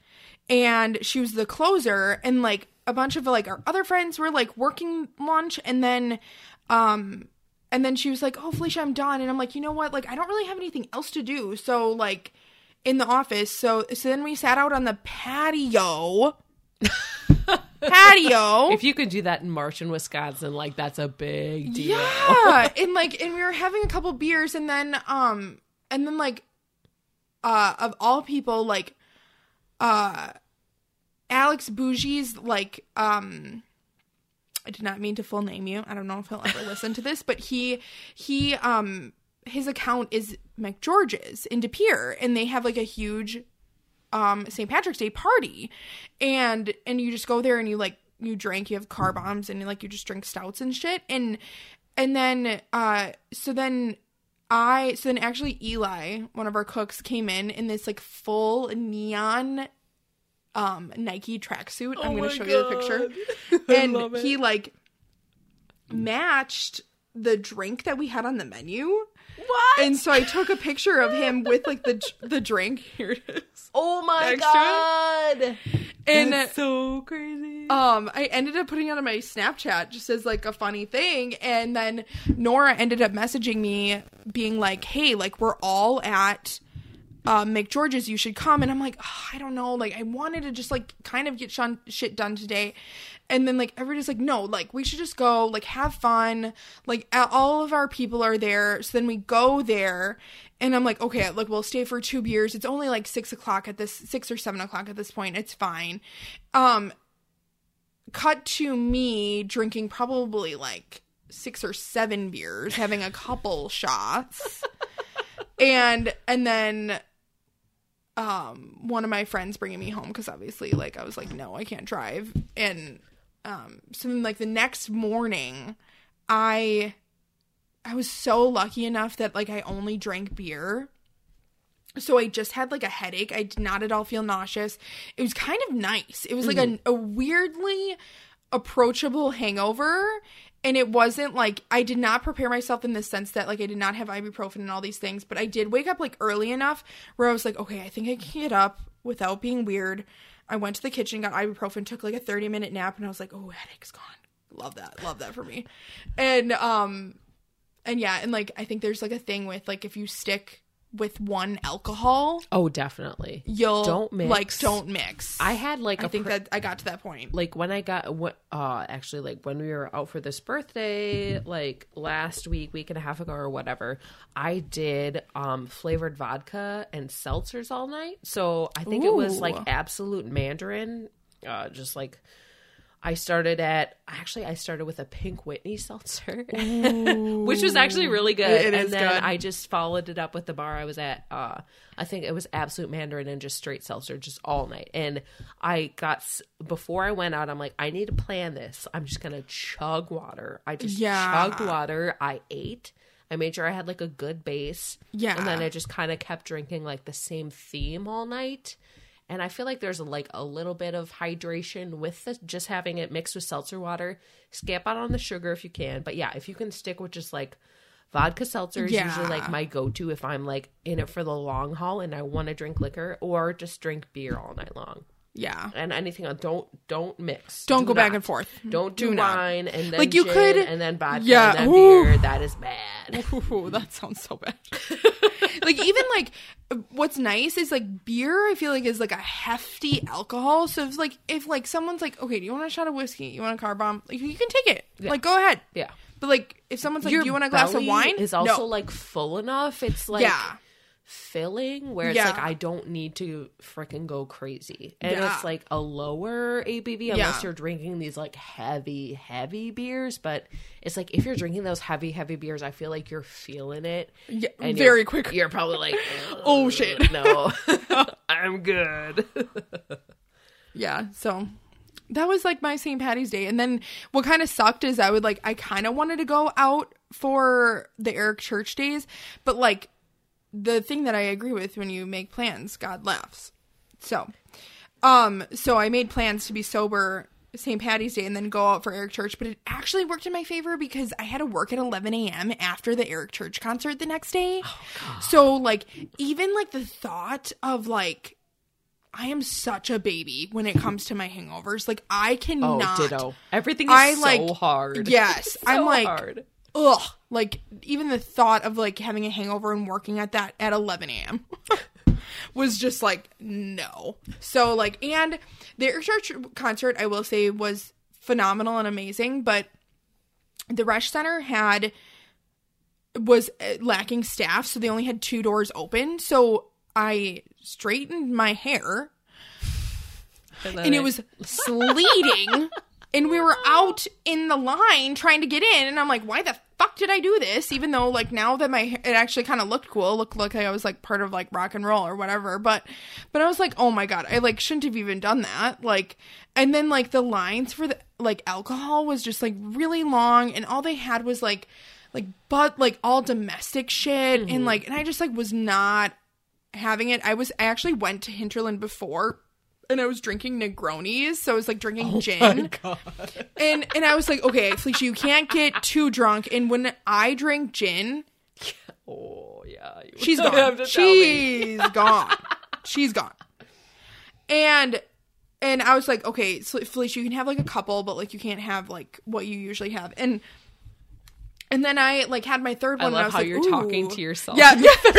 and she was the closer and like a bunch of like our other friends were like working lunch and then um and then she was like oh felicia i'm done and i'm like you know what like i don't really have anything else to do so like in the office. So so then we sat out on the patio. Patio. If you could do that in March in Wisconsin, like that's a big deal. yeah. And like and we were having a couple beers and then um and then like uh of all people like uh alex bougie's like um i did not mean to full name you. I don't know if he'll ever listen to this but he he um his account is mcgeorge's in de Pere, and they have like a huge um St. Patrick's Day party and and you just go there and you like you drink, you have car bombs and like you just drink stouts and shit and and then uh so then I so then actually Eli, one of our cooks, came in in this like full neon um Nike tracksuit. I'm Oh gonna my show you the picture. And he like matched the drink that we had on the menu. What? And so I took a picture of him with like the the drink. Here it is. oh my god. And That's so crazy. um I ended up putting it on my Snapchat just as like a funny thing and then Nora ended up messaging me being like, "Hey, like we're all at uh, George's. you should come." And I'm like, "Ugh, "I don't know, like I wanted to just like kind of get shun- shit done today." And then like everybody's like, "No, like we should just go, like have fun. Like all of our people are there." So then we go there and I'm like, okay, look, we'll stay for two beers. It's only like six o'clock at this, six or seven o'clock at this point. It's fine. Um, cut to me drinking probably like six or seven beers, having a couple shots. and and then um one of my friends bringing me home cuz obviously like I was like no, I can't drive. And um so then like the next morning I I was so lucky enough that like I only drank beer. So I just had like a headache. I did not at all feel nauseous. It was kind of nice. It was like a, a weirdly approachable hangover. And it wasn't like I did not prepare myself in the sense that like I did not have ibuprofen and all these things, but I did wake up like early enough where I was like, okay, I think I can get up without being weird. I went to the kitchen, got ibuprofen, took like a 30 minute nap, and I was like, oh, headache's gone. Love that. Love that for me. And um and yeah, and like I think there's like a thing with like if you stick with one alcohol, Oh, definitely. you'll Don't mix. like don't mix. I had like I think that I got to that point. like when I got what uh actually like when we were out for this birthday like last week week and a half ago or whatever I did um flavored vodka and seltzers all night so I think it was like Absolut Mandarin uh just like I started at actually I started with a pink Whitney seltzer, which was actually really good. It and then good. I just followed it up with the bar I was at. Uh, I think it was Absolut Mandarin and just straight seltzer, just all night. And I got before I went out, I'm like, I need to plan this. I'm just gonna chug water. I just Yeah. chugged water. I ate. I made sure I had like a good base. Yeah. And then I just kind of kept drinking like the same theme all night. And I feel like there's like a little bit of hydration with the, just having it mixed with seltzer water. Skip out on the sugar if you can. But yeah, if you can stick with just like vodka seltzer is Yeah. usually like my go-to if I'm like in it for the long haul and I want to drink liquor or just drink beer all night long. Yeah. And anything else, don't don't mix. Don't Do go back and forth. Don't do, Do not. wine and then Like, you could- and then vodka Yeah, and then ooh. beer. That is bad. Ooh, that sounds so bad. like even like what's nice is like beer I feel like is like a hefty alcohol. So if like if like someone's like, Okay, do you want a shot of whiskey? You want a car bomb? Like you can take it. Like go ahead. Yeah. But like if someone's like, Your Do you want a glass of wine? Is also no. like full enough. It's like Yeah. Filling where it's Yeah. like I don't need to freaking go crazy. And Yeah. it's like a lower ABV unless Yeah. you're drinking these like heavy, heavy beers. But it's like if you're drinking those heavy, heavy beers, I feel like you're feeling it. Yeah, and very you're- quick. You're probably like, Oh, shit. no, I'm good. Yeah, so that was like my St. Patty's Day. And then what kind of sucked is I would like I kind of wanted to go out for the Eric Church days, but like the thing that I agree with when you make plans, God laughs. So, um, so I made plans to be sober St. Patty's Day and then go out for Eric Church, but it actually worked in my favor because I had to work at 11 a.m. after the Eric Church concert the next day. so, like, even like the thought of like, I am such a baby when it comes to my hangovers. Like, I cannot. Oh, cannot. ditto. Everything is I, so like- hard. Yes, So I'm like, hard. Ugh. Like, even the thought of like having a hangover and working at that at 11 a.m. was just like, no. So, like, and the Eric Church concert, I will say, was phenomenal and amazing, but the Resch Center had was uh, lacking staff, so they only had two doors open. So I straightened my hair and it was sleeting and we were out in the line trying to get in and i'm like why the fuck did i do this? Even though like now that my it actually kind of looked cool looked like i was like part of like rock and roll or whatever but but i was like oh my god i like shouldn't have even done that like and then like the lines for the like alcohol was just like really long and all they had was like like but like all domestic shit and mm-hmm. like and i just like was not having it. I was i actually went to hinterland before and I was drinking Negronis, so I was like drinking oh gin. And and I was like, okay, Felicia, you can't get too drunk. And when I drink gin, Oh yeah. you she's have gone. to tell me. She's gone. She's gone. And and I was like, okay, so Felicia, you can have like a couple, but like you can't have like what you usually have. And and then I like had my third I one. and love was how like, you're talking to yourself. Yeah, yeah.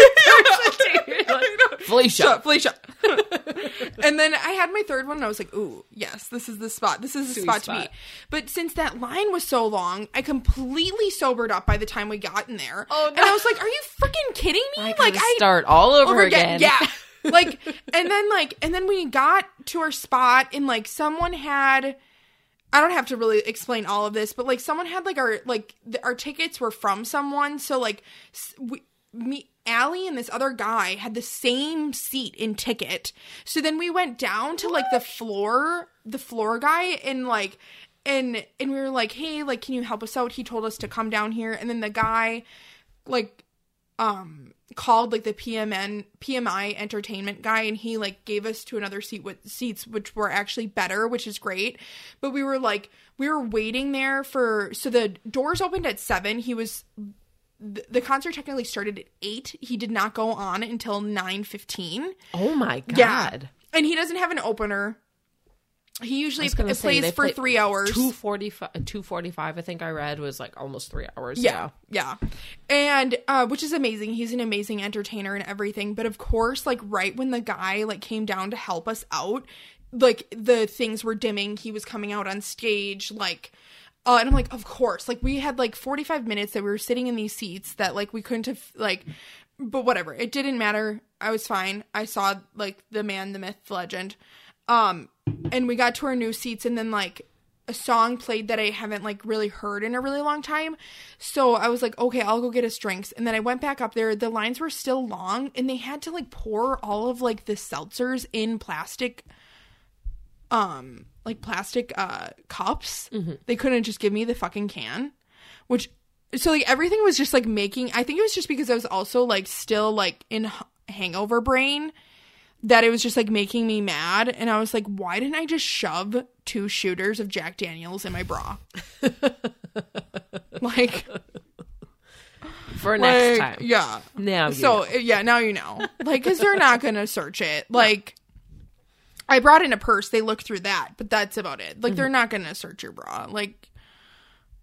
Felicia. Felicia. and then I had my third one and I was like, ooh, yes, this is the spot. This is the Sweet spot, to be. But since that line was so long, I completely sobered up by the time we got in there. Oh, no. And I was like, are you freaking kidding me? I like gotta start all over, over again. Yeah. like and then like and then we got to our spot and like someone had I don't have to really explain all of this, but like someone had like our like the, our tickets were from someone, so like we, me Allie and this other guy had the same seat in ticket. So then we went down to like the floor, the floor guy, and like and and we were like, hey, like, can you help us out? He told us to come down here, and then the guy like um called like the PMN PMI entertainment guy and he like gave us to another seat with seats which were actually better which is great. But we were like we were waiting there for so the doors opened at 7 he was the concert technically started at 8 he did not go on until 9:15 Oh my god. yeah and he doesn't have an opener he usually I was gonna p- plays for play- 3 hours 245 245 I think I read was like almost 3 hours. Yeah, yeah, and uh, which is amazing. He's an amazing entertainer and everything. But of course, like right when the guy like came down to help us out, like the things were dimming. He was coming out on stage, like. Uh, and I'm like, of course. Like we had like 45 minutes that we were sitting in these seats that like we couldn't have like, but whatever. It didn't matter. I was fine. I saw like the man, the myth, the legend. Um, and we got to our new seats, and then like a song played that I haven't like really heard in a really long time. So I was like, okay, I'll go get us drinks. And then I went back up there. The lines were still long, and they had to like pour all of like the seltzers in plastic, um, like plastic uh cups. They couldn't just give me the fucking can, which so like everything was just like making. I think it was just because I was also like still like in hangover brain that it was just like making me mad and i was like why didn't i just shove two shooters of jack daniels in my bra like For next like, time. yeah Now you so know. yeah now you know like because they're not gonna search it like i brought in a purse they look through that but that's about it like Mm-hmm. they're not gonna search your bra like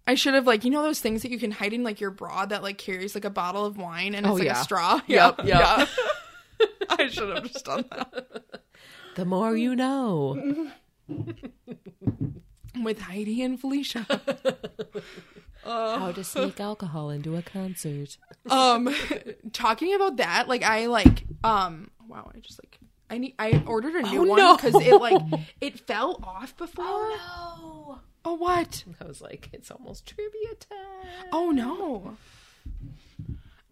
I should have like you know those things that you can hide in like your bra that like carries like a bottle of wine and it's Oh, like yeah. a straw. Yep, yeah, yep. yeah. I should have just done that. The more you know. with Heidi and Felicia. How to sneak alcohol into a concert. um, talking about that, like I like, um, wow, I just like, I need, I ordered a new Oh, one no. because it like it fell off before. Oh no. Oh what? I was like, it's almost trivia time. Oh no.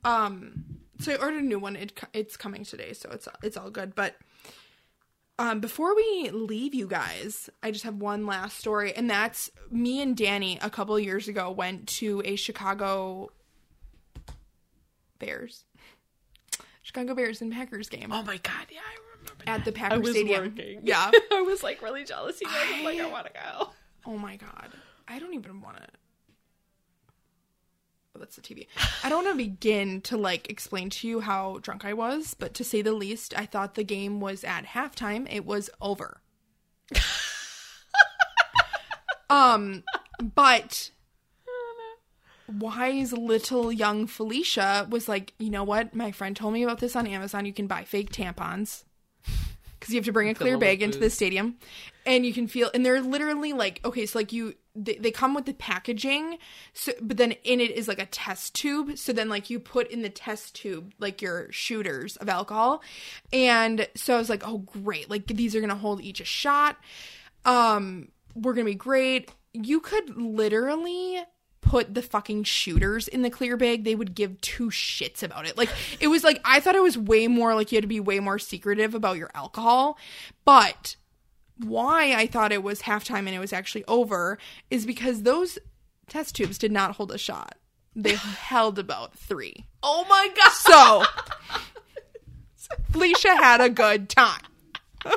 Um, so I ordered a new one. It it's coming today, so it's it's all good. But um, before we leave, you guys, I just have one last story, and that's me and Danny a couple years ago went to a Chicago Bears, Chicago Bears and Packers game Oh my god, yeah, I remember. at the I Packers was Stadium. working. Yeah. I was like really jealous. You guys. I'm like, I want to go. Oh my god. I don't even want to. Oh, that's the TV. I don't want to begin to like explain to you how drunk I was, but to say the least, I thought the game was at halftime. It was over. um, but wise little young Felicia was like, you know what? My friend told me about this on Amazon. You can buy fake tampons because you have to bring a clear bag into the stadium and you can feel and they're literally like okay so like you they, they come with the packaging so but then in it is like a test tube so then like you put in the test tube like your shooters of alcohol. And so i was like oh great like these are gonna hold each a shot. Um we're gonna be great. You could literally put the fucking shooters in the clear bag, they would give two shits about it. Like it was like I thought it was way more like you had to be way more secretive about your alcohol, but why I thought it was halftime and it was actually over is because those test tubes did not hold a shot. They held about 3. Oh my god. So Felicia had a good time.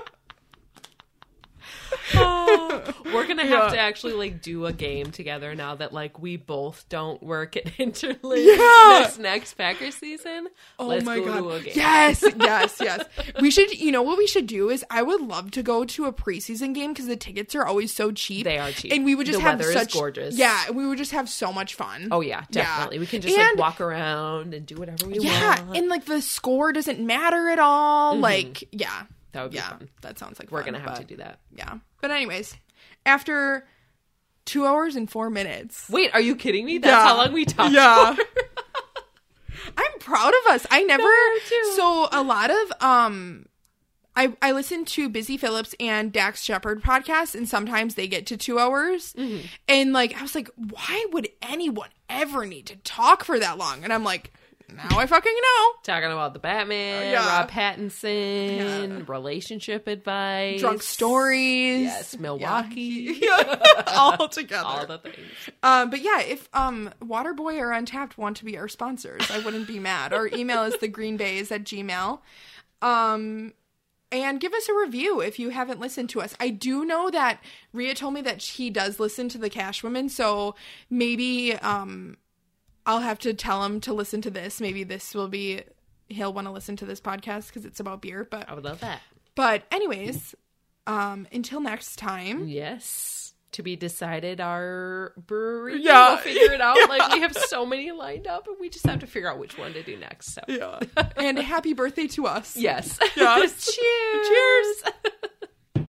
Oh, we're gonna have Yeah. to actually like do a game together now that like we both don't work at Interlink Yeah. this next Packers season. Oh Let's my go god. to a game. Yes, yes, yes. We should you know what we should do is I would love to go to a preseason game because the tickets are always so cheap. They are cheap. And we would just The have weather is such gorgeous. Yeah, and we would just have so much fun. Oh yeah, Yeah. definitely. We can just And- like walk around and do whatever we Yeah, want. and like the score doesn't matter at all. Mm-hmm. Like, yeah. That would be yeah, fun. that sounds like We're fun, gonna have but- to do that. Yeah. But anyways, after two hours and four minutes. Wait, are you kidding me? That's Yeah. how long we talked. Yeah. I'm proud of us. I never too. so a lot of um I, I listen to Busy Philipps and Dax Shepard podcasts, and sometimes they get to two hours. Mm-hmm. And like, I was like, why would anyone ever need to talk for that long? And I'm like, now I fucking know. Talking about the Batman, Yeah. Rob Pattinson, relationship advice, Drunk stories. Yes, Milwaukee. all together. All the things. Um, but yeah, if um Waterboy or Untappd want to be our sponsors, I wouldn't be mad. Our email is the greenbaes at gmail. Um and give us a review if you haven't listened to us. I do know that Ria told me that he does listen to the Cash Women, so maybe um I'll have to tell him to listen to this. Maybe this will be he'll want to listen to this podcast because it's about beer. But I would love that. but anyways, um until next time. Yes. To be decided, our brewery. Yeah. We'll figure it out. Like, we have so many lined up, and we just have to figure out which one to do next. So, Yeah. and happy birthday to us. yes. Yes. Cheers. Cheers.